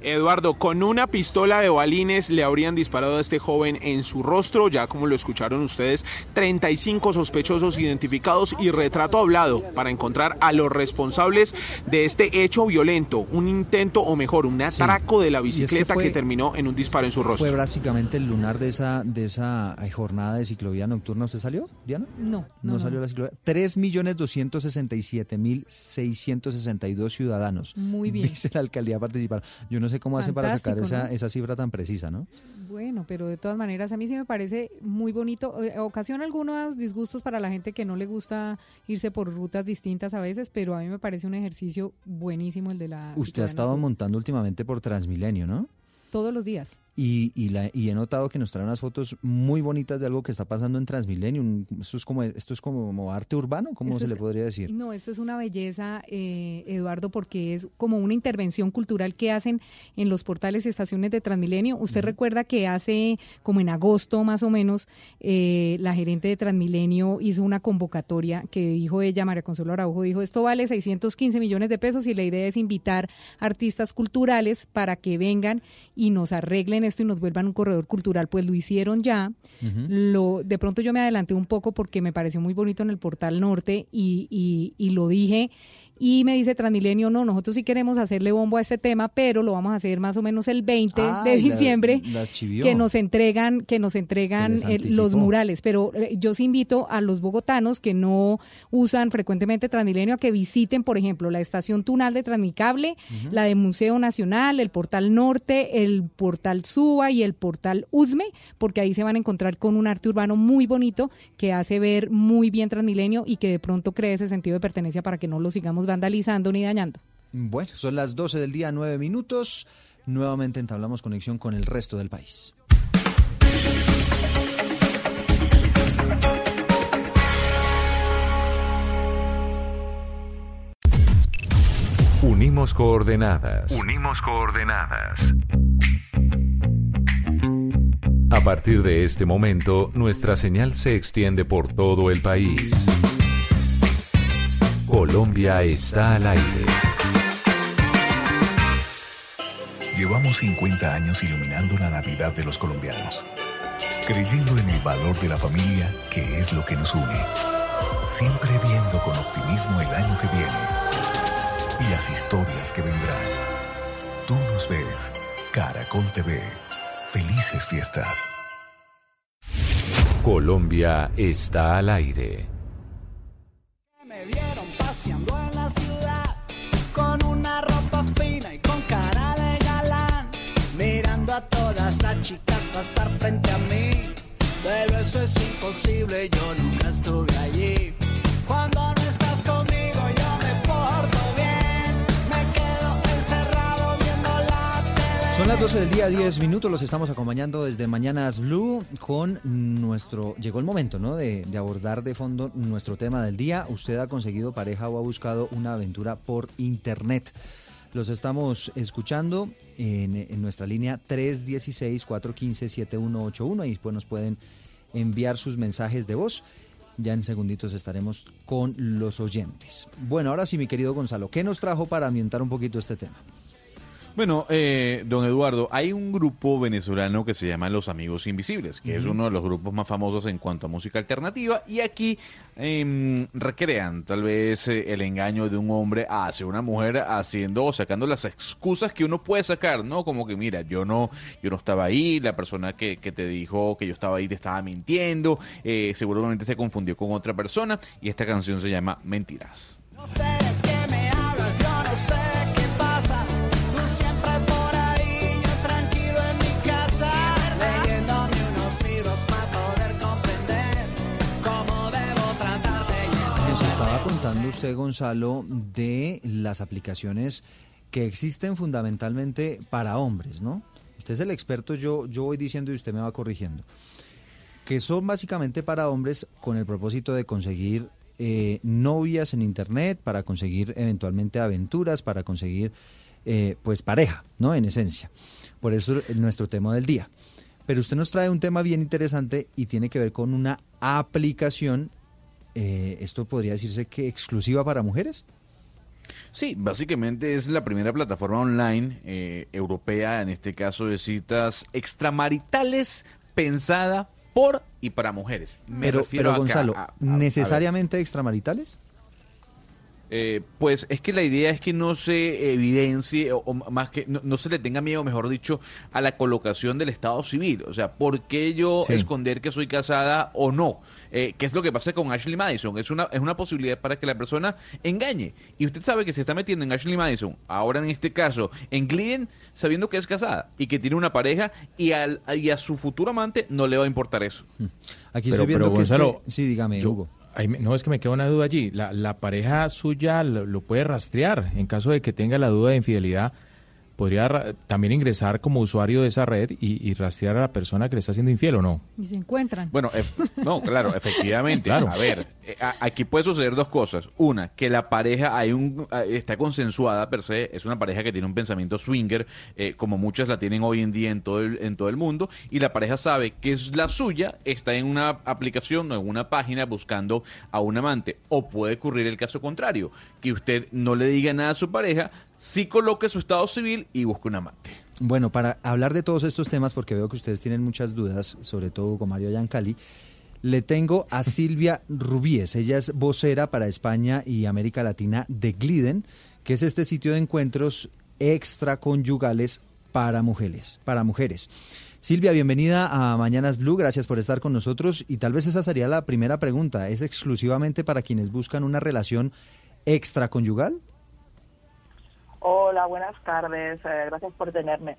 Eduardo, con una pistola de balines le habrían disparado a este joven en su rostro, ya como lo escucharon ustedes, 35 sospechosos identificados y retrato hablado para encontrar a los responsables de este hecho violento, un intento o mejor, un atraco de la bicicleta que, terminó en un disparo en su rostro. Fue básicamente el lunar de esa, de esa eh, jornada de ciclovía nocturna. ¿Usted salió, Diana? No. No, no salió la ciclovía. 3.267.662 ciudadanos. Muy bien. Dice la alcaldía participaron. Yo no sé cómo hacen para sacar esa, esa cifra tan precisa, ¿no? Bueno, pero de todas maneras a mí sí me parece muy bonito. Eh, ocasiona algunos disgustos para la gente que no le gusta irse por rutas distintas a veces, pero a mí me parece un ejercicio buenísimo el de la... Usted ha estado montando últimamente por Transmilenio, ¿no? Todos los días. Y, y, la, y he notado que nos traen unas fotos muy bonitas de algo que está pasando en Transmilenio. Esto es como, esto es como arte urbano, ¿cómo se le podría decir? No, esto es una belleza, eh, Eduardo, porque es como una intervención cultural que hacen en los portales y estaciones de Transmilenio. Usted recuerda que hace como en agosto más o menos, eh, la gerente de Transmilenio hizo una convocatoria que dijo ella, María Consuelo Araujo, dijo, esto vale 615 millones de pesos y la idea es invitar artistas culturales para que vengan y nos arreglen esto y nos vuelvan un corredor cultural, pues lo hicieron ya. lo, de pronto yo me adelanté un poco porque me pareció muy bonito en el portal norte y, y, y lo dije y me dice Transmilenio, no, nosotros sí queremos hacerle bombo a este tema, pero lo vamos a hacer más o menos el 20 de diciembre, que nos entregan, que nos entregan los murales. Pero eh, yo sí invito a los bogotanos que no usan frecuentemente Transmilenio a que visiten, por ejemplo, la estación Tunal de Transmicable, la de Museo Nacional, el portal Norte, el portal Suba y el portal Usme, porque ahí se van a encontrar con un arte urbano muy bonito que hace ver muy bien Transmilenio y que de pronto cree ese sentido de pertenencia para que no lo sigamos vandalizando ni dañando. Bueno, son las 12 del día, 9 minutos. Nuevamente entablamos conexión con el resto del país. Unimos coordenadas. Unimos coordenadas. A partir de este momento, nuestra señal se extiende por todo el país. Colombia está al aire. Llevamos 50 años iluminando la Navidad de los colombianos, creyendo en el valor de la familia, que es lo que nos une. Siempre viendo con optimismo el año que viene y las historias que vendrán. Tú nos ves, Caracol TV. Felices fiestas. Colombia está al aire. Me vieron paseando en la ciudad con una ropa fina y con cara de galán, mirando a todas las chicas pasar frente a mí. Pero eso es imposible, yo nunca estuve allí. Cuando Son las 12 del día, 10 minutos, los estamos acompañando desde Mañanas Blue con nuestro... Llegó el momento, ¿no? De, de abordar de fondo nuestro tema del día. Usted ha conseguido pareja o ha buscado una aventura por Internet. Los estamos escuchando en, en nuestra línea 316-415-7181 y después nos pueden enviar sus mensajes de voz. Ya en segunditos estaremos con los oyentes. Bueno, ahora sí, mi querido Gonzalo, ¿qué nos trajo para ambientar un poquito este tema? Bueno, eh, don Eduardo, hay un grupo venezolano que se llama Los Amigos Invisibles, que es uno de los grupos más famosos en cuanto a música alternativa, y aquí em, recrean tal vez eh, el engaño de un hombre hacia una mujer haciendo o sacando las excusas que uno puede sacar, ¿no? Como que mira, yo no, yo no estaba ahí, la persona que, que te dijo que yo estaba ahí te estaba mintiendo, eh, seguramente se confundió con otra persona, y esta canción se llama Mentiras. No sé de qué me hablas, yo no sé contando usted, Gonzalo, de las aplicaciones que existen fundamentalmente para hombres, ¿no? Usted es el experto, yo, yo voy diciendo y usted me va corrigiendo. Que son básicamente para hombres con el propósito de conseguir eh, novias en Internet, para conseguir eventualmente aventuras, para conseguir eh, pues pareja, ¿no? En esencia. Por eso es nuestro tema del día. Pero usted nos trae un tema bien interesante y tiene que ver con una aplicación eh, esto podría decirse que exclusiva para mujeres. Sí, básicamente es la primera plataforma online eh, europea, en este caso de citas extramaritales, pensada por y para mujeres. Me pero, refiero pero a- Gonzalo, a- a- a- ¿necesariamente extramaritales? Eh, pues es que la idea es que no se evidencie, o, o más que no, no se le tenga miedo, mejor dicho, a la colocación del Estado civil. O sea, ¿por qué yo Sí. esconder que soy casada o no? Eh, ¿Qué es lo que pasa con Ashley Madison? Es una, es una posibilidad para que la persona engañe. Y usted sabe que se está metiendo en Ashley Madison, ahora en este caso, en Glenn, sabiendo que es casada y que tiene una pareja y, al, y a su futuro amante no le va a importar eso. Aquí Pero- estoy viendo pero, que este- Sí, dígame, yo- Hugo. No, es que me queda una duda allí. La, la pareja suya lo puede rastrear. En caso de que tenga la duda de infidelidad, podría ra- también ingresar como usuario de esa red y, y rastrear a la persona que le está haciendo infiel o no. Y se encuentran. Bueno, no, claro, efectivamente. Claro. A ver, eh, a- aquí puede suceder dos cosas. Una, que la pareja hay un eh, está consensuada per se, es una pareja que tiene un pensamiento swinger, eh, como muchas la tienen hoy en día en todo el, en todo el mundo, y la pareja sabe que es la suya, está en una aplicación o en una página buscando a un amante. O puede ocurrir el caso contrario, que usted no le diga nada a su pareja, sí coloque su estado civil y busque un amante. Bueno, para hablar de todos estos temas, porque veo que ustedes tienen muchas dudas, sobre todo con Mario Yancali, le tengo a Silvia Rubíes. Ella es vocera para España y América Latina de Gliden, que es este sitio de encuentros extraconyugales para mujeres, para mujeres. Silvia, bienvenida a Mañanas Blue, gracias por estar con nosotros y tal vez esa sería la primera pregunta. ¿Es exclusivamente para quienes buscan una relación extraconyugal? Hola, buenas tardes. eh, gracias por tenerme.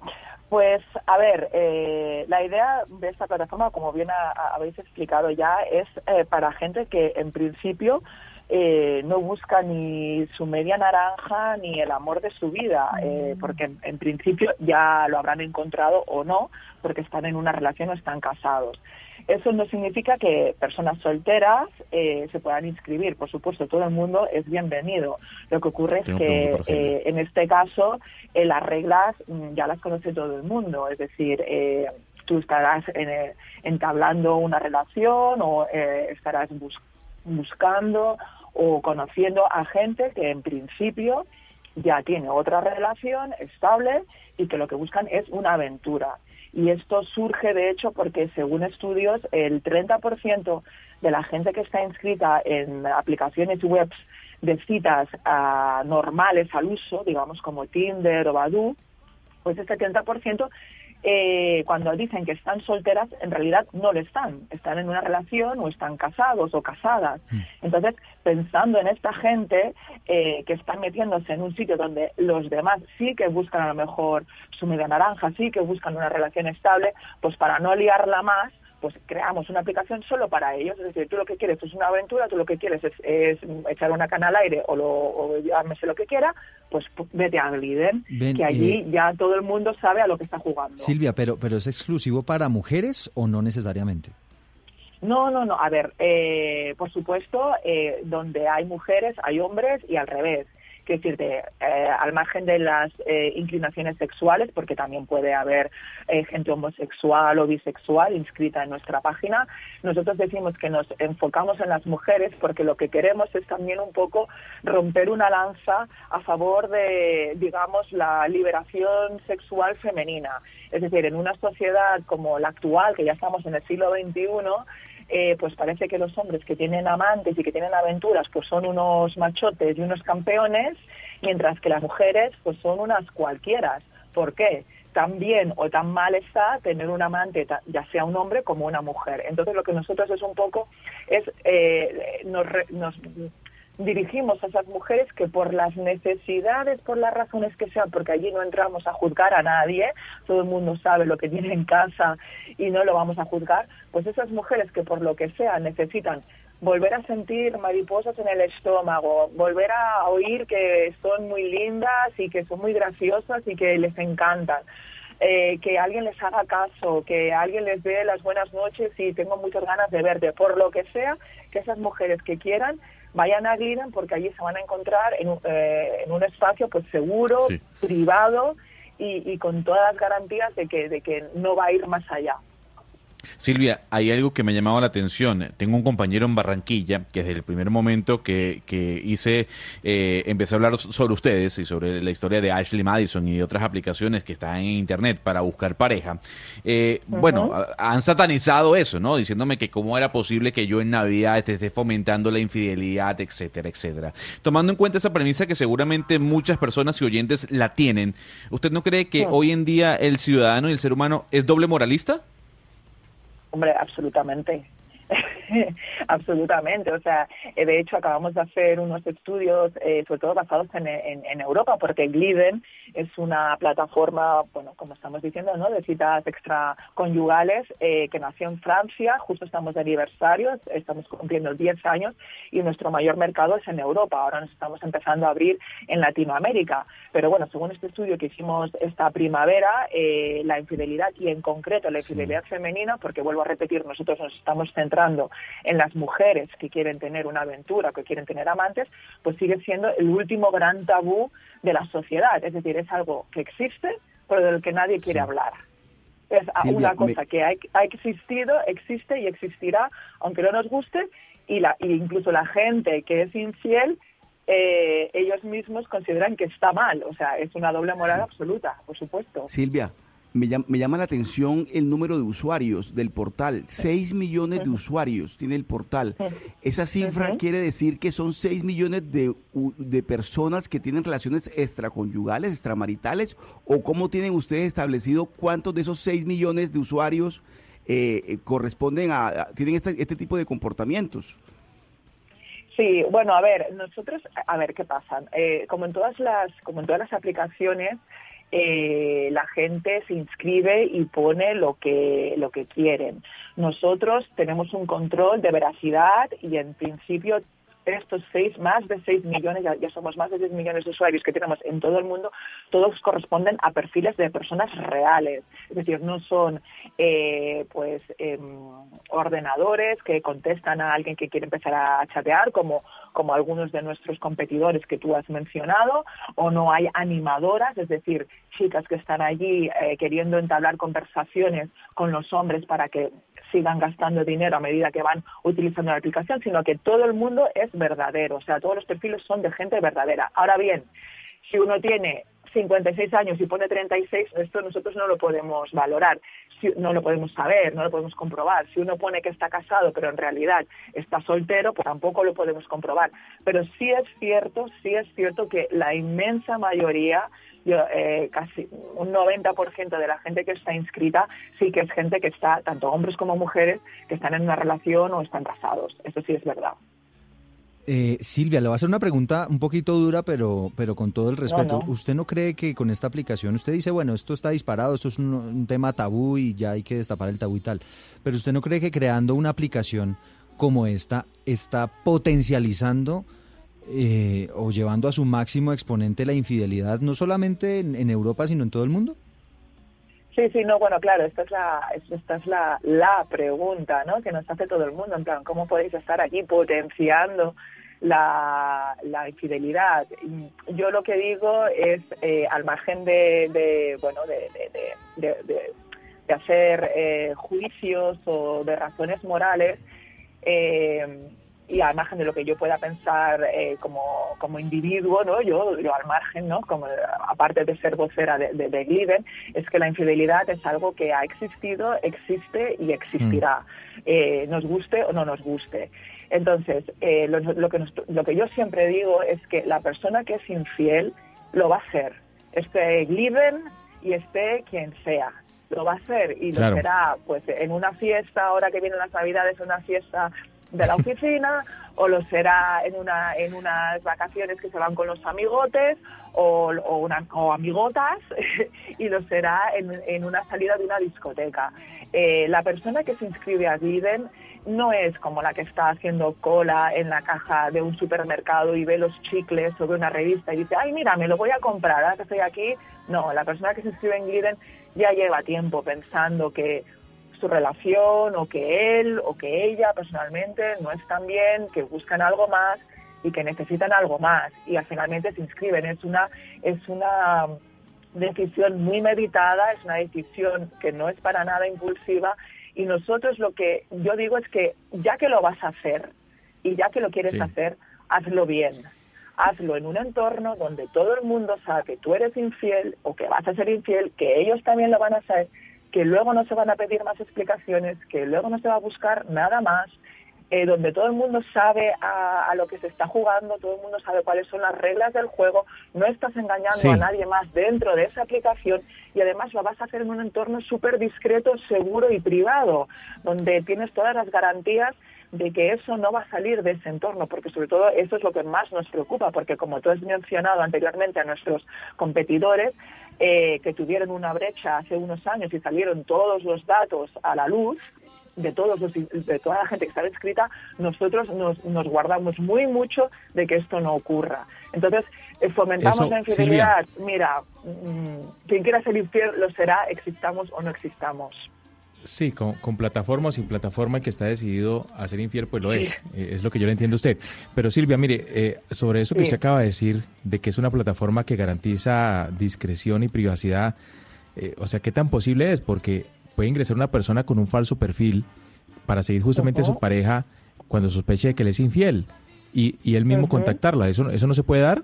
Pues, a ver, eh, la idea de esta plataforma, como bien ha- ha- habéis explicado ya, es eh, para gente que en principio eh, no busca ni su media naranja ni el amor de su vida, eh, porque en, en principio ya lo habrán encontrado o no, porque están en una relación o están casados. Eso no significa que personas solteras eh, se puedan inscribir. Por supuesto, todo el mundo es bienvenido. Lo que ocurre es que eh, en este caso eh, las reglas mm, ya las conoce todo el mundo. Es decir, tú estarás entablando una relación o estarás bus- buscando o conociendo a gente que en principio ya tiene otra relación estable y que lo que buscan es una aventura. Y esto surge, de hecho, porque según estudios, el 30% de la gente que está inscrita en aplicaciones web de citas ah, normales al uso, digamos como Tinder o Badoo, pues este 30% eh, cuando dicen que están solteras, en realidad no lo están. Están en una relación o están casados o casadas. Entonces, pensando en esta gente eh, que están metiéndose en un sitio donde los demás sí que buscan a lo mejor su media naranja, sí que buscan una relación estable, pues para no liarla más, pues creamos una aplicación solo para ellos. Es decir, tú lo que quieres es una aventura, tú lo que quieres es, es echar una cana al aire o, lo, o llámese lo que quiera, pues pu- vete a Gliden, Ven, que allí eh, ya todo el mundo sabe a lo que está jugando. Silvia, pero, pero ¿es exclusivo para mujeres o no necesariamente? No, no, no. A ver, eh, por supuesto, eh, donde hay mujeres hay hombres y al revés. Quiero decirte, eh, al margen de las eh, inclinaciones sexuales, porque también puede haber eh, gente homosexual o bisexual inscrita en nuestra página, nosotros decimos que nos enfocamos en las mujeres porque lo que queremos es también un poco romper una lanza a favor de, digamos, la liberación sexual femenina. Es decir, en una sociedad como la actual, que ya estamos en el siglo XXI, eh, pues parece que los hombres que tienen amantes y que tienen aventuras pues son unos machotes y unos campeones, mientras que las mujeres pues son unas cualquieras. ¿Por qué? Tan bien o tan mal está tener un amante, ya sea un hombre como una mujer. Entonces lo que nosotros es un poco es eh, nos, nos dirigimos a esas mujeres que por las necesidades, por las razones que sean, porque allí no entramos a juzgar a nadie, todo el mundo sabe lo que tiene en casa y no lo vamos a juzgar, pues esas mujeres que por lo que sea necesitan volver a sentir mariposas en el estómago, volver a oír que son muy lindas y que son muy graciosas y que les encantan. eh, que alguien les haga caso, que alguien les dé las buenas noches y tengo muchas ganas de verte, por lo que sea, que esas mujeres que quieran vayan a Gliden porque allí se van a encontrar en un, eh, en un espacio pues seguro, Sí. privado y, y con todas las garantías de que, de que no va a ir más allá. Silvia, hay algo que me ha llamado la atención. Tengo un compañero en Barranquilla que desde el primer momento que, que hice, eh, empecé a hablar sobre ustedes y sobre la historia de Ashley Madison y otras aplicaciones que están en Internet para buscar pareja. Eh, Bueno, han satanizado eso, ¿no? Diciéndome que cómo era posible que yo en Navidad esté fomentando la infidelidad, etcétera, etcétera. Tomando en cuenta esa premisa que seguramente muchas personas y oyentes la tienen, ¿usted no cree que hoy en día el ciudadano y el ser humano es doble moralista? Hombre, absolutamente. Absolutamente, o sea, eh, de hecho acabamos de hacer unos estudios, eh, sobre todo basados en, en, Europa, porque Gliden es una plataforma, bueno, como estamos diciendo, ¿no? de citas extraconyugales eh, que nació en Francia, justo estamos de aniversario, estamos cumpliendo 10 años y nuestro mayor mercado es en Europa, ahora nos estamos empezando a abrir en Latinoamérica, pero bueno, según este estudio que hicimos esta primavera, eh, la infidelidad y en concreto la infidelidad femenina, porque vuelvo a repetir, nosotros nos estamos centrando en las mujeres que quieren tener una aventura, que quieren tener amantes, pues sigue siendo el último gran tabú de la sociedad. Es decir, es algo que existe, pero del que nadie quiere hablar. Es una cosa que ha, existido, existe y existirá, aunque no nos guste, y, la, incluso la gente que es infiel, eh, ellos mismos consideran que está mal. O sea, es una doble moral absoluta, por supuesto. Silvia, me llama, la atención el número de usuarios del portal. 6 millones de usuarios tiene el portal. Esa cifra quiere decir que son 6 millones de, de, personas que tienen relaciones extraconyugales, extramaritales, o cómo tienen ustedes establecido cuántos de esos 6 millones de usuarios eh, eh, corresponden a, tienen este, este tipo de comportamientos. Sí, bueno, a ver, nosotros, a ver qué pasa. Eh, como en todas las, como en todas las aplicaciones, eh, la gente se inscribe y pone lo que, lo que quieren. Nosotros tenemos un control de veracidad y en principio estos seis, más de 6 millones, ya, somos más de 6 millones de usuarios que tenemos en todo el mundo, todos corresponden a perfiles de personas reales. Es decir, no son eh, pues em, ordenadores que contestan a alguien que quiere empezar a chatear, como, como algunos de nuestros competidores que tú has mencionado, o no hay animadoras, es decir, chicas que están allí eh, queriendo entablar conversaciones con los hombres para que sigan gastando dinero a medida que van utilizando la aplicación, sino que todo el mundo es verdadero, o sea, todos los perfiles son de gente verdadera. Ahora bien, si uno tiene 56 años y pone 36, esto nosotros no lo podemos valorar, no lo podemos saber, no lo podemos comprobar. Si uno pone que está casado, pero en realidad está soltero, pues tampoco lo podemos comprobar. Pero sí es cierto, sí es cierto que la inmensa mayoría eh, casi un 90% de la gente que está inscrita sí que es gente que está, tanto hombres como mujeres, que están en una relación o están casados. Eso sí es verdad. Eh, Silvia, le voy a hacer una pregunta un poquito dura, pero, pero con todo el respeto. ¿Usted no cree que con esta aplicación, usted dice, bueno, esto está disparado, esto es un, tema tabú y ya hay que destapar el tabú y tal, pero usted no cree que creando una aplicación como esta está potencializando eh, o llevando a su máximo exponente la infidelidad, no solamente en, Europa, sino en todo el mundo? Sí, sí, no, bueno, claro, esta es la, esta es la, la pregunta, ¿no? Que nos hace todo el mundo, en plan, ¿cómo podéis estar aquí potenciando la, la infidelidad? Yo lo que digo es, eh, al margen de, bueno, de, de, de hacer eh, juicios o de razones morales, eh, y al margen de lo que yo pueda pensar eh, como, como, individuo, ¿no? Yo, yo al margen, ¿no? Como, aparte de ser vocera de, de, Gliden, es que la infidelidad es algo que ha existido, existe y existirá, mm. eh, nos guste o no nos guste. Entonces, eh, lo, lo, que lo que yo siempre digo es que la persona que es infiel lo va a hacer, esté Gliden y esté quien sea lo va a hacer. Y lo será pues en una fiesta ahora que vienen las navidades una fiesta de la oficina o lo será en, una, en unas vacaciones que se van con los amigotes o, o, una, o amigotas y lo será en, en, una salida de una discoteca. Eh, la persona que se inscribe a Diden no es como la que está haciendo cola en la caja de un supermercado y ve los chicles ve una revista y dice, ay, mira, me lo voy a comprar, ahora que estoy aquí. No, la persona que se inscribe en Gliden ya lleva tiempo pensando que su relación o que él o que ella personalmente no están bien, que buscan algo más y que necesitan algo más y finalmente se inscriben. Es una, es una decisión muy meditada, es una decisión que no es para nada impulsiva Y nosotros lo que yo digo es que ya que lo vas a hacer y ya que lo quieres hacer, hazlo bien. Hazlo en un entorno donde todo el mundo sabe que tú eres infiel o que vas a ser infiel, que ellos también lo van a saber, que luego no se van a pedir más explicaciones, que luego no se va a buscar nada más, eh, donde todo el mundo sabe a, lo que se está jugando, todo el mundo sabe cuáles son las reglas del juego, no estás engañando a nadie más dentro de esa aplicación y además lo vas a hacer en un entorno súper discreto, seguro y privado, donde tienes todas las garantías de que eso no va a salir de ese entorno, porque sobre todo eso es lo que más nos preocupa, porque como tú has mencionado anteriormente a nuestros competidores, eh, que tuvieron una brecha hace unos años y salieron todos los datos a la luz, de todos de toda la gente que está inscrita, nosotros nos, nos, guardamos muy mucho de que esto no ocurra. Entonces, eh, fomentamos la infidelidad. Mira, mm, quien quiera ser infiel lo será, existamos o no existamos. Sí, con, plataforma o sin plataforma que está decidido a ser infiel, pues lo es. Eh, es lo que yo le entiendo a usted. Pero Silvia, mire, eh, sobre eso que usted acaba de decir, de que es una plataforma que garantiza discreción y privacidad, o sea, ¿qué tan posible es? Porque puede ingresar una persona con un falso perfil para seguir justamente a su pareja cuando sospeche de que le es infiel y, y él mismo contactarla. ¿Eso, ¿Eso no se puede dar?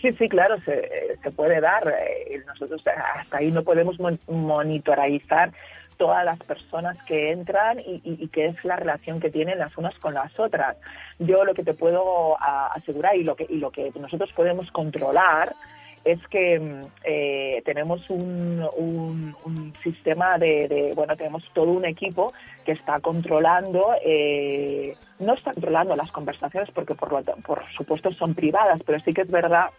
Sí, sí, claro, se, se puede dar. Eh, nosotros hasta ahí no podemos monitorizar todas las personas que entran y, y, qué es la relación que tienen las unas con las otras. Yo lo que te puedo asegurar y lo que, y lo que nosotros podemos controlar es que mm, eh, tenemos un, un, sistema de, bueno, tenemos todo un equipo que está controlando, eh, no está controlando las conversaciones porque por, por supuesto son privadas, pero sí que es verdad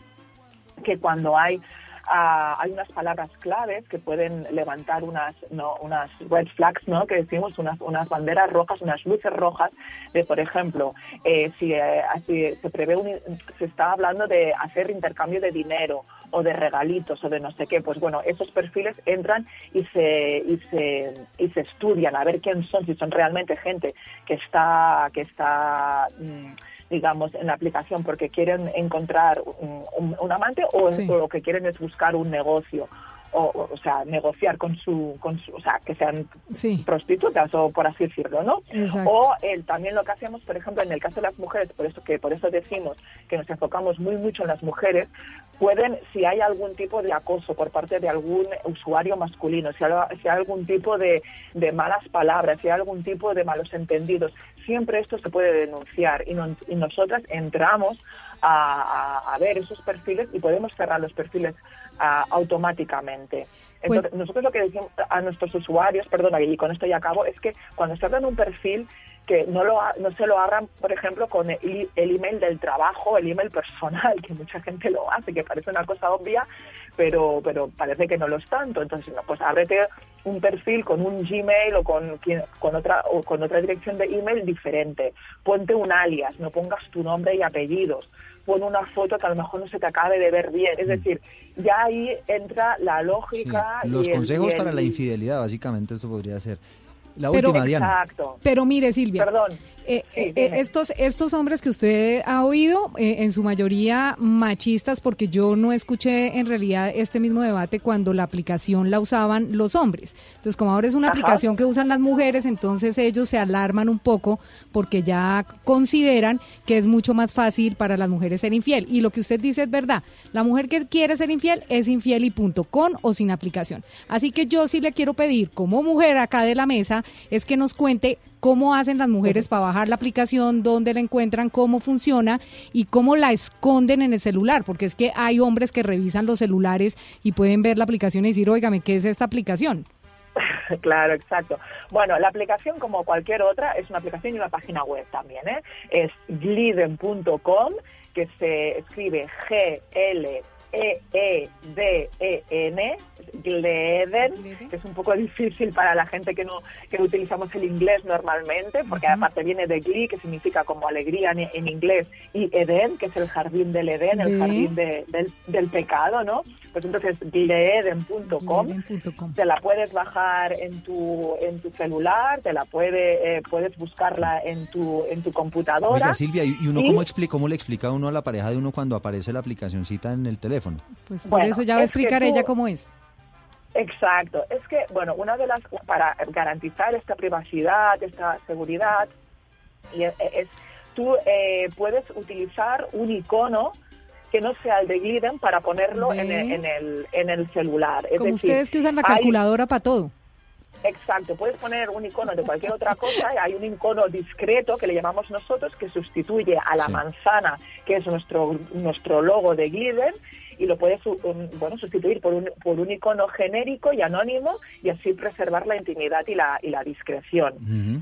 que cuando hay hay unas palabras claves que pueden levantar unas, no, unas red flags, ¿no? que decimos, unas, unas banderas rojas, unas luces rojas, de, por ejemplo, eh, si, eh, se prevé un, se está hablando de hacer intercambio de dinero o de regalitos o de no sé qué, pues bueno, esos perfiles entran y se, y se, y se estudian a ver quién son, si son realmente gente que está, que está mm, digamos, en la aplicación porque quieren encontrar un, amante o, lo que quieren es buscar un negocio. O, o, sea, negociar con su, con su, o sea, que sean prostitutas o por así decirlo, ¿no? O el, también lo que hacemos, por ejemplo, en el caso de las mujeres, por eso que por eso decimos que nos enfocamos muy mucho en las mujeres, pueden, si hay algún tipo de acoso por parte de algún usuario masculino, si hay, si hay algún tipo de, de, malas palabras, si hay algún tipo de malos entendidos, siempre esto se puede denunciar y, y nosotras entramos a, a, ver esos perfiles y podemos cerrar los perfiles automáticamente. Pues Entonces, nosotros lo que decimos a nuestros usuarios, perdona, y con esto ya acabo, es que cuando se abren un perfil, que no, lo, no se lo abran, por ejemplo, con el, email del trabajo, el email personal, que mucha gente lo hace, que parece una cosa obvia, pero, pero parece que no lo es tanto. Entonces, no, pues ábrete un perfil con un Gmail o con, con, otra, o con otra dirección de email diferente. Ponte un alias, no pongas tu nombre y apellidos. Pon una foto que a lo mejor no se te acabe de ver bien. Es mm. decir, ya ahí entra la lógica. Los consejos para la infidelidad, básicamente, esto podría ser. La última, Diana. Exacto. Pero mire, Silvia. Perdón. Eh, eh, eh, estos, estos hombres que usted ha oído, en su mayoría machistas, porque yo no escuché en realidad este mismo debate cuando la aplicación la usaban los hombres. Entonces, como ahora es una aplicación que usan las mujeres, entonces ellos se alarman un poco porque ya consideran que es mucho más fácil para las mujeres ser infiel. Y lo que usted dice es verdad. La mujer que quiere ser infiel es infiel y punto, con o sin aplicación. Así que yo sí le quiero pedir, como mujer acá de la mesa, es que nos cuente cómo hacen las mujeres para bajar la aplicación, dónde la encuentran, cómo funciona y cómo la esconden en el celular, porque es que hay hombres que revisan los celulares y pueden ver la aplicación y decir, óigame, ¿qué es esta aplicación? Claro, exacto. Bueno, la aplicación, como cualquier otra, es una aplicación y una página web también. ¿eh? Es gliden.com, que se escribe G-L Gleden, que es un poco difícil para la gente que no que utilizamos el inglés normalmente, porque aparte viene de Glee, que significa como alegría en, inglés, y Eden, que es el jardín del Edén, el jardín del, del, pecado, ¿no? Pues entonces, gleden.com, te la puedes bajar en tu, en tu celular, te la puede, eh, puedes buscarla en tu, en tu computadora. Oiga, Silvia, ¿y uno cómo, explica, cómo le explica uno a la pareja de uno cuando aparece la aplicacióncita en el teléfono? Pues por eso ya va a explicar ella cómo es. Exacto. Es que, bueno, una de las, para garantizar esta privacidad, esta seguridad, y es, es- tú eh, puedes utilizar un icono que no sea el de Glidden para ponerlo en el, en, el, en el celular. Es Como decir, ustedes que usan la hay- calculadora para todo. Exacto, puedes poner un icono de cualquier otra cosa, y hay un icono discreto que le llamamos nosotros que sustituye a la Sí. manzana, que es nuestro nuestro logo de Glidden, y lo puedes bueno sustituir por un, por un icono genérico y anónimo y así preservar la intimidad y la, y la discreción.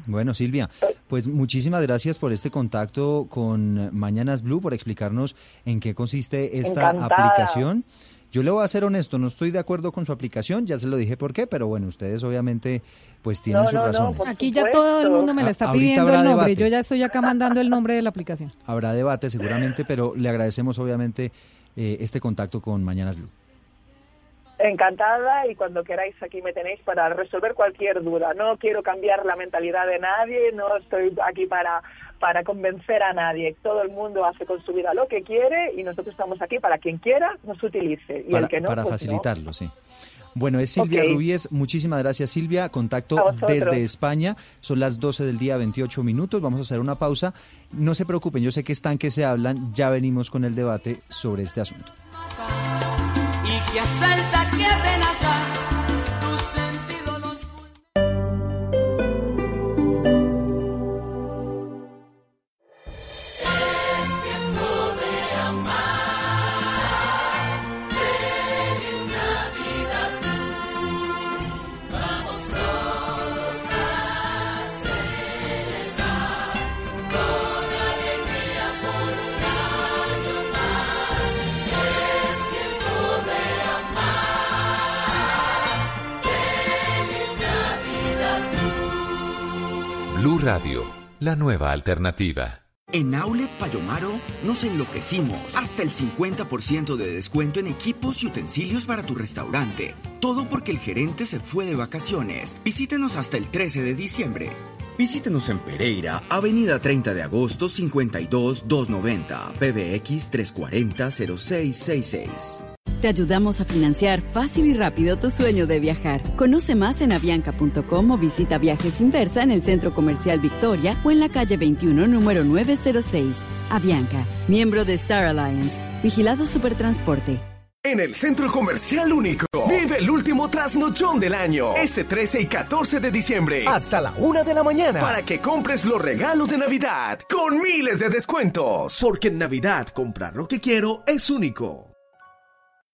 Bueno, Silvia, pues muchísimas gracias por este contacto con Mañanas Blue, por explicarnos en qué consiste esta Encantada. aplicación. Yo le voy a ser honesto, no estoy de acuerdo con su aplicación, ya se lo dije por qué, pero bueno, ustedes obviamente pues tienen No, sus no, razones. Aquí ya todo el mundo me la A- está pidiendo el nombre. debate. Yo ya estoy acá mandando el nombre de la aplicación. Habrá debate seguramente, pero le agradecemos obviamente eh, este contacto con Mañanas Blue. Encantada y cuando queráis aquí me tenéis para resolver cualquier duda. No quiero cambiar la mentalidad de nadie, no estoy aquí para, para convencer a nadie. Todo el mundo hace con su vida lo que quiere y nosotros estamos aquí para quien quiera nos utilice y para, el que no, para pues no. facilitarlo, sí. Bueno, es Silvia Ok. Rubies. Muchísimas gracias, Silvia. Contacto desde España. Son las 12 del día, 28 minutos. Vamos a hacer una pausa. No se preocupen, yo sé que están que se hablan. Ya venimos con el debate sobre este asunto. y que asalta, que amenaza Radio, la nueva alternativa. En Outlet Payomaro nos enloquecimos. Hasta el 50% de descuento en equipos y utensilios para tu restaurante. Todo porque el gerente se fue de vacaciones. Visítenos hasta el 13 de diciembre. Visítenos en Pereira, Avenida 30 de agosto 52 290, PBX 340 0666. Te ayudamos a financiar fácil y rápido tu sueño de viajar. Conoce más en avianca.com o visita Viajes Inversa en el Centro Comercial Victoria o en la calle 21, número 906. Avianca, miembro de Star Alliance. Vigilado Supertransporte. En el Centro Comercial Único, vive el último trasnochón del año. Este 13 y 14 de diciembre, hasta la una de la mañana, para que compres los regalos de Navidad con miles de descuentos. Porque en Navidad, comprar lo que quiero es único.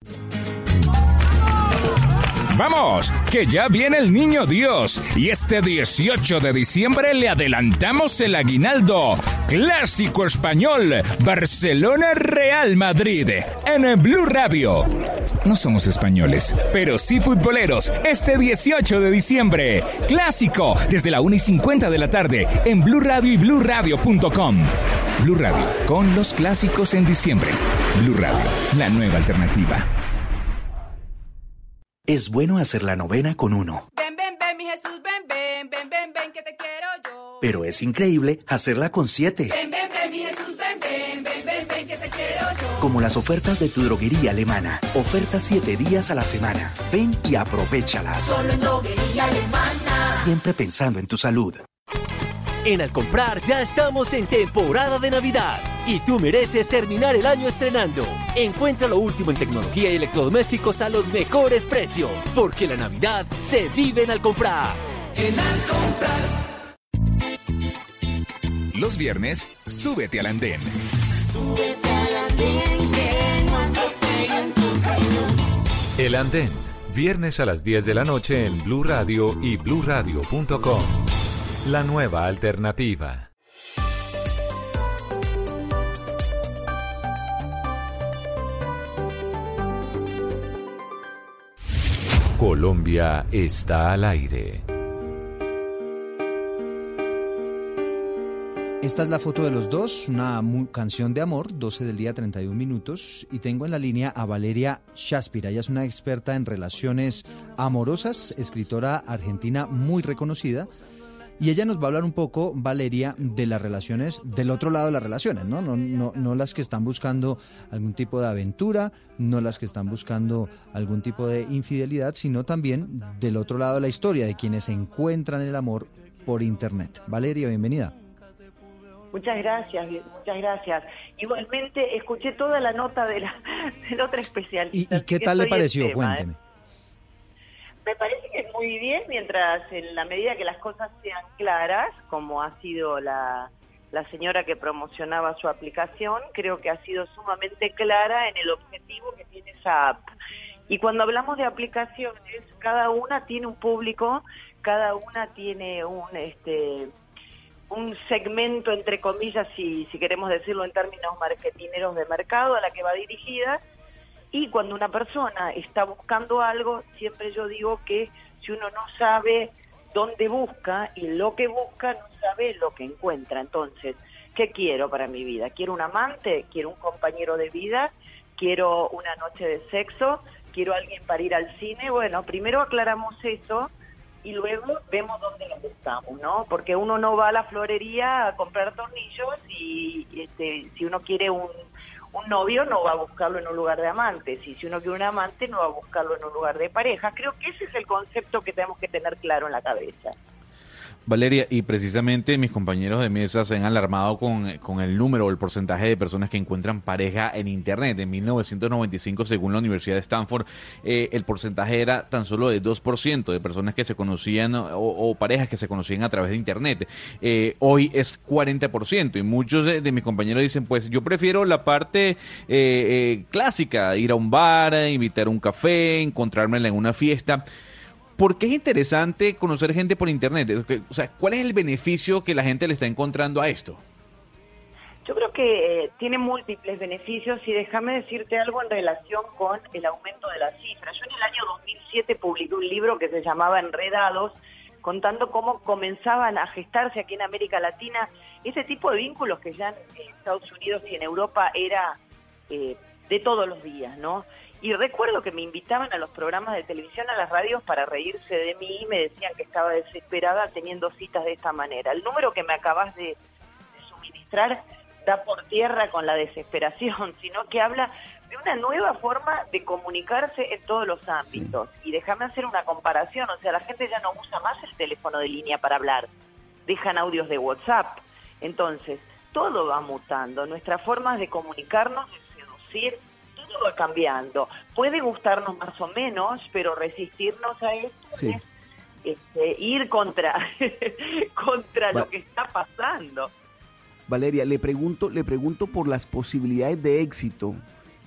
Thank you. Vamos, que ya viene el niño Dios y este 18 de diciembre le adelantamos el aguinaldo. Clásico español, Barcelona Real Madrid, en Blue Radio. No somos españoles, pero sí futboleros. Este 18 de diciembre, clásico, desde la 1 y 50 de la tarde, en Blue Radio y BlueRadio.com. Blue Radio, con los clásicos en diciembre. Blue Radio, la nueva alternativa. Es bueno hacer la novena con uno, Ven, ven, ven, mi Jesús, ven, ven, ven, ven, ven, que te quiero yo. pero es increíble hacerla con siete, Ven, ven, ven, mi Jesús, ven, ven, ven, ven, ven, que te quiero yo. como las ofertas de tu droguería alemana. Ofertas siete días a la semana. Ven y aprovechalas. Solo en droguería alemana. Siempre pensando en tu salud. En Al Comprar ya estamos en temporada de Navidad y tú mereces terminar el año estrenando. Encuentra lo último en tecnología y electrodomésticos a los mejores precios, porque la Navidad se vive en Al Comprar. En Al Comprar. Los viernes, súbete al andén. Súbete al andén, que no ando en tu cañón. El Andén, viernes a las 10 de la noche en Blue Radio y bluradio.com. La nueva alternativa. Colombia está al aire. Esta es la foto de los dos, una canción de amor, 12 del día 31 minutos, y tengo en la línea a Valeria Shaspira. Ella es una experta en relaciones amorosas, escritora argentina muy reconocida, Y ella nos va a hablar un poco, Valeria, de las relaciones, del otro lado de las relaciones, ¿no? No, no, no las que están buscando algún tipo de aventura, no las que están buscando algún tipo de infidelidad, sino también del otro lado de la historia, de quienes encuentran el amor por Internet. Valeria, bienvenida. Muchas gracias, muchas gracias. Igualmente escuché toda la nota de la, del otro especialista. ¿Y, qué tal le pareció? ¿eh? Me parece que es muy bien mientras en la medida que las cosas sean claras, como ha sido la, la señora que promocionaba su aplicación, creo que ha sido sumamente clara en el objetivo que tiene esa app. Y cuando hablamos de aplicaciones, cada una tiene un público, cada una tiene un este un segmento entre comillas si si queremos decirlo en términos marketineros de mercado a la que va dirigida y cuando una persona está buscando algo, siempre yo digo que si uno no sabe dónde busca y lo que busca, no sabe lo que encuentra. Entonces, ¿qué quiero para mi vida? ¿Quiero un amante? ¿Quiero un compañero de vida? ¿Quiero una noche de sexo? ¿Quiero alguien para ir al cine? Bueno, primero aclaramos eso y luego vemos dónde lo buscamos, ¿no? Porque uno no va a la florería a comprar tornillos y este, si uno quiere un, un novio no va a buscarlo en un lugar de amantes y si uno quiere un amante no va a buscarlo en un lugar de pareja. Creo que ese es el concepto que tenemos que tener claro en la cabeza. Valeria, y precisamente mis compañeros de mesa se han alarmado con, con el número o el porcentaje de personas que encuentran pareja en Internet. En 1995, según la Universidad de Stanford, eh, el porcentaje era tan solo de 2% de personas que se conocían o, parejas que se conocían a través de Internet. Eh, hoy es 40% y muchos de, mis compañeros dicen, pues yo prefiero la parte eh, eh, clásica, ir a un bar, invitar un café, encontrármela en una fiesta. ¿Por qué es interesante conocer gente por internet? O sea, ¿cuál es el beneficio que la gente le está encontrando a esto? Yo creo que eh, tiene múltiples beneficios y déjame decirte algo en relación con el aumento de las cifras. Yo en el año 2007 publiqué un libro que se llamaba Enredados, contando cómo comenzaban a gestarse aquí en América Latina ese tipo de vínculos que ya en Estados Unidos y en Europa era eh, de todos los días, ¿no? Y recuerdo que me invitaban a los programas de televisión, a las radios, para reírse de mí y me decían que estaba desesperada teniendo citas de esta manera. El número que me acabas de, de suministrar da por tierra con la desesperación, sino que habla de una nueva forma de comunicarse en todos los ámbitos. Y déjame hacer una comparación, o sea, la gente ya no usa más el teléfono de línea para hablar, dejan audios de WhatsApp. Entonces, todo va mutando, nuestras formas de comunicarnos, de seducir, todo va cambiando. Puede gustarnos más o menos, pero resistirnos a esto Sí. es este, ir contra, contra Va- lo que está pasando. Valeria, le pregunto, le pregunto por las posibilidades de éxito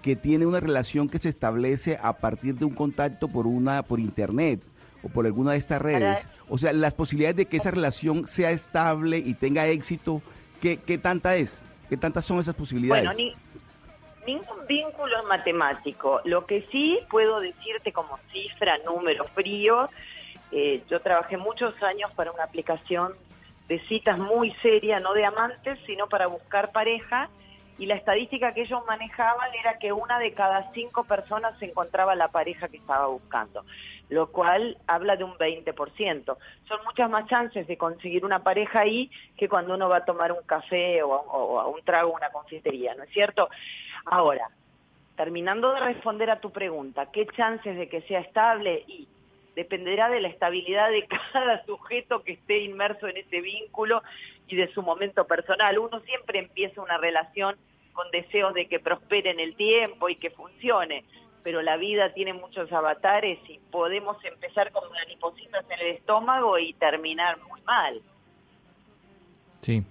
que tiene una relación que se establece a partir de un contacto por una por internet o por alguna de estas redes. O sea, las posibilidades de que esa relación sea estable y tenga éxito, ¿qué, qué tanta es? ¿Qué tantas son esas posibilidades? Bueno, ni- ningún vínculo es matemático. Lo que sí puedo decirte como cifra, número frío, eh, yo trabajé muchos años para una aplicación de citas muy seria, no de amantes, sino para buscar pareja, y la estadística que ellos manejaban era que una de cada cinco personas se encontraba la pareja que estaba buscando, lo cual habla de un 20%. Son muchas más chances de conseguir una pareja ahí que cuando uno va a tomar un café o, a- un trago una confitería, ¿no es cierto? Ahora, terminando de responder a tu pregunta, ¿qué chances de que sea estable? Y dependerá de la estabilidad de cada sujeto que esté inmerso en ese vínculo y de su momento personal. Uno siempre empieza una relación con deseos de que prospere en el tiempo y que funcione, pero la vida tiene muchos avatares y podemos empezar con maripositas en el estómago y terminar muy mal. Sí.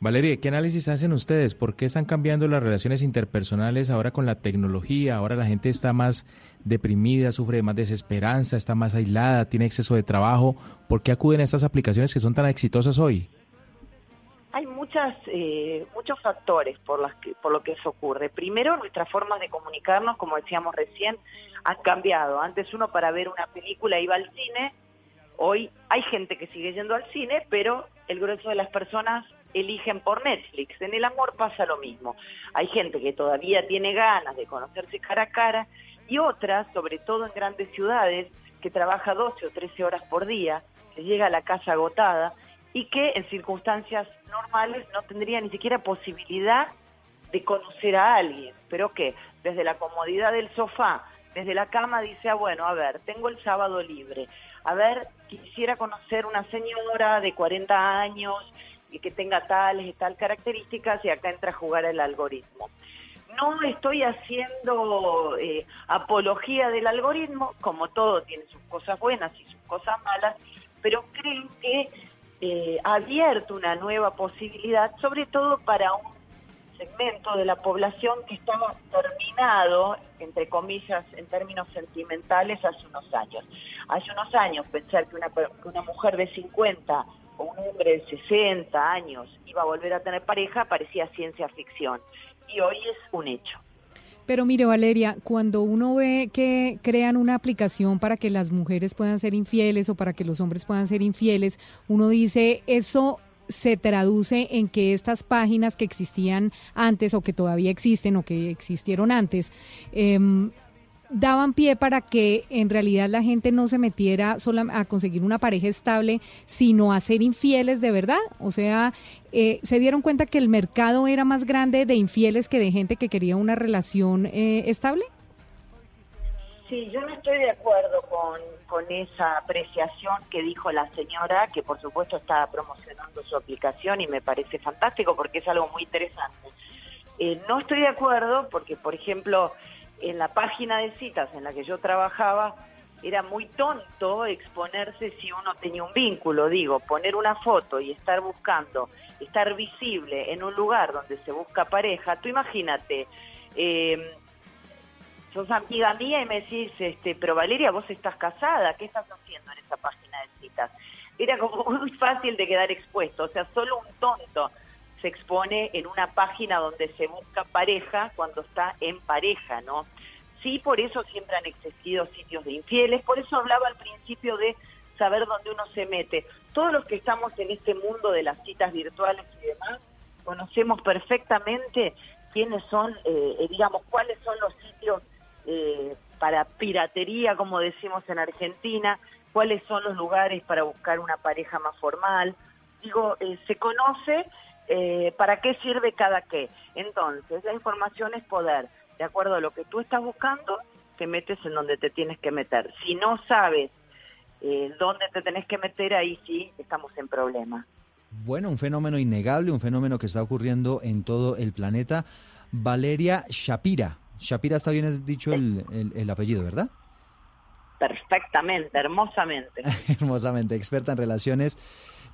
Valeria, ¿qué análisis hacen ustedes? ¿Por qué están cambiando las relaciones interpersonales ahora con la tecnología? Ahora la gente está más deprimida, sufre más desesperanza, está más aislada, tiene exceso de trabajo. ¿Por qué acuden a estas aplicaciones que son tan exitosas hoy? Hay muchas, eh, muchos factores por, las que, por lo que eso ocurre. Primero, nuestras formas de comunicarnos, como decíamos recién, han cambiado. Antes uno para ver una película iba al cine, hoy hay gente que sigue yendo al cine, pero el grueso de las personas eligen por Netflix. En el amor pasa lo mismo. Hay gente que todavía tiene ganas de conocerse cara a cara y otras, sobre todo en grandes ciudades, que trabaja 12 o 13 horas por día, que llega a la casa agotada y que en circunstancias normales no tendría ni siquiera posibilidad de conocer a alguien, pero que desde la comodidad del sofá, desde la cama dice, ah, bueno, a ver, tengo el sábado libre, a ver, quisiera conocer una señora de 40 años y que tenga tales y tal características y acá entra a jugar el algoritmo. No estoy haciendo eh, apología del algoritmo, como todo tiene sus cosas buenas y sus cosas malas, pero creo que eh, abierto una nueva posibilidad, sobre todo para un segmento de la población que estaba terminado, entre comillas, en términos sentimentales hace unos años. Hace unos años pensar que una, que una mujer de 50 o un hombre de 60 años iba a volver a tener pareja parecía ciencia ficción y hoy es un hecho. Pero mire, Valeria, cuando uno ve que crean una aplicación para que las mujeres puedan ser infieles o para que los hombres puedan ser infieles, uno dice, eso se traduce en que estas páginas que existían antes o que todavía existen o que existieron antes, em, daban pie para que en realidad la gente no se metiera solo a conseguir una pareja estable, sino a ser infieles de verdad. O sea, eh, se dieron cuenta que el mercado era más grande de infieles que de gente que quería una relación eh, estable. Sí, yo no estoy de acuerdo con, con esa apreciación que dijo la señora, que por supuesto está promocionando su aplicación y me parece fantástico porque es algo muy interesante. Eh, no estoy de acuerdo porque, por ejemplo, en la página de citas en la que yo trabajaba, era muy tonto exponerse si uno tenía un vínculo, digo, poner una foto y estar buscando, estar visible en un lugar donde se busca pareja, tú imagínate, eh, sos amiga mía y me decís, este, pero Valeria, vos estás casada, ¿qué estás haciendo en esa página de citas? Era como muy fácil de quedar expuesto, o sea, solo un tonto se expone en una página donde se busca pareja cuando está en pareja, ¿no? Sí, por eso siempre han existido sitios de infieles, por eso hablaba al principio de saber dónde uno se mete. Todos los que estamos en este mundo de las citas virtuales y demás, conocemos perfectamente quiénes son, eh, eh, digamos, cuáles son los sitios eh, para piratería, como decimos en Argentina, cuáles son los lugares para buscar una pareja más formal. Digo, eh, se conoce eh, para qué sirve cada qué. Entonces, la información es poder. De acuerdo a lo que tú estás buscando, te metes en donde te tienes que meter. Si no sabes eh, dónde te tenés que meter, ahí sí estamos en problema. Bueno, un fenómeno innegable, un fenómeno que está ocurriendo en todo el planeta. Valeria Shapira. Shapira está bien dicho el, el- el apellido, ¿verdad? Perfectamente, hermosamente. Hermosamente, experta en relaciones.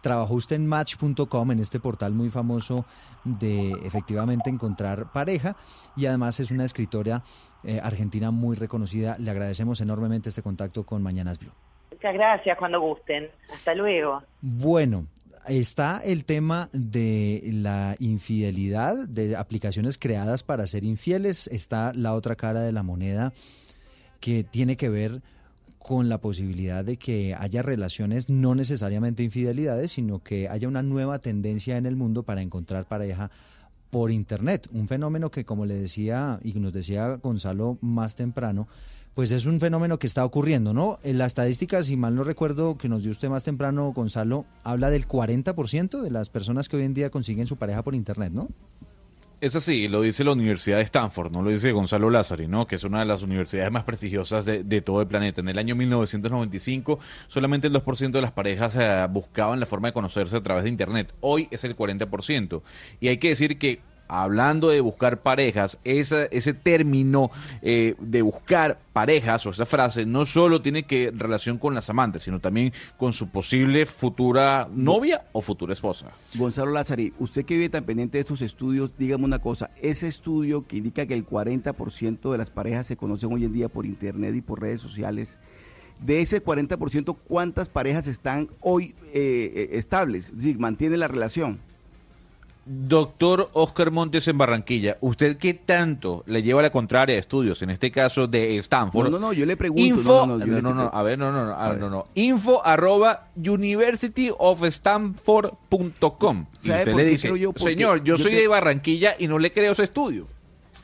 Trabajó usted en match.com, en este portal muy famoso de efectivamente encontrar pareja y además es una escritora eh, argentina muy reconocida. Le agradecemos enormemente este contacto con Mañanas Blue. Muchas gracias cuando gusten. Hasta luego. Bueno, está el tema de la infidelidad, de aplicaciones creadas para ser infieles. Está la otra cara de la moneda que tiene que ver con la posibilidad de que haya relaciones, no necesariamente infidelidades, sino que haya una nueva tendencia en el mundo para encontrar pareja por Internet. Un fenómeno que, como le decía y nos decía Gonzalo más temprano, pues es un fenómeno que está ocurriendo, ¿no? En la estadística, si mal no recuerdo, que nos dio usted más temprano, Gonzalo, habla del 40% de las personas que hoy en día consiguen su pareja por Internet, ¿no? Es así, lo dice la Universidad de Stanford, no lo dice Gonzalo Lázari, ¿no? que es una de las universidades más prestigiosas de, de todo el planeta. En el año 1995, solamente el 2% de las parejas eh, buscaban la forma de conocerse a través de Internet. Hoy es el 40%. Y hay que decir que hablando de buscar parejas, esa- ese término eh, de buscar parejas o esa frase no solo tiene que relación con las amantes, sino también con su posible futura novia o futura esposa. Gonzalo Lázari, usted que vive tan pendiente de estos estudios, dígame una cosa, ese estudio que indica que el 40% de las parejas se conocen hoy en día por internet y por redes sociales, de ese 40%, ¿cuántas parejas están hoy eh, eh, estables? Mantienen la relación. Doctor Oscar Montes en Barranquilla, ¿usted qué tanto le lleva la contraria a estudios, en este caso de Stanford? No, no, no, yo le pregunto. Info, no, no, no, no, no, a ver, no, no, no, a ver, no, no. Info arroba universityofstanford.com. Y ¿Sabe usted le dice, yo? Señor, yo, yo soy te- de Barranquilla y no le creo ese estudio.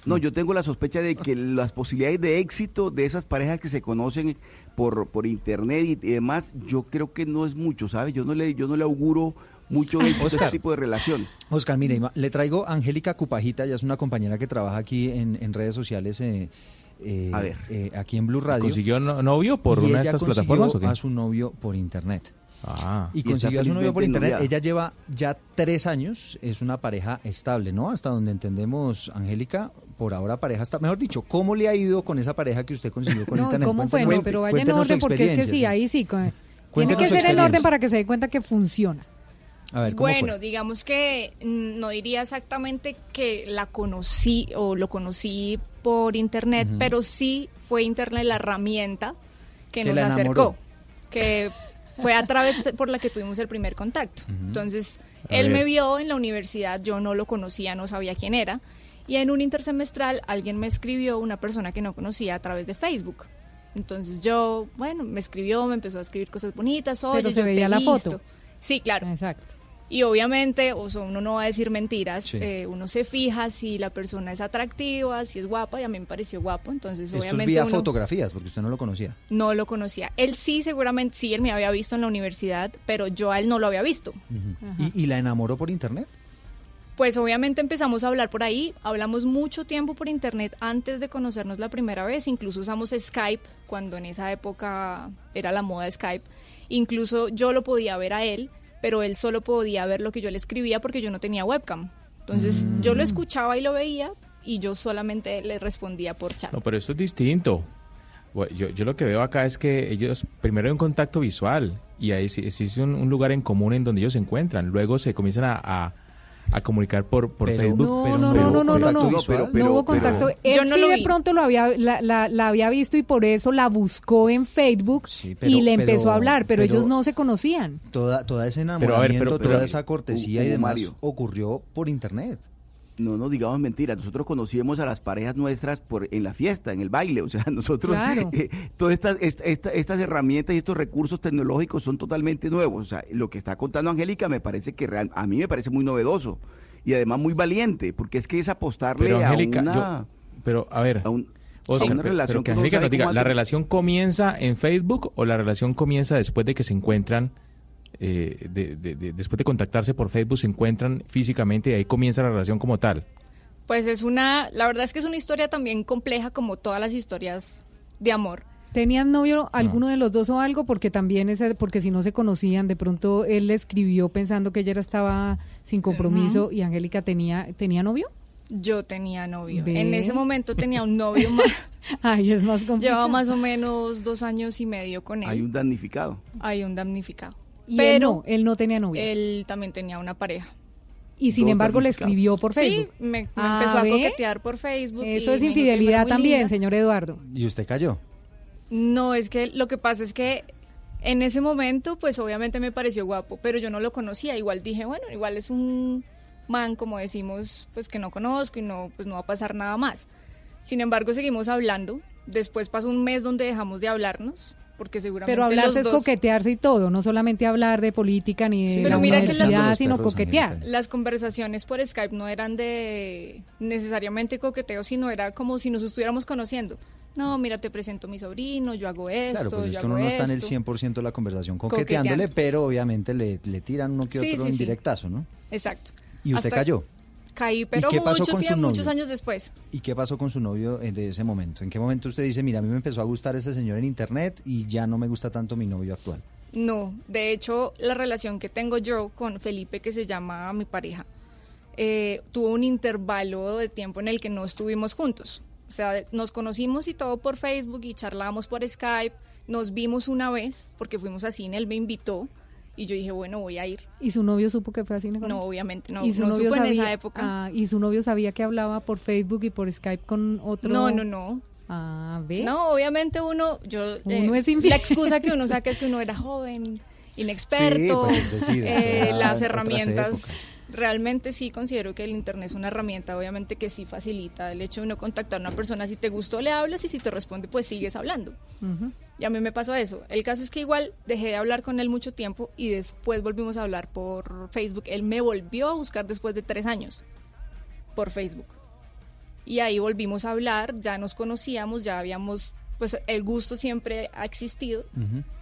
No, yo tengo la sospecha de que las posibilidades de éxito de esas parejas que se conocen por, por internet y, y demás, yo creo que no es mucho, ¿sabes? Yo no le, yo no le auguro mucho éxito Oscar. este tipo de relaciones. Oscar, mire, le traigo a Angélica Cupajita, ella es una compañera que trabaja aquí en, en redes sociales, eh, eh, A ver. eh, aquí en Blue Radio. ¿Consiguió no- novio por Y una de estas consiguió plataformas o qué? a su novio por internet. Ah. Y consiguió a su novio por internet. Ella lleva ya tres años, es una pareja estable, ¿no? Hasta donde entendemos, Angélica, por ahora pareja está. Mejor dicho, ¿cómo le ha ido con esa pareja que usted consiguió con No, internet? ¿cómo fue? No, pero vaya en orden porque es que sí, ahí sí. Tiene que ser en orden para que se dé cuenta que funciona. A ver, ¿cómo bueno, fue? digamos que mm, no diría exactamente que la conocí o lo conocí por internet, pero sí fue internet la herramienta que, Que nos acercó, enamoró. que fue a través por la que tuvimos el primer contacto. Entonces, A él ver. me vio en la universidad, yo no lo conocía, no sabía quién era, y en un intersemestral alguien me escribió, una persona que no conocía a través de Facebook. Entonces yo, bueno, me escribió, me empezó a escribir cosas bonitas, oye, Pero se yo veía la visto". foto. Sí, claro. Exacto. Y obviamente, o sea, uno no va a decir mentiras, Sí. eh, uno se fija si la persona es atractiva, si es guapa, y a mí me pareció guapo, entonces Esto es obviamente vía uno fotografías, porque usted no lo conocía. no lo conocía. Él sí, seguramente, sí, él me había visto en la universidad, pero yo a él no lo había visto. ¿Y, y la enamoró por internet? Pues obviamente empezamos a hablar por ahí, hablamos mucho tiempo por internet antes de conocernos la primera vez, incluso usamos Skype cuando en esa época era la moda Skype, incluso yo lo podía ver a él, pero él solo podía ver lo que yo le escribía porque yo no tenía webcam. Entonces yo lo escuchaba y lo veía y yo solamente le respondía por chat. No, pero esto es distinto. Yo, yo lo que veo acá es que ellos primero hay un contacto visual y ahí sí- existe un, un lugar en común en donde ellos se encuentran. Luego se comienzan a, a- a comunicar por, por Pero- Facebook. No, pero no, no no, hubo no, no, no, hubo pero- contacto. Él Yo no sí lo de vi. pronto lo había, la, la- la había visto y por eso la buscó en Facebook pero- y le pero- empezó a hablar, pero, pero- ellos no se conocían. Toda, toda ese Pero, a enamoramiento, ver, pero- pero- toda esa cortesía y demás Mario. ocurrió por internet. No nos digamos mentiras, nosotros conocíamos a las parejas nuestras por en la fiesta, en el baile, o sea, nosotros Claro. eh, todas estas esta- esta- estas herramientas y estos recursos tecnológicos son totalmente nuevos, o sea, lo que está contando Angélica me parece que real- a mí me parece muy novedoso y además muy valiente, porque es que es apostarle Pero a Angélica, una yo- pero a ver, a un- Oscar, a una pero- relación pero que que nos diga, ¿la relación comienza en Facebook o la relación comienza después de que se encuentran, eh, de- de- de- después de contactarse por Facebook, se encuentran físicamente y ahí comienza la relación como tal? Pues es una, la verdad es que es una historia también compleja como todas las historias de amor. ¿Tenían novio alguno de los dos o algo? Porque también, ese, porque si no se conocían, de pronto él le escribió pensando que ella estaba sin compromiso y Angélica tenía, ¿tenía novio? Yo tenía novio. Ve. En ese momento tenía un novio más. Ahí es más complicado. Llevaba más o menos dos años y medio con él. hay un damnificado. Hay un damnificado. Y él Pero no, él no tenía novio. él también tenía una pareja. y sin embargo le escribió por Facebook. Sí, me, me Ah, empezó a ¿ve? coquetear por Facebook. Eso es infidelidad también, linda. señor Eduardo. ¿Y usted cayó? No, es que lo que pasa es que en ese momento, pues obviamente me pareció guapo, pero yo no lo conocía. Igual dije, bueno, igual es un man, como decimos, pues que no conozco y no, pues no va a pasar nada más. Sin embargo, seguimos hablando. Después pasó un mes donde dejamos de hablarnos, porque seguramente Pero hablarse los es dos- coquetearse y todo, no solamente hablar de política ni de la Pero mira que las- sino coquetear. Las conversaciones por Skype no eran de necesariamente coqueteo, sino era como si nos estuviéramos conociendo. No, mira, te presento a mi sobrino, yo hago esto, Claro, pues es yo que uno no está en el esto. 100% de la conversación coqueteándole, Coqueteando. pero obviamente le, le tiran uno que Sí, otro sí, ¿no? Exacto. ¿Y usted Hasta- cayó? Caí, pero qué pasó mucho con su tiempo, muchos años después. ¿Y qué pasó con su novio de ese momento? ¿En qué momento usted dice, mira, a mí me empezó a gustar ese señor en internet y ya no me gusta tanto mi novio actual? No, de hecho, la relación que tengo yo con Felipe, que se llama mi pareja, eh, tuvo un intervalo de tiempo en el que no estuvimos juntos. O sea, nos conocimos y todo por Facebook y charlábamos por Skype. Nos vimos una vez porque fuimos a cine, él me invitó y yo dije, bueno, voy a ir. ¿Y su novio supo que fue así? No, obviamente no. ¿Y su no novio supo sabía, en esa época. ah, ¿Y su novio sabía que hablaba por Facebook y por Skype con otro? No, no, no. Ah, ¿ve? No, obviamente uno, yo, eh, Uno es infiel. la excusa que uno saca es que uno era joven, inexperto, Sí, pues, es decir, eh, las herramientas. Realmente sí considero que el internet es una herramienta, obviamente que sí facilita el hecho de uno contactar a una persona. Si te gustó, le hablas y si te responde, pues sigues hablando. Ujú. Y a mí me pasó eso. El caso es que igual dejé de hablar con él mucho tiempo y después volvimos a hablar por Facebook. Él me volvió a buscar después de tres años por Facebook. Y ahí volvimos a hablar, ya nos conocíamos, ya habíamos pues el gusto siempre ha existido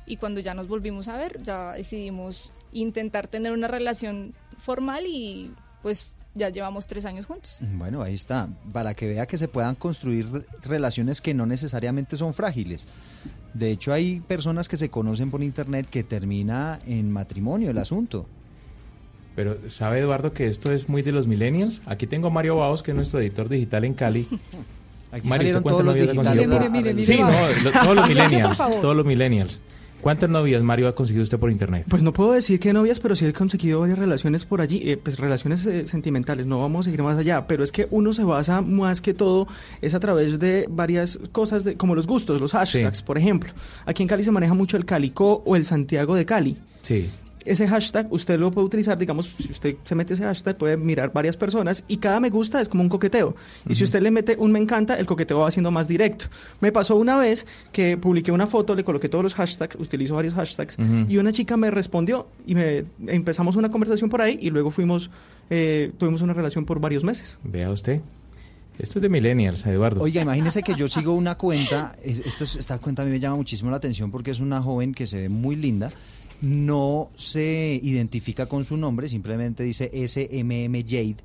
y cuando ya nos volvimos a ver, ya decidimos intentar tener una relación formal y pues ya llevamos tres años juntos. Bueno, ahí está, para que vea que se puedan construir re- relaciones que no necesariamente son frágiles. De hecho, hay personas que se conocen por internet que termina en matrimonio el asunto. Pero ¿sabe Eduardo que esto es muy de los millennials? Aquí tengo a Mario Baos, que es nuestro editor digital en Cali. Aquí Mario, salieron ¿usted cuántas todos los novias ha digitales. conseguido? Mire, mire, mire, Sí, mire, no, Baos. lo- todos los millennials, todos los millennials. ¿Cuántas novias, Mario, ha conseguido usted por internet? Pues no puedo decir que novias, pero sí he conseguido varias relaciones por allí, eh, pues relaciones eh, sentimentales, no vamos a ir más allá, pero es que uno se basa más que todo es a través de varias cosas de, como los gustos, los hashtags, Sí. por ejemplo. Aquí en Cali se maneja mucho el Calico o el Santiago de Cali. Sí. Ese hashtag usted lo puede utilizar, digamos, si usted se mete ese hashtag puede mirar varias personas y cada me gusta es como un coqueteo. Y si usted le mete un me encanta, el coqueteo va siendo más directo. Me pasó una vez que publiqué una foto, le coloqué todos los hashtags, utilizo varios hashtags, Ujú. y una chica me respondió y me empezamos una conversación por ahí y luego fuimos, eh, tuvimos una relación por varios meses. Vea usted. Esto es de millennials, Eduardo. Oiga, imagínese que yo sigo una cuenta, es- esta, esta cuenta a mí me llama muchísimo la atención porque es una joven que se ve muy linda, no se identifica con su nombre, simplemente dice SMM Jade,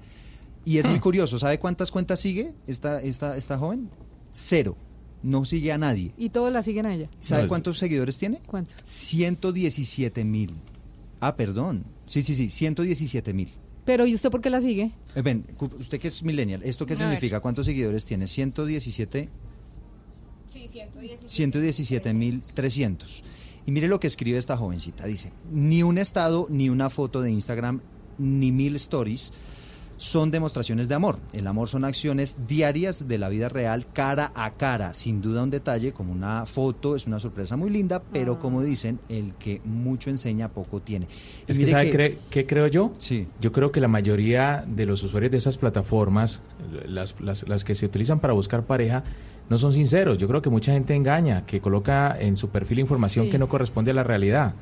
y es muy curioso, ¿sabe cuántas cuentas sigue esta, esta, esta joven? Cero, no sigue a nadie. Y todos la siguen a ella. ¿Sabe cuántos seguidores tiene? ¿Cuántos? 117 mil. Ah, perdón. Sí, sí, sí, 117 mil. Pero ¿y usted por qué la sigue? Eh, ven, usted que es millennial, ¿esto qué A significa? ¿Cuántos seguidores tiene? 117 Sí, 117. 117.300. Y mire lo que escribe esta jovencita. Dice, ni un estado, ni una foto de Instagram, ni mil stories son demostraciones de amor. El amor son acciones diarias de la vida real, cara a cara. Sin duda un detalle, como una foto, es una sorpresa muy linda, pero como dicen, el que mucho enseña, poco tiene. Y Es que, ¿sabe cre- qué creo yo? Sí. Yo creo que la mayoría de los usuarios de esas plataformas, las, las, las que se utilizan para buscar pareja, no son sinceros. Yo creo que mucha gente engaña, que coloca en su perfil información Sí. que no corresponde a la realidad.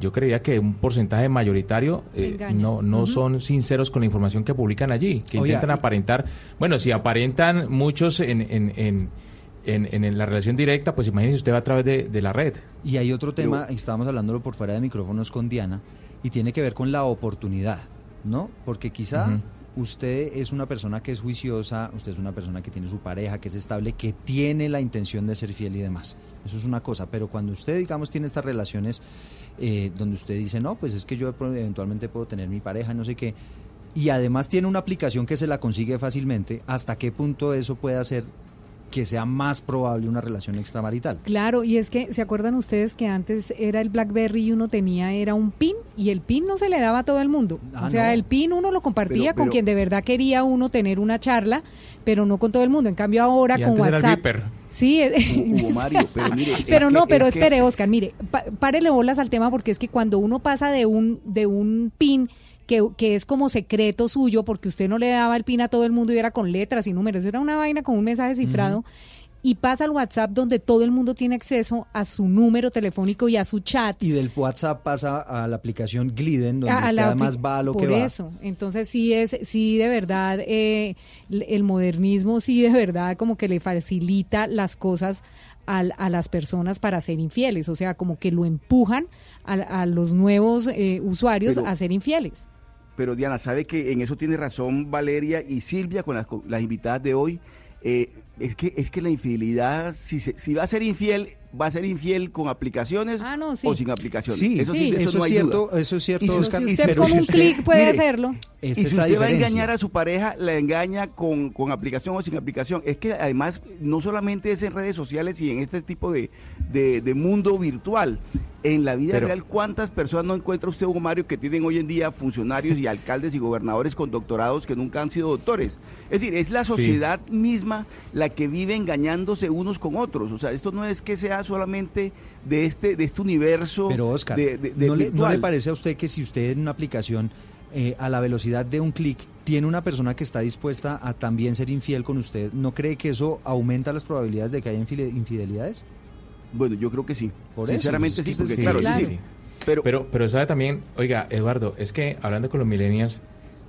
Yo creía que un porcentaje mayoritario eh, no, no son sinceros con la información que publican allí, que intentan aparentar. Bueno, si aparentan muchos en, en, en, en- en la relación directa, pues imagínese usted va a través de, de la red. Y hay otro tema, estábamos hablándolo por fuera de micrófonos con Diana, y tiene que ver con la oportunidad, ¿no? Porque quizá. Usted es una persona que es juiciosa, usted es una persona que tiene su pareja, que es estable, que tiene la intención de ser fiel y demás. Eso es una cosa, pero cuando usted, digamos, tiene estas relaciones eh, donde usted dice, no, pues es que yo eventualmente puedo tener mi pareja, no sé qué, y además tiene una aplicación que se la consigue fácilmente, ¿hasta qué punto eso puede hacer que sea más probable una relación extramarital? Claro, y es que, ¿se acuerdan ustedes que antes era el BlackBerry y uno tenía, era un PIN, y el PIN no se le daba a todo el mundo? Ah, o sea, no. el PIN uno lo compartía Pero- con quien de verdad quería uno tener una charla, pero no con todo el mundo. En cambio ahora Y con antes era el WhatsApp... Beeper. Sí, es- Hugo Mario, pero mire, es pero que- no, pero es que- espere, Oscar, mire, pa- párele bolas al tema porque es que cuando uno pasa de un, de un pin que, que es como secreto suyo, porque usted no le daba el pin a todo el mundo y era con letras y números, era una vaina con un mensaje cifrado, y pasa al WhatsApp donde todo el mundo tiene acceso a su número telefónico y a su chat. Y del WhatsApp pasa a la aplicación Gliden, donde a- a usted además va a lo por que va. eso entonces sí es sí de verdad eh, el modernismo sí de verdad como que le facilita las cosas al- a, las personas para ser infieles o sea como que lo empujan a, a los nuevos eh, usuarios Pero- a ser infieles Pero Diana, sabe que en eso tiene razón Valeria y Silvia con las, con las invitadas de hoy. Eh, es que es que la infidelidad, si, se- si va a ser infiel, va a ser infiel con aplicaciones Ah, no, sí. o sin aplicaciones. Sí, eso, sí, de eso no es hay cierto, duda. eso es cierto, Y si Oscar, si y usted pero con un clic puede mire, hacerlo Y si usted va a engañar a su pareja, la engaña con, con aplicación o sin aplicación. Es que además no solamente es en redes sociales y en este tipo de, de- de mundo virtual. En la vida Pero- real, ¿cuántas personas no encuentra usted, Hugo Mario, que tienen hoy en día funcionarios y alcaldes y gobernadores con doctorados que nunca han sido doctores? Es decir, es la sociedad misma la que vive engañándose unos con otros. O sea, esto no es que sea solamente de este, de este universo Pero Oscar, de, de- de ¿no, le, ¿no virtual. le parece a usted que si usted en una aplicación eh, a la velocidad de un clic tiene una persona que está dispuesta a también ser infiel con usted, ¿no cree que eso aumenta las probabilidades de que haya infide- infidelidades? Bueno, yo creo que sí. Por Sinceramente sí, porque sí, claro, claro. sí, sí. Pero, Pero, pero sabe también, oiga, Eduardo, es que hablando con los millennials,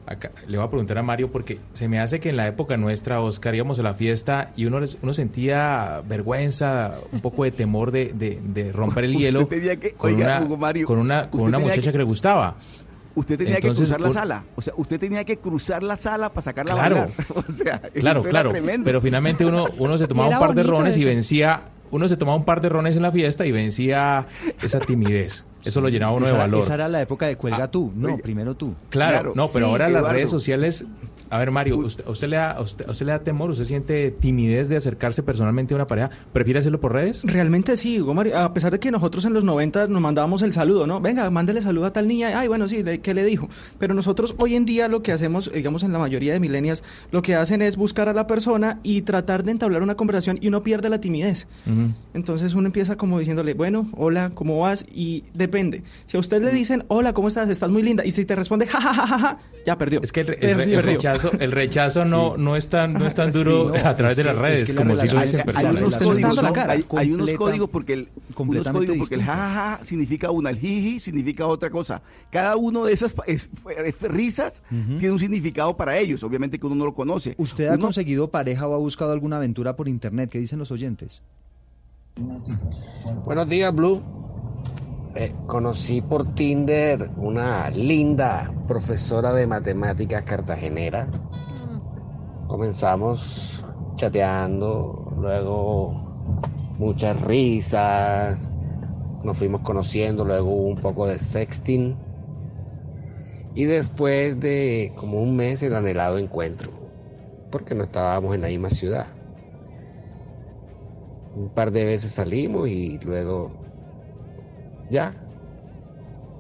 acá, le voy a preguntar a Mario porque se me hace que en la época nuestra, Oscar, íbamos a la fiesta y uno, les- uno sentía vergüenza, un poco de temor de, de- de romper el hielo que- con, oiga, una, Hugo Mario, con una, con muchacha que- que, le gustaba. Usted tenía Entonces, que cruzar la sala. O sea, usted tenía que cruzar la sala para sacarla Claro. a bailar. O sea, Claro, eso era claro. tremendo. Pero finalmente uno, uno se tomaba un par de rones y vencía, uno se tomaba un par de rones en la fiesta y vencía esa timidez. Eso lo llenaba uno de valor. esa era la época de cuelga Ah, tú. No, oye. primero tú. Claro, no, pero Sí, ahora las redes sociales. A ver, Mario, usted, usted le da, usted, usted le da temor? ¿Usted siente timidez de acercarse personalmente a una pareja? ¿Prefiere hacerlo por redes? Realmente sí, Hugo Mario. A pesar de que nosotros en los 90 nos mandábamos el saludo, ¿no? Venga, mándele saludo a tal niña. Ay, bueno, sí, ¿de ¿qué le dijo? Pero nosotros hoy en día lo que hacemos, digamos en la mayoría de millennials, lo que hacen es buscar a la persona y tratar de entablar una conversación y uno pierde la timidez. Entonces uno empieza como diciéndole, bueno, hola, ¿cómo vas? Y depende. Si a usted le dicen, hola, ¿cómo estás? Estás muy linda. Y si te responde, ja, ja, ja, ja, ja, ya perdió. Es que el, Perdió. el rechazo, el rechazo no, no es tan, no es tan duro Sí, no, a través de las redes es que la como si lo dicen personas. unos Hay unos códigos, códigos, ¿no? hay- hay unos Completa- códigos porque el, unos códigos porque el jajaja significa una, el jiji significa otra cosa. Cada uno de esas pa- es- es- risas tiene un significado para ellos, obviamente que uno no lo conoce. ¿Usted ha conseguido pareja o ha buscado alguna aventura por internet? ¿Qué dicen los oyentes? Buenos días, Blue. Eh, conocí por Tinder una linda profesora de matemáticas cartagenera. Comenzamos chateando, luego muchas risas, nos fuimos conociendo, luego hubo un poco de sexting y después de como un mes el anhelado encuentro, porque no estábamos en la misma ciudad. Un par de veces salimos y luego ya.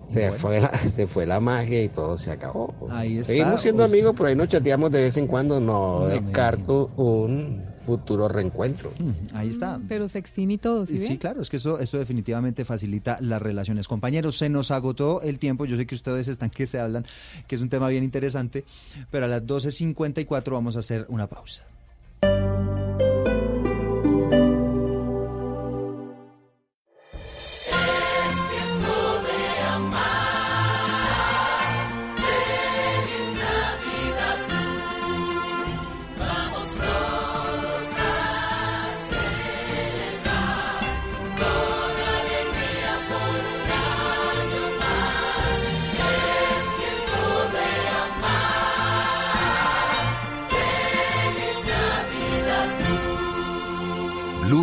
Se, Bueno. fue la, se fue la magia y todo se acabó. Ahí está. Seguimos siendo Oye. amigos, por ahí nos chateamos de vez en cuando. No, No descarto un futuro reencuentro. Mm, Ahí está. Pero sexting y todo, ¿sí? Sí, claro, es que esto, esto definitivamente facilita las relaciones. Compañeros, se nos agotó el tiempo. Yo sé que ustedes están que se hablan, que es un tema bien interesante, pero a las 12.54 vamos a hacer una pausa.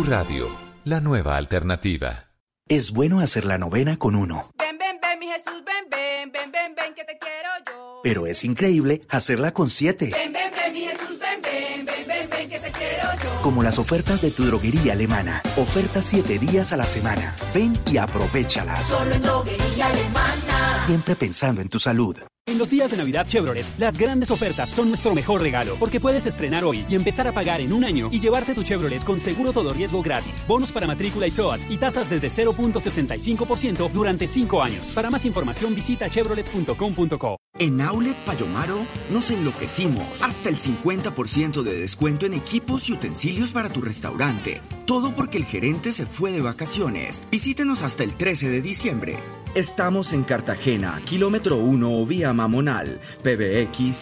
Radio, la nueva alternativa. Es bueno hacer la novena con uno, Ven, ven, ven, mi Jesús, ven, ven, ven, ven, ven, que te quiero yo. pero es increíble hacerla con siete, Ven, ven, ven, mi Jesús, ven, ven, ven, ven, ven, que te quiero yo. como las ofertas de tu droguería alemana. Ofertas siete días a la semana. Ven y aprovechalas. Solo en droguería alemana. Siempre pensando en tu salud. En los días de Navidad Chevrolet, las grandes ofertas son nuestro mejor regalo, porque puedes estrenar hoy y empezar a pagar en un año y llevarte tu Chevrolet con seguro todo riesgo gratis, bonos para matrícula y SOAT y tasas desde 0.65% durante 5 años. Para más información visita chevrolet.com.co. En Outlet Payomaro nos enloquecimos. Hasta el 50% de descuento en equipos y utensilios para tu restaurante. Todo porque el gerente se fue de vacaciones. Visítenos hasta el 13 de diciembre. Estamos en Cartagena, kilómetro 1 vía Mamonal, PBX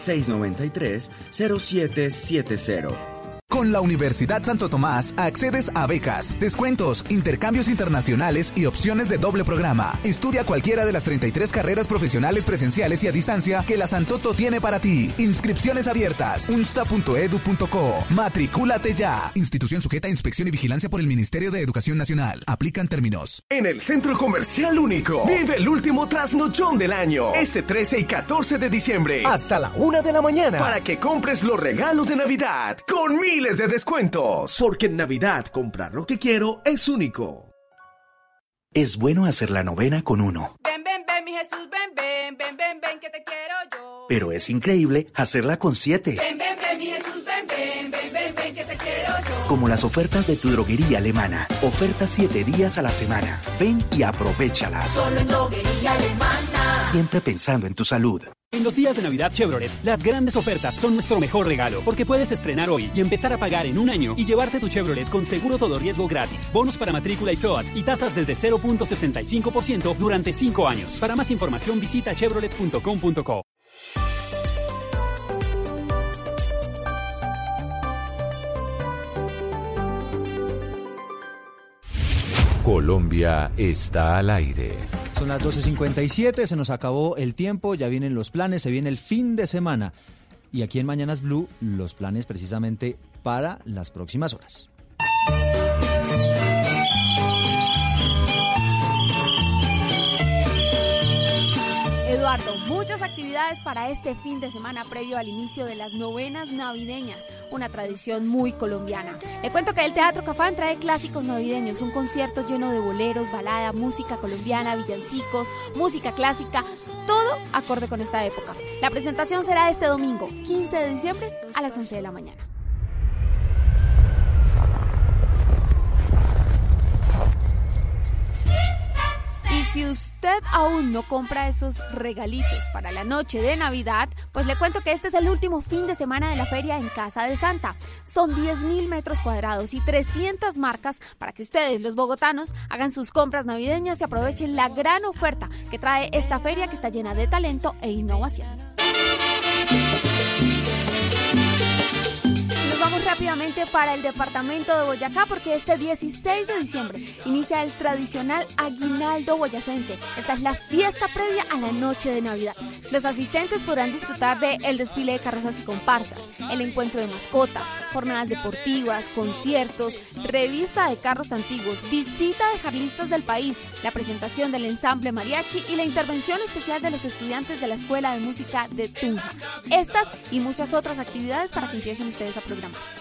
693-0770. Con la Universidad Santo Tomás accedes a becas, descuentos, intercambios internacionales y opciones de doble programa. Estudia cualquiera de las 33 carreras profesionales presenciales y a distancia que la Santoto tiene para ti. Inscripciones abiertas. unsta.edu.co. Matricúlate ya. Institución sujeta a inspección y vigilancia por el Ministerio de Educación Nacional. Aplican términos. En el Centro Comercial Único, vive el último trasnochón del año. Este 13 y 14 de diciembre, hasta la una de la mañana, para que compres los regalos de Navidad con miles de descuentos. Porque en Navidad comprar lo que quiero es único. Es bueno hacer la novena con uno, Ven, ven, ven, mi Jesús, ven, ven, ven, ven, ven, que te quiero yo. pero es increíble hacerla con siete, Ven, ven, ven, mi Jesús, ven, ven, ven, ven, ven, que te quiero yo. como las ofertas de tu droguería alemana. Ofertas siete días a la semana. Ven y aprovechalas. Solo en droguería alemana. Siempre pensando en tu salud. En los días de Navidad Chevrolet, las grandes ofertas son nuestro mejor regalo, porque puedes estrenar hoy y empezar a pagar en un año y llevarte tu Chevrolet con seguro todo riesgo gratis, bonos para matrícula y SOAT y tasas desde 0.65% durante 5 años. Para más información visita chevrolet.com.co. Colombia está al aire. Son las 12.57, se nos acabó el tiempo, ya vienen los planes, se viene el fin de semana. Y aquí en Mañanas Blue, los planes precisamente para las próximas horas. Muchas actividades para este fin de semana previo al inicio de las novenas navideñas, una tradición muy colombiana. Le cuento que el Teatro Cafán trae clásicos navideños, un concierto lleno de boleros, balada, música colombiana, villancicos, música clásica, todo acorde con esta época. La presentación será este domingo, 15 de diciembre, a las 11 de la mañana. Y si usted aún no compra esos regalitos para la noche de Navidad, pues le cuento que este es el último fin de semana de la feria en Casa de Santa. Son 10 mil metros cuadrados y 300 marcas para que ustedes, los bogotanos, hagan sus compras navideñas y aprovechen la gran oferta que trae esta feria que está llena de talento e innovación. Rápidamente para el departamento de Boyacá porque este 16 de diciembre inicia el tradicional aguinaldo boyacense. Esta es la fiesta previa a la noche de Navidad. Los asistentes podrán disfrutar de el desfile de carrozas y comparsas, el encuentro de mascotas, jornadas deportivas, conciertos, revista de carros antiguos, visita de jarlistas del país, la presentación del ensamble mariachi y la intervención especial de los estudiantes de la Escuela de Música de Tunja. Estas y muchas otras actividades para que empiecen ustedes a programarse.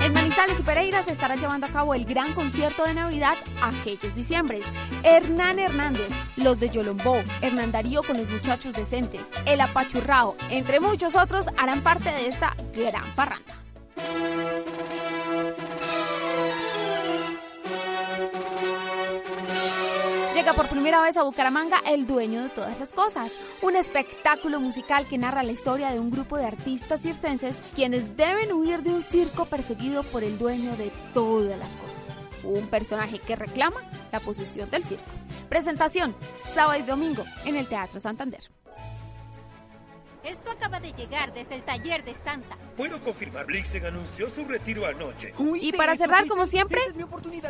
En Manizales y Pereira se estará llevando a cabo el gran concierto de Navidad aquellos diciembres. Hernán Hernández, los de Yolombó, Hernán Darío con los muchachos decentes, El Apachurrao, entre muchos otros, harán parte de esta gran parranda. Llega por primera vez a Bucaramanga El Dueño de Todas las Cosas, un espectáculo musical que narra la historia de un grupo de artistas circenses quienes deben huir de un circo perseguido por el dueño de todas las cosas, un personaje que reclama la posesión del circo. Presentación, sábado y domingo, en el Teatro Santander. Esto acaba de llegar desde el taller de Santa. Puedo confirmar, Blixen anunció su retiro anoche. Y para cerrar, como siempre,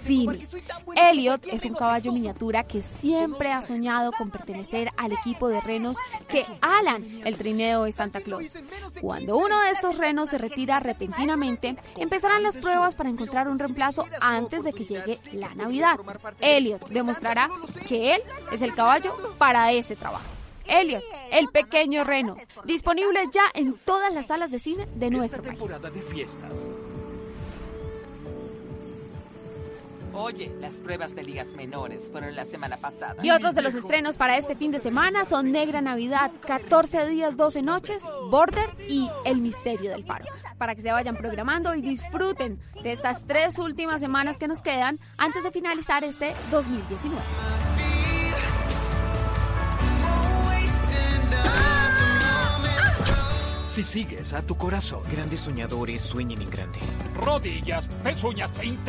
cine. Elliot es un caballo miniatura que siempre ha soñado con pertenecer al equipo de renos que alan el trineo de Santa Claus. Cuando uno de estos renos se retira repentinamente, empezarán las pruebas para encontrar un reemplazo antes de que llegue la Navidad. Elliot demostrará que él es el caballo para ese trabajo. Elliot, el pequeño reno, disponible ya en todas las salas de cine de nuestro país. Temporada de fiestas. Oye, las pruebas de ligas menores fueron la semana pasada. Y otros de los estrenos para este fin de semana son Negra Navidad, 14 días, 12 noches, Border y El Misterio del Paro. Para que se vayan programando y disfruten de estas tres últimas semanas que nos quedan antes de finalizar este 2019. Si sigues a tu corazón. Grandes soñadores sueñen en grande. Rodillas, pezuñas e intenten